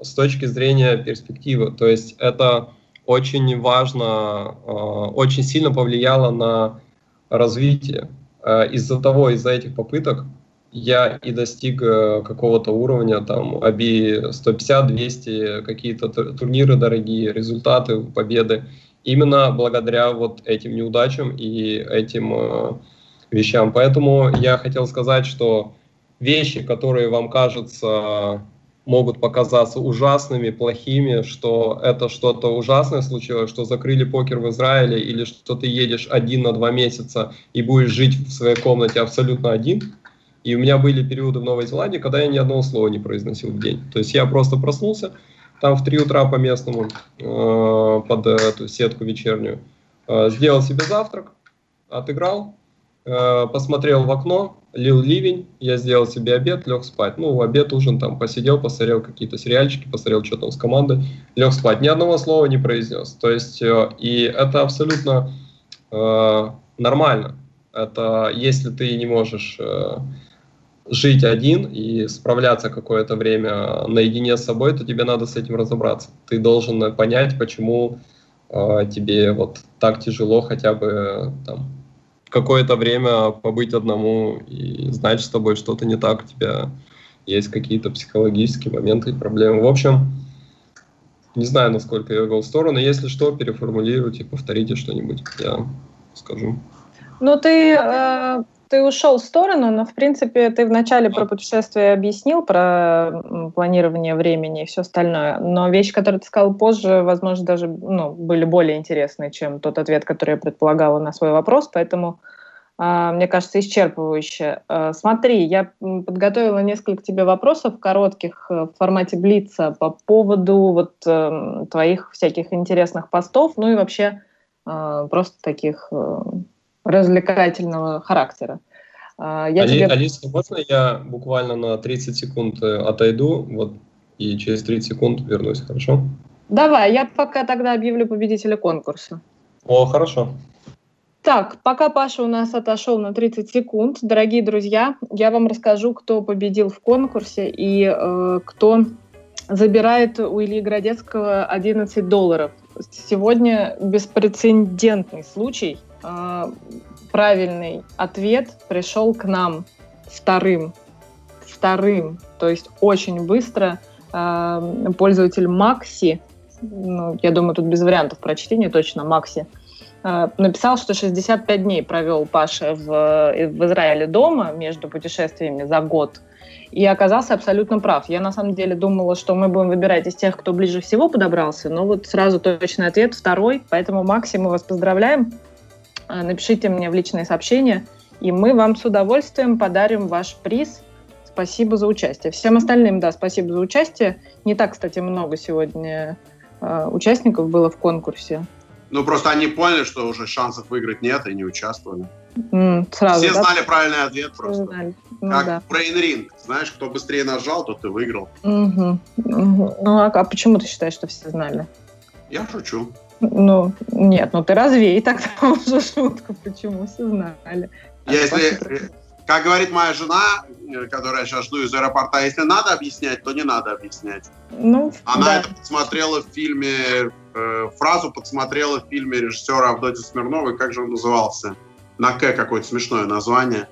с точки зрения перспективы. То есть это очень важно, э, очень сильно повлияло на развитие. Э, из-за того, из-за этих попыток я и достиг э, какого-то уровня, там, АБИ 150-200, какие-то турниры дорогие, результаты, победы. Именно благодаря вот этим неудачам и этим вещам. Поэтому я хотел сказать, что вещи, которые вам кажутся могут показаться ужасными, плохими, что это что-то ужасное случилось, что закрыли покер в Израиле, или что ты едешь один на два месяца и будешь жить в своей комнате абсолютно один. И у меня были периоды в Новой Зеландии, когда я ни одного слова не произносил в день. То есть я просто проснулся, там в 3 утра по местному, э, под эту сетку вечернюю, э, сделал себе завтрак, отыграл, э, посмотрел в окно, лил ливень, я сделал себе обед, лег спать. Ну, обед, ужин там, посидел, посмотрел какие-то сериальчики, посмотрел, что там с командой, лег спать. Ни одного слова не произнес. То есть, э, и это абсолютно э, нормально. Это если ты не можешь э, жить один и справляться какое-то время наедине с собой, то тебе надо с этим разобраться. Ты должен понять, почему э, тебе вот так тяжело хотя бы там какое-то время побыть одному и знать, с тобой что-то не так, у тебя есть какие-то психологические моменты и проблемы. В общем, не знаю, насколько я вел в сторону. Если что, переформулируйте, повторите что-нибудь, я скажу. Ну, ты, э, ты ушел в сторону, но, в принципе, ты вначале про путешествие объяснил, про планирование времени и все остальное. Но вещи, которые ты сказал позже, возможно, даже ну, были более интересные, чем тот ответ, который я предполагала на свой вопрос. Поэтому, э, мне кажется, исчерпывающе. Э, смотри, я подготовила несколько тебе вопросов коротких э, в формате Блица по поводу вот э, твоих всяких интересных постов, ну и вообще э, просто таких... Развлекательного характера. А, я Али, тебе... Алиса, можно я буквально на 30 секунд э, отойду, вот, и через 30 секунд вернусь, хорошо? Давай, я пока тогда объявлю победителя конкурса. О, хорошо. Так, пока Паша у нас отошел на 30 секунд, дорогие друзья, я вам расскажу, кто победил в конкурсе и э, кто забирает у Ильи Градецкого 11 долларов. Сегодня беспрецедентный случай – правильный ответ пришел к нам вторым. Вторым. То есть очень быстро э, пользователь Макси, ну, я думаю, тут без вариантов прочтения точно, Макси, э, написал, что 65 дней провел Паша в, в Израиле дома между путешествиями за год. И оказался абсолютно прав. Я на самом деле думала, что мы будем выбирать из тех, кто ближе всего подобрался, но вот сразу точный ответ второй. Поэтому, Макси, мы вас поздравляем. А, напишите мне в личные сообщения, и мы вам с удовольствием подарим ваш приз. Спасибо за участие. Всем остальным, да, спасибо за участие. Не так, кстати, много сегодня э, участников было в конкурсе. Ну, просто они поняли, что уже шансов выиграть нет, и не участвовали. Mm, сразу, Все да? знали правильный ответ просто. Знали. Ну, как да. Brain Ring. Знаешь, кто быстрее нажал, тот и выиграл. Угу. Угу. Ну, а, а почему ты считаешь, что все знали? Я шучу. Ну, нет, ну ты развей тогда уже шутку, почему все знали. Если, как говорит моя жена, э, которая сейчас жду из аэропорта, если надо объяснять, то не надо объяснять. Ну, Она да. это подсмотрела в фильме, э, фразу подсмотрела в фильме режиссера Авдотьи Смирновой, как же он назывался? На К какое-то смешное название.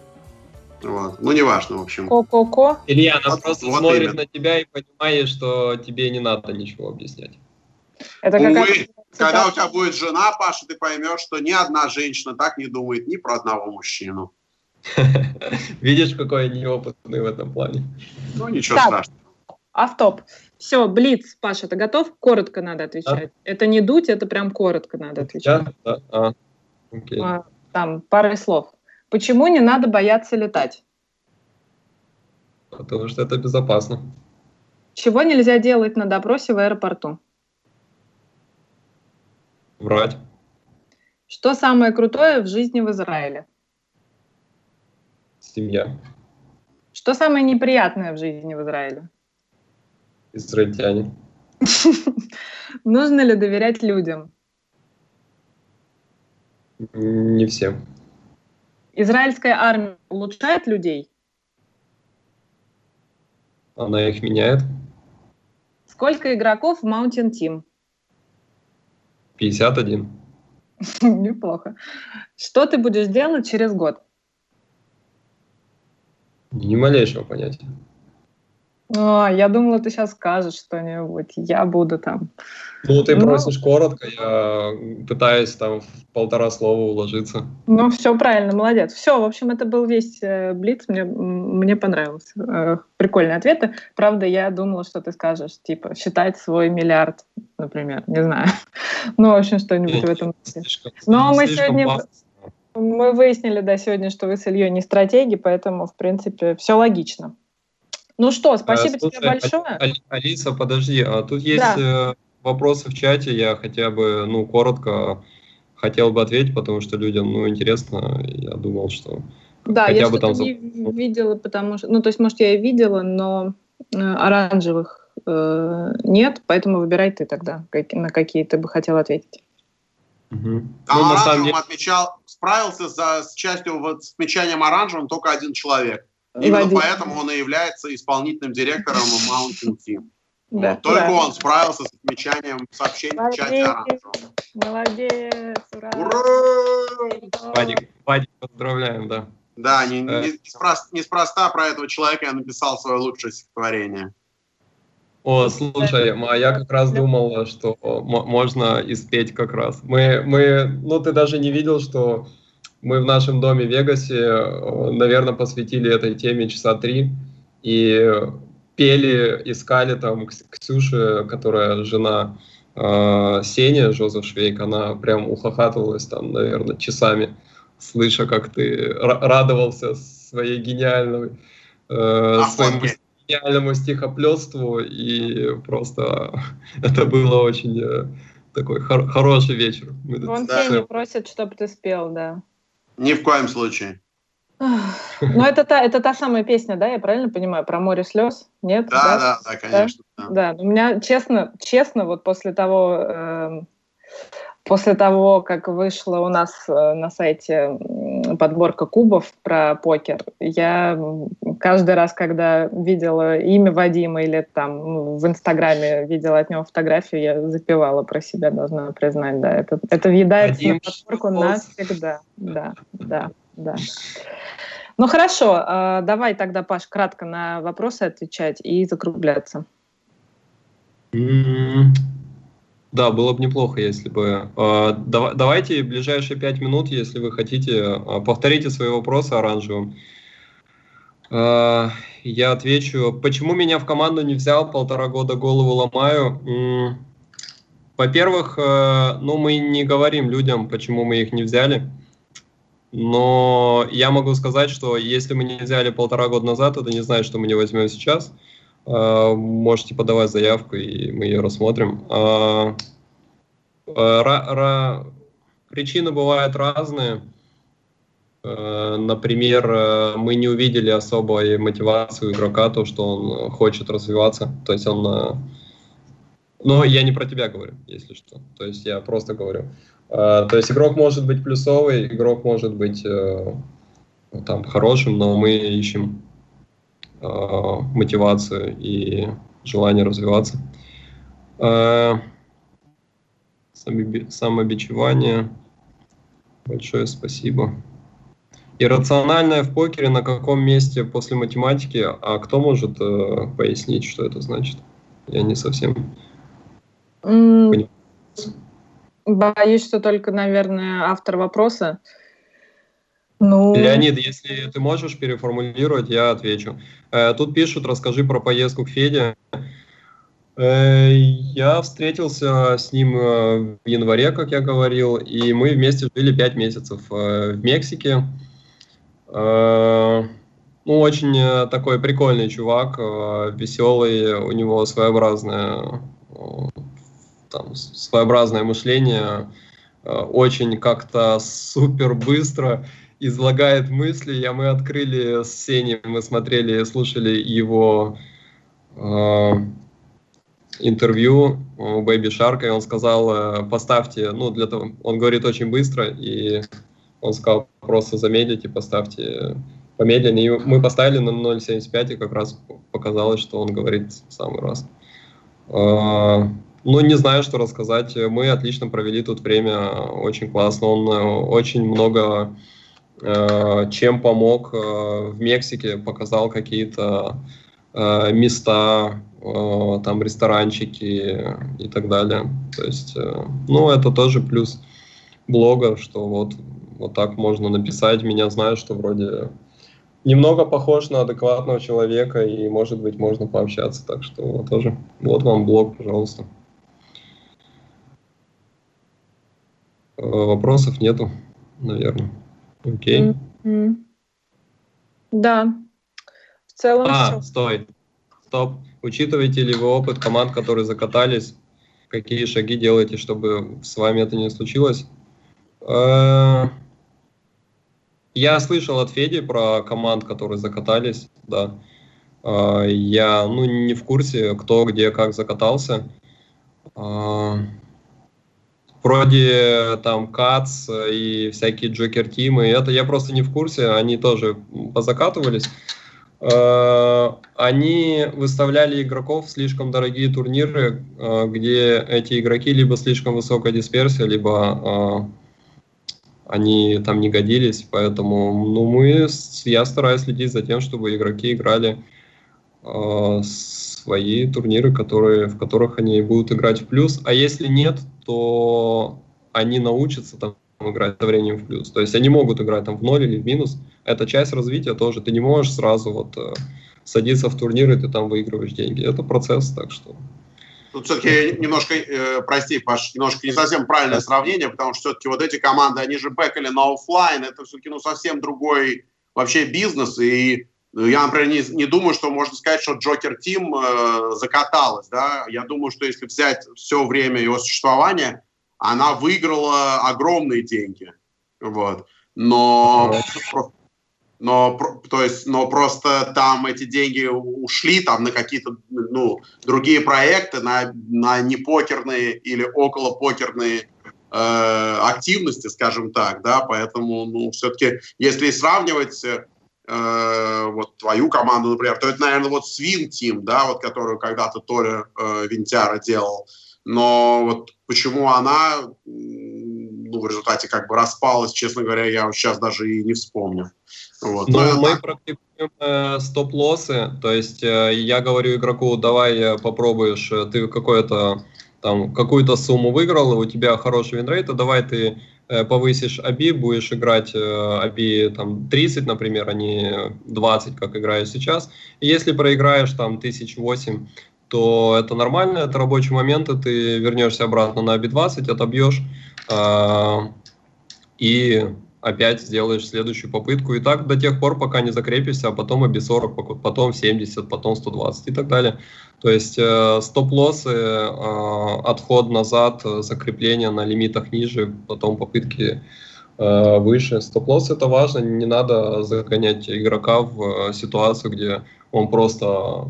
Вот. Ну, неважно, в общем. Ко-ко-ко. Илья, она вот, просто вот смотрит именно. на тебя и понимает, что тебе не надо ничего объяснять. Это Увы, когда у тебя будет жена, Паша, ты поймешь, что ни одна женщина так не думает ни про одного мужчину. Видишь, какой я неопытный в этом плане. Ну, ничего так, страшного. Автоп. Все, Блиц, Паша, ты готов? Коротко надо отвечать. А? Это не дуть, это прям коротко надо отвечать. Да? Да. А. Окей. А, там, пары слов. Почему не надо бояться летать? Потому что это безопасно. Чего нельзя делать на допросе в аэропорту? Врать. Что самое крутое в жизни в Израиле? Семья. Что самое неприятное в жизни в Израиле? Израильтяне. Нужно ли доверять людям? Не всем. Израильская армия улучшает людей? Она их меняет. Сколько игроков в Mountain Team? 51. Неплохо. Что ты будешь делать через год? Ни малейшего понятия. А, я думала, ты сейчас скажешь что-нибудь. Я буду там. Ну, ты ну, просишь коротко, я пытаюсь там в полтора слова уложиться. Ну, все правильно, молодец. Все, в общем, это был весь э, Блиц, мне, мне понравился. Э, прикольные ответы. Правда, я думала, что ты скажешь, типа, считать свой миллиард, например, не знаю. Ну, в общем, что-нибудь в этом. Слишком, Но мы сегодня... Мы выяснили, да, сегодня, что вы с Ильей не стратеги, поэтому, в принципе, все логично. Ну что, спасибо а, слушай, тебе большое. Алиса, подожди, а тут есть да. Э, вопросы в чате, я хотя бы, ну, коротко хотел бы ответить, потому что людям, ну, интересно, я думал, что да, хотя я бы там... не видела, потому что, ну, то есть, может, я и видела, но э, оранжевых э, нет, поэтому выбирай ты тогда, как, на какие ты бы хотел ответить. Угу. Там ну, оранжевым деле... отмечал, справился за, с частью вот, с отмечанием оранжевым только один человек. Именно Вадим. поэтому он и является исполнительным директором Mountain Team. Да, вот, только да. он справился с отмечанием сообщений Молодец. в чате оранжевого. Молодец! Ура! Ура! Вадик, Вадик, поздравляем, да. Да, не, не, э. неспроста, неспроста про этого человека я написал свое лучшее стихотворение. О, слушай, а я как раз думал, что можно испеть как раз. Мы, мы, ну ты даже не видел, что мы в нашем доме в Вегасе, наверное, посвятили этой теме часа три и пели, искали там Ксюше, которая жена э, Сени, Жозеф Швейк, она прям ухахатывалась там, наверное, часами, слыша, как ты радовался своей гениальной, э, своему гениальному стихоплетству, и просто это было очень э, такой хор- хороший вечер. Вон Сеня просит, чтобы ты спел, да. Ни в коем случае. Ну, это та, это та самая песня, да, я правильно понимаю, про море слез? Нет? Да, да, да, да конечно. Да? да, у меня, честно, честно, вот после того, э, после того, как вышла у нас э, на сайте подборка кубов про покер, я каждый раз, когда видела имя Вадима или там ну, в Инстаграме видела от него фотографию, я запевала про себя, должна признать, да, это, это въедается Вадим на подборку навсегда, да, да, да. Ну хорошо, а, давай тогда, Паш, кратко на вопросы отвечать и закругляться. Да, было бы неплохо, если бы... Э, давайте ближайшие пять минут, если вы хотите, э, повторите свои вопросы оранжевым. Э, я отвечу. Почему меня в команду не взял? Полтора года голову ломаю. Во-первых, ну, мы не говорим людям, почему мы их не взяли. Но я могу сказать, что если мы не взяли полтора года назад, это не значит, что мы не возьмем сейчас. Можете подавать заявку, и мы ее рассмотрим. Э, э, причины бывают разные. Например, мы не увидели особой мотивацию игрока, то, что он хочет развиваться. То есть он... Но я не про тебя говорю, если что. То есть я просто говорю. То есть игрок может быть плюсовый, игрок может быть там хорошим, но мы ищем Э, мотивацию и желание развиваться. Э, самобичевание. Большое спасибо. Иррациональное в покере на каком месте после математики? А кто может э, пояснить, что это значит? Я не совсем mm. Боюсь, что только, наверное, автор вопроса. Ну... Леонид, если ты можешь переформулировать, я отвечу. Э, тут пишут, расскажи про поездку к Феде. Э, я встретился с ним э, в январе, как я говорил, и мы вместе жили пять месяцев в Мексике. Ну, очень такой прикольный чувак, веселый, у него своеобразное, там, своеобразное мышление, очень как-то супер быстро излагает мысли. Я, мы открыли с Сеней, мы смотрели, слушали его э, интервью у Бэйби Шарка, и он сказал, э, поставьте, ну, для того, он говорит очень быстро, и он сказал, просто замедлите, поставьте помедленнее. И мы поставили на 0.75, и как раз показалось, что он говорит в самый раз. Э, ну, не знаю, что рассказать. Мы отлично провели тут время, очень классно. Он э, очень много чем помог э, в Мексике, показал какие-то э, места, э, там ресторанчики и так далее. То есть, э, ну, это тоже плюс блога, что вот, вот так можно написать. Меня знают, что вроде немного похож на адекватного человека, и, может быть, можно пообщаться. Так что тоже. Вот вам блог, пожалуйста. Э, вопросов нету, наверное. Окей. Mm-hmm. Да. В целом А, всё. стой. Стоп. Учитываете ли вы опыт команд, которые закатались? Какие шаги делаете, чтобы с вами это не случилось? Э, Я слышал от Феди про команд, которые закатались, да. Э, Я, ну, не в курсе, кто, где, как закатался. Вроде там Кац и всякие Джокер-тимы, это я просто не в курсе, они тоже позакатывались. Э, Они выставляли игроков в слишком дорогие турниры, э, где эти игроки либо слишком высокая дисперсия, либо э, они там не годились, поэтому ну, мы, с- я стараюсь следить за тем, чтобы игроки играли э, свои турниры, которые, в которых они будут играть в плюс, а если нет, то они научатся там играть со временем в плюс. То есть они могут играть там в ноль или в минус. Это часть развития тоже. Ты не можешь сразу вот э, садиться в турнир, и ты там выигрываешь деньги. Это процесс, так что... Тут все-таки немножко, э, прости, Паш, немножко не совсем правильное сравнение, потому что все-таки вот эти команды, они же бэкали на оффлайн, это все-таки ну, совсем другой вообще бизнес, и ну, я, например, не, не думаю, что можно сказать, что Джокер Тим э, закаталась, да, я думаю, что если взять все время его существования, она выиграла огромные деньги, вот, но но, то есть, но просто там эти деньги ушли там на какие-то ну, другие проекты, на, на непокерные или околопокерные э, активности, скажем так, да, поэтому, ну, все-таки, если сравнивать э, вот твою команду, например, то это, наверное, вот Swin Team, да, вот которую когда-то Толя э, Винтяра делал, но вот почему она ну, в результате как бы распалась, честно говоря, я вот сейчас даже и не вспомню. Вот. Ну, Но это мы так. практикуем э, стоп-лоссы, то есть э, я говорю игроку, давай э, попробуешь, э, ты какое-то там какую-то сумму выиграл, у тебя хороший винрейт, а давай ты повысишь ABI, будешь играть э, ABI там 30, например, а не 20, как играешь сейчас. И если проиграешь там 1008, то это нормально, это рабочий момент, и ты вернешься обратно на ABI 20, отобьешь, э, и опять сделаешь следующую попытку. И так до тех пор, пока не закрепишься, а потом ABI 40, поку- потом 70, потом 120 и так далее. То есть э, стоп-лоссы, э, отход назад, закрепление на лимитах ниже, потом попытки э, выше. Стоп-лосс это важно, не надо загонять игрока в э, ситуацию, где он просто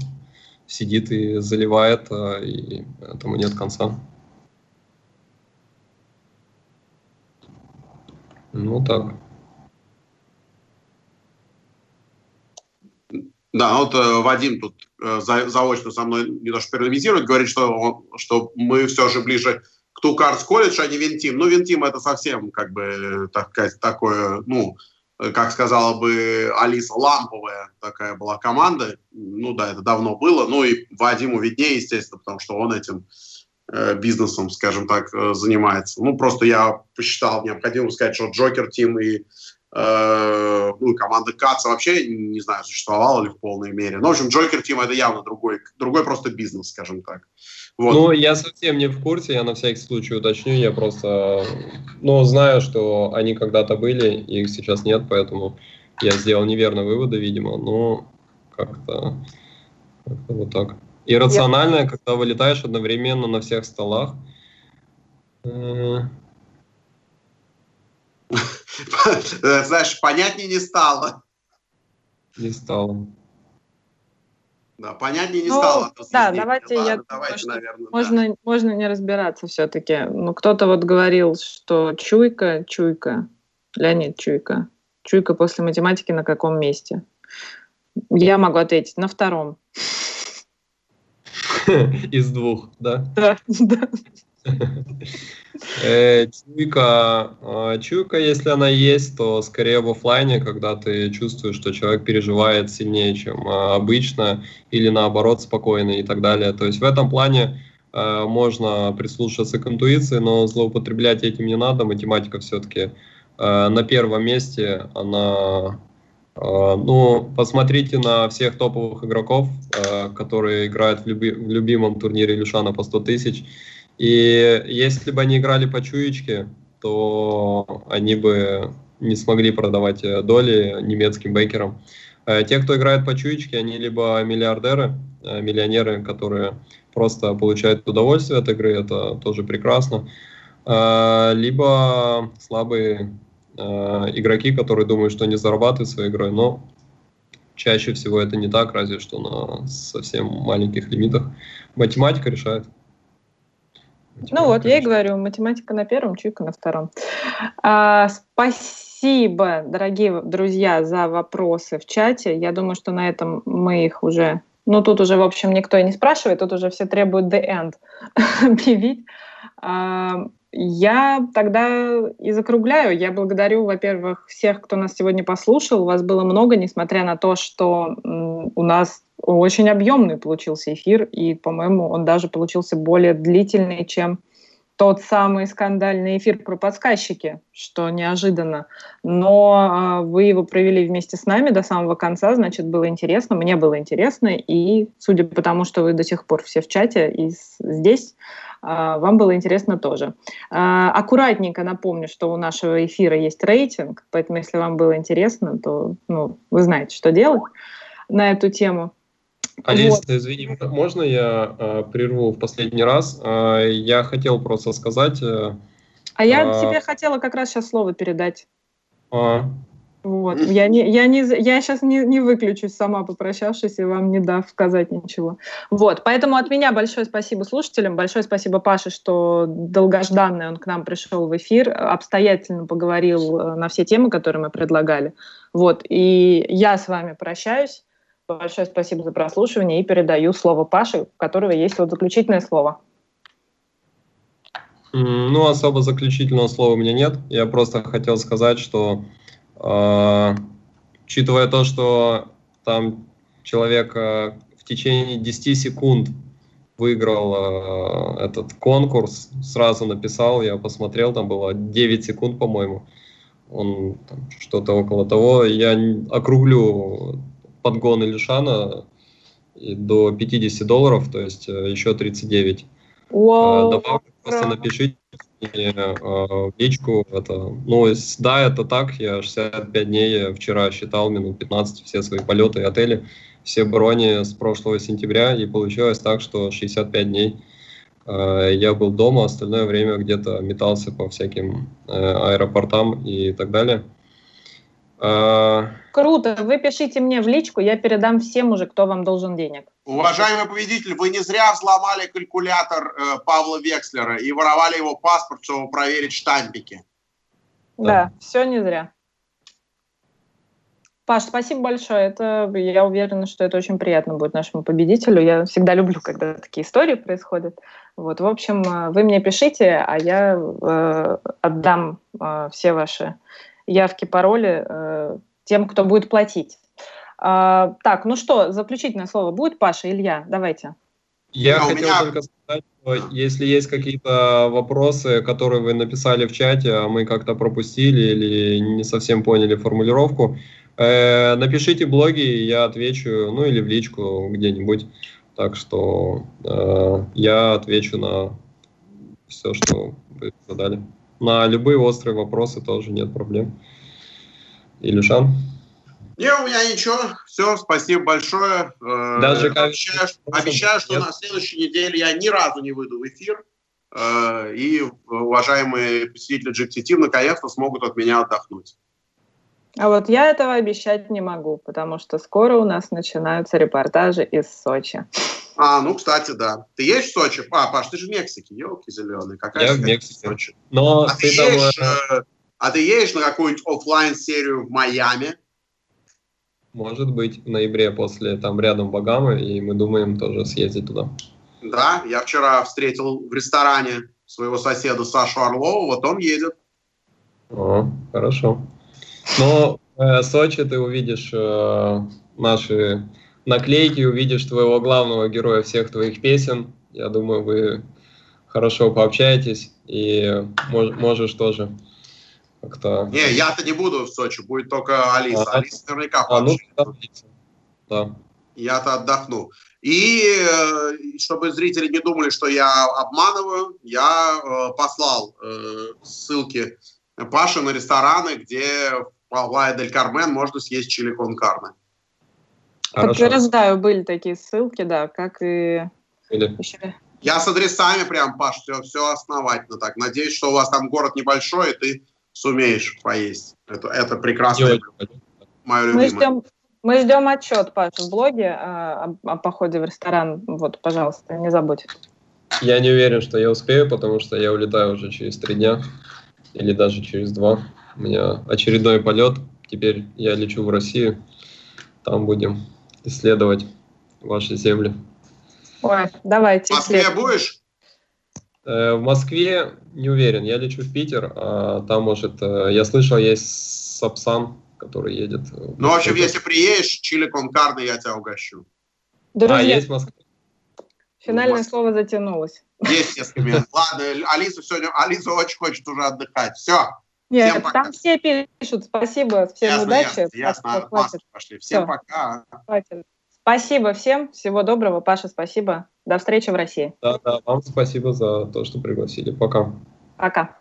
сидит и заливает, э, и этому нет конца. Ну так. Да, вот э, Вадим тут э, за- заочно со мной не то что полемизирует, говорит, что, что мы все же ближе к Cards College, а не Винтим. Ну, Винтим это совсем как бы так такое, ну, как сказала бы Алиса, ламповая такая была команда. Ну да, это давно было. Ну и Вадиму виднее, естественно, потому что он этим бизнесом, скажем так, э, занимается. Ну, просто я посчитал необходимо сказать, что Джокер Тим и э, ну, команда Каца вообще, не знаю, существовала ли в полной мере. Ну, в общем, Джокер Тим это явно другой, другой просто бизнес, скажем так. Вот. Ну, я совсем не в курсе, я на всякий случай уточню, я просто, ну, знаю, что они когда-то были, их сейчас нет, поэтому я сделал неверные выводы, видимо, но как-то как вот так. Иррационально, когда вылетаешь одновременно на всех столах. Э, Знаешь, понятнее не стало. Не стало. Да, понятнее не Ну, стало. да, давайте я Ладно, думаю, давайте, что наверное, да. Можно, можно не разбираться все-таки. Ну, кто-то вот говорил, что чуйка, чуйка, Леонид Чуйка. Чуйка после математики на каком месте? Я могу ответить, на втором. Из двух, да? Да, да. Э, чуйка, э, чуйка, если она есть, то скорее в офлайне, когда ты чувствуешь, что человек переживает сильнее, чем э, обычно, или наоборот спокойно и так далее. То есть в этом плане э, можно прислушаться к интуиции, но злоупотреблять этим не надо. Математика все-таки э, на первом месте, она а, ну, посмотрите на всех топовых игроков, а, которые играют в, люби в любимом турнире Люшана по 100 тысяч. И если бы они играли по чуечке, то они бы не смогли продавать э, доли немецким бейкерам. Те, кто играет по чуечке, они либо миллиардеры, э, миллионеры, которые просто получают удовольствие от игры, это тоже прекрасно, либо слабые Э, игроки, которые думают, что они зарабатывают своей игрой, но чаще всего это не так, разве что на совсем маленьких лимитах. Математика решает. Математика ну вот, решает. я и говорю, математика на первом, чуйка на втором. А, спасибо, дорогие друзья, за вопросы в чате. Я думаю, что на этом мы их уже... Ну, тут уже, в общем, никто и не спрашивает, тут уже все требуют the end объявить. Я тогда и закругляю. Я благодарю, во-первых, всех, кто нас сегодня послушал. Вас было много, несмотря на то, что у нас очень объемный получился эфир, и, по-моему, он даже получился более длительный, чем тот самый скандальный эфир про подсказчики, что неожиданно. Но э, вы его провели вместе с нами до самого конца, значит, было интересно, мне было интересно, и судя по тому, что вы до сих пор все в чате и здесь, вам было интересно тоже. А, аккуратненько напомню, что у нашего эфира есть рейтинг, поэтому если вам было интересно, то ну, вы знаете, что делать на эту тему. Алиса, вот. извини, можно я э, прерву в последний раз? Э, я хотел просто сказать... Э, а я э, тебе хотела как раз сейчас слово передать. А, вот. Я, не, я, не, я сейчас не, не выключусь сама, попрощавшись, и вам не дав сказать ничего. Вот. Поэтому от меня большое спасибо слушателям, большое спасибо Паше, что долгожданный он к нам пришел в эфир, обстоятельно поговорил э, на все темы, которые мы предлагали. Вот. И я с вами прощаюсь. Большое спасибо за прослушивание и передаю слово Паше, у которого есть вот заключительное слово. Ну, особо заключительного слова у меня нет. Я просто хотел сказать, что учитывая то, что там человек в течение 10 секунд выиграл э, этот конкурс, сразу написал, я посмотрел, там было 9 секунд, по-моему, он что-то около того. Я округлю подгон Илюшана до 50 долларов, то есть э, еще 39. Wow. Добавлю, просто напишите Э, в личку. Это, ну, да, это так. Я 65 дней вчера считал минут 15 все свои полеты и отели, все брони с прошлого сентября, и получилось так, что 65 дней э, я был дома, остальное время где-то метался по всяким э, аэропортам и так далее. Круто. Вы пишите мне в личку, я передам всем уже, кто вам должен денег. Уважаемый победитель, вы не зря взломали калькулятор э, Павла Векслера и воровали его паспорт, чтобы проверить штампики. Да, да, все не зря. Паш, спасибо большое. Это, я уверена, что это очень приятно будет нашему победителю. Я всегда люблю, когда такие истории происходят. Вот, в общем, э, вы мне пишите, а я э, отдам э, все ваши явки, пароли э, тем, кто будет платить. А, так, ну что, заключительное слово будет, Паша, Илья? Давайте. Я а хотел меня... только сказать, что если есть какие-то вопросы, которые вы написали в чате, а мы как-то пропустили или не совсем поняли формулировку, э, напишите блоги, я отвечу, ну или в личку где-нибудь. Так что э, я отвечу на все, что вы задали. На любые острые вопросы тоже нет проблем. Илюшан? Не, у меня ничего. Все, спасибо большое. Э, Даже как... Обещаю, обещаю что на следующей неделе я ни разу не выйду в эфир. Э, и уважаемые посетители GTT наконец-то смогут от меня отдохнуть. А вот я этого обещать не могу, потому что скоро у нас начинаются репортажи из Сочи. А, ну, кстати, да. Ты есть в Сочи? А, Паш, ты же в Мексике, елки зеленые. Какая я в Мексике. Сочи? Но а, ты, ты там... едешь, э, а ты едешь на какую-нибудь офлайн серию в Майами? Может быть, в ноябре после там рядом Багамы, и мы думаем тоже съездить туда. Да, я вчера встретил в ресторане своего соседа Сашу Орлова, вот он едет. О, хорошо. Но э, Сочи ты увидишь э, наши наклейки, увидишь твоего главного героя всех твоих песен. Я думаю, вы хорошо пообщаетесь и мож, можешь тоже как-то... Не, я-то не буду в Сочи, будет только Алиса. А, Алиса наверняка а, ну, да. Я-то отдохну. И э, чтобы зрители не думали, что я обманываю, я э, послал э, ссылки Паши на рестораны, где в Плая дель Кармен можно съесть чили кон карне. Подтверждаю, были такие ссылки, да, как и... Или... Я с адресами прям, Паш, все, все основательно так. Надеюсь, что у вас там город небольшой, и ты сумеешь поесть. Это, это прекрасно. Мое любимое. Мы ждем, мы ждем отчет, Паш, в блоге о, о, о походе в ресторан. Вот, пожалуйста, не забудь. Я не уверен, что я успею, потому что я улетаю уже через три дня или даже через два. У меня очередной полет. Теперь я лечу в Россию. Там будем исследовать ваши земли. Ой, давайте. В Москве будешь? Э, в Москве не уверен. Я лечу в Питер, а там, может, э, я слышал, есть Сапсан, который едет. Ну, в общем, если приедешь, чили кон карне я тебя угощу. Друзья, а, есть в Москве? Финальное ну, слово затянулось. Есть несколько минут. Ладно, Алиса сегодня, Алиса очень хочет уже отдыхать. Все. Нет, Всем пока. там все пишут. Спасибо, всем ясно, удачи. Ясно, ясно. Хватит. Пошли. Всем Все. пока. Хватит. Спасибо всем. Всего доброго. Паша, спасибо. До встречи в России. Да, да, вам спасибо за то, что пригласили. Пока. Пока.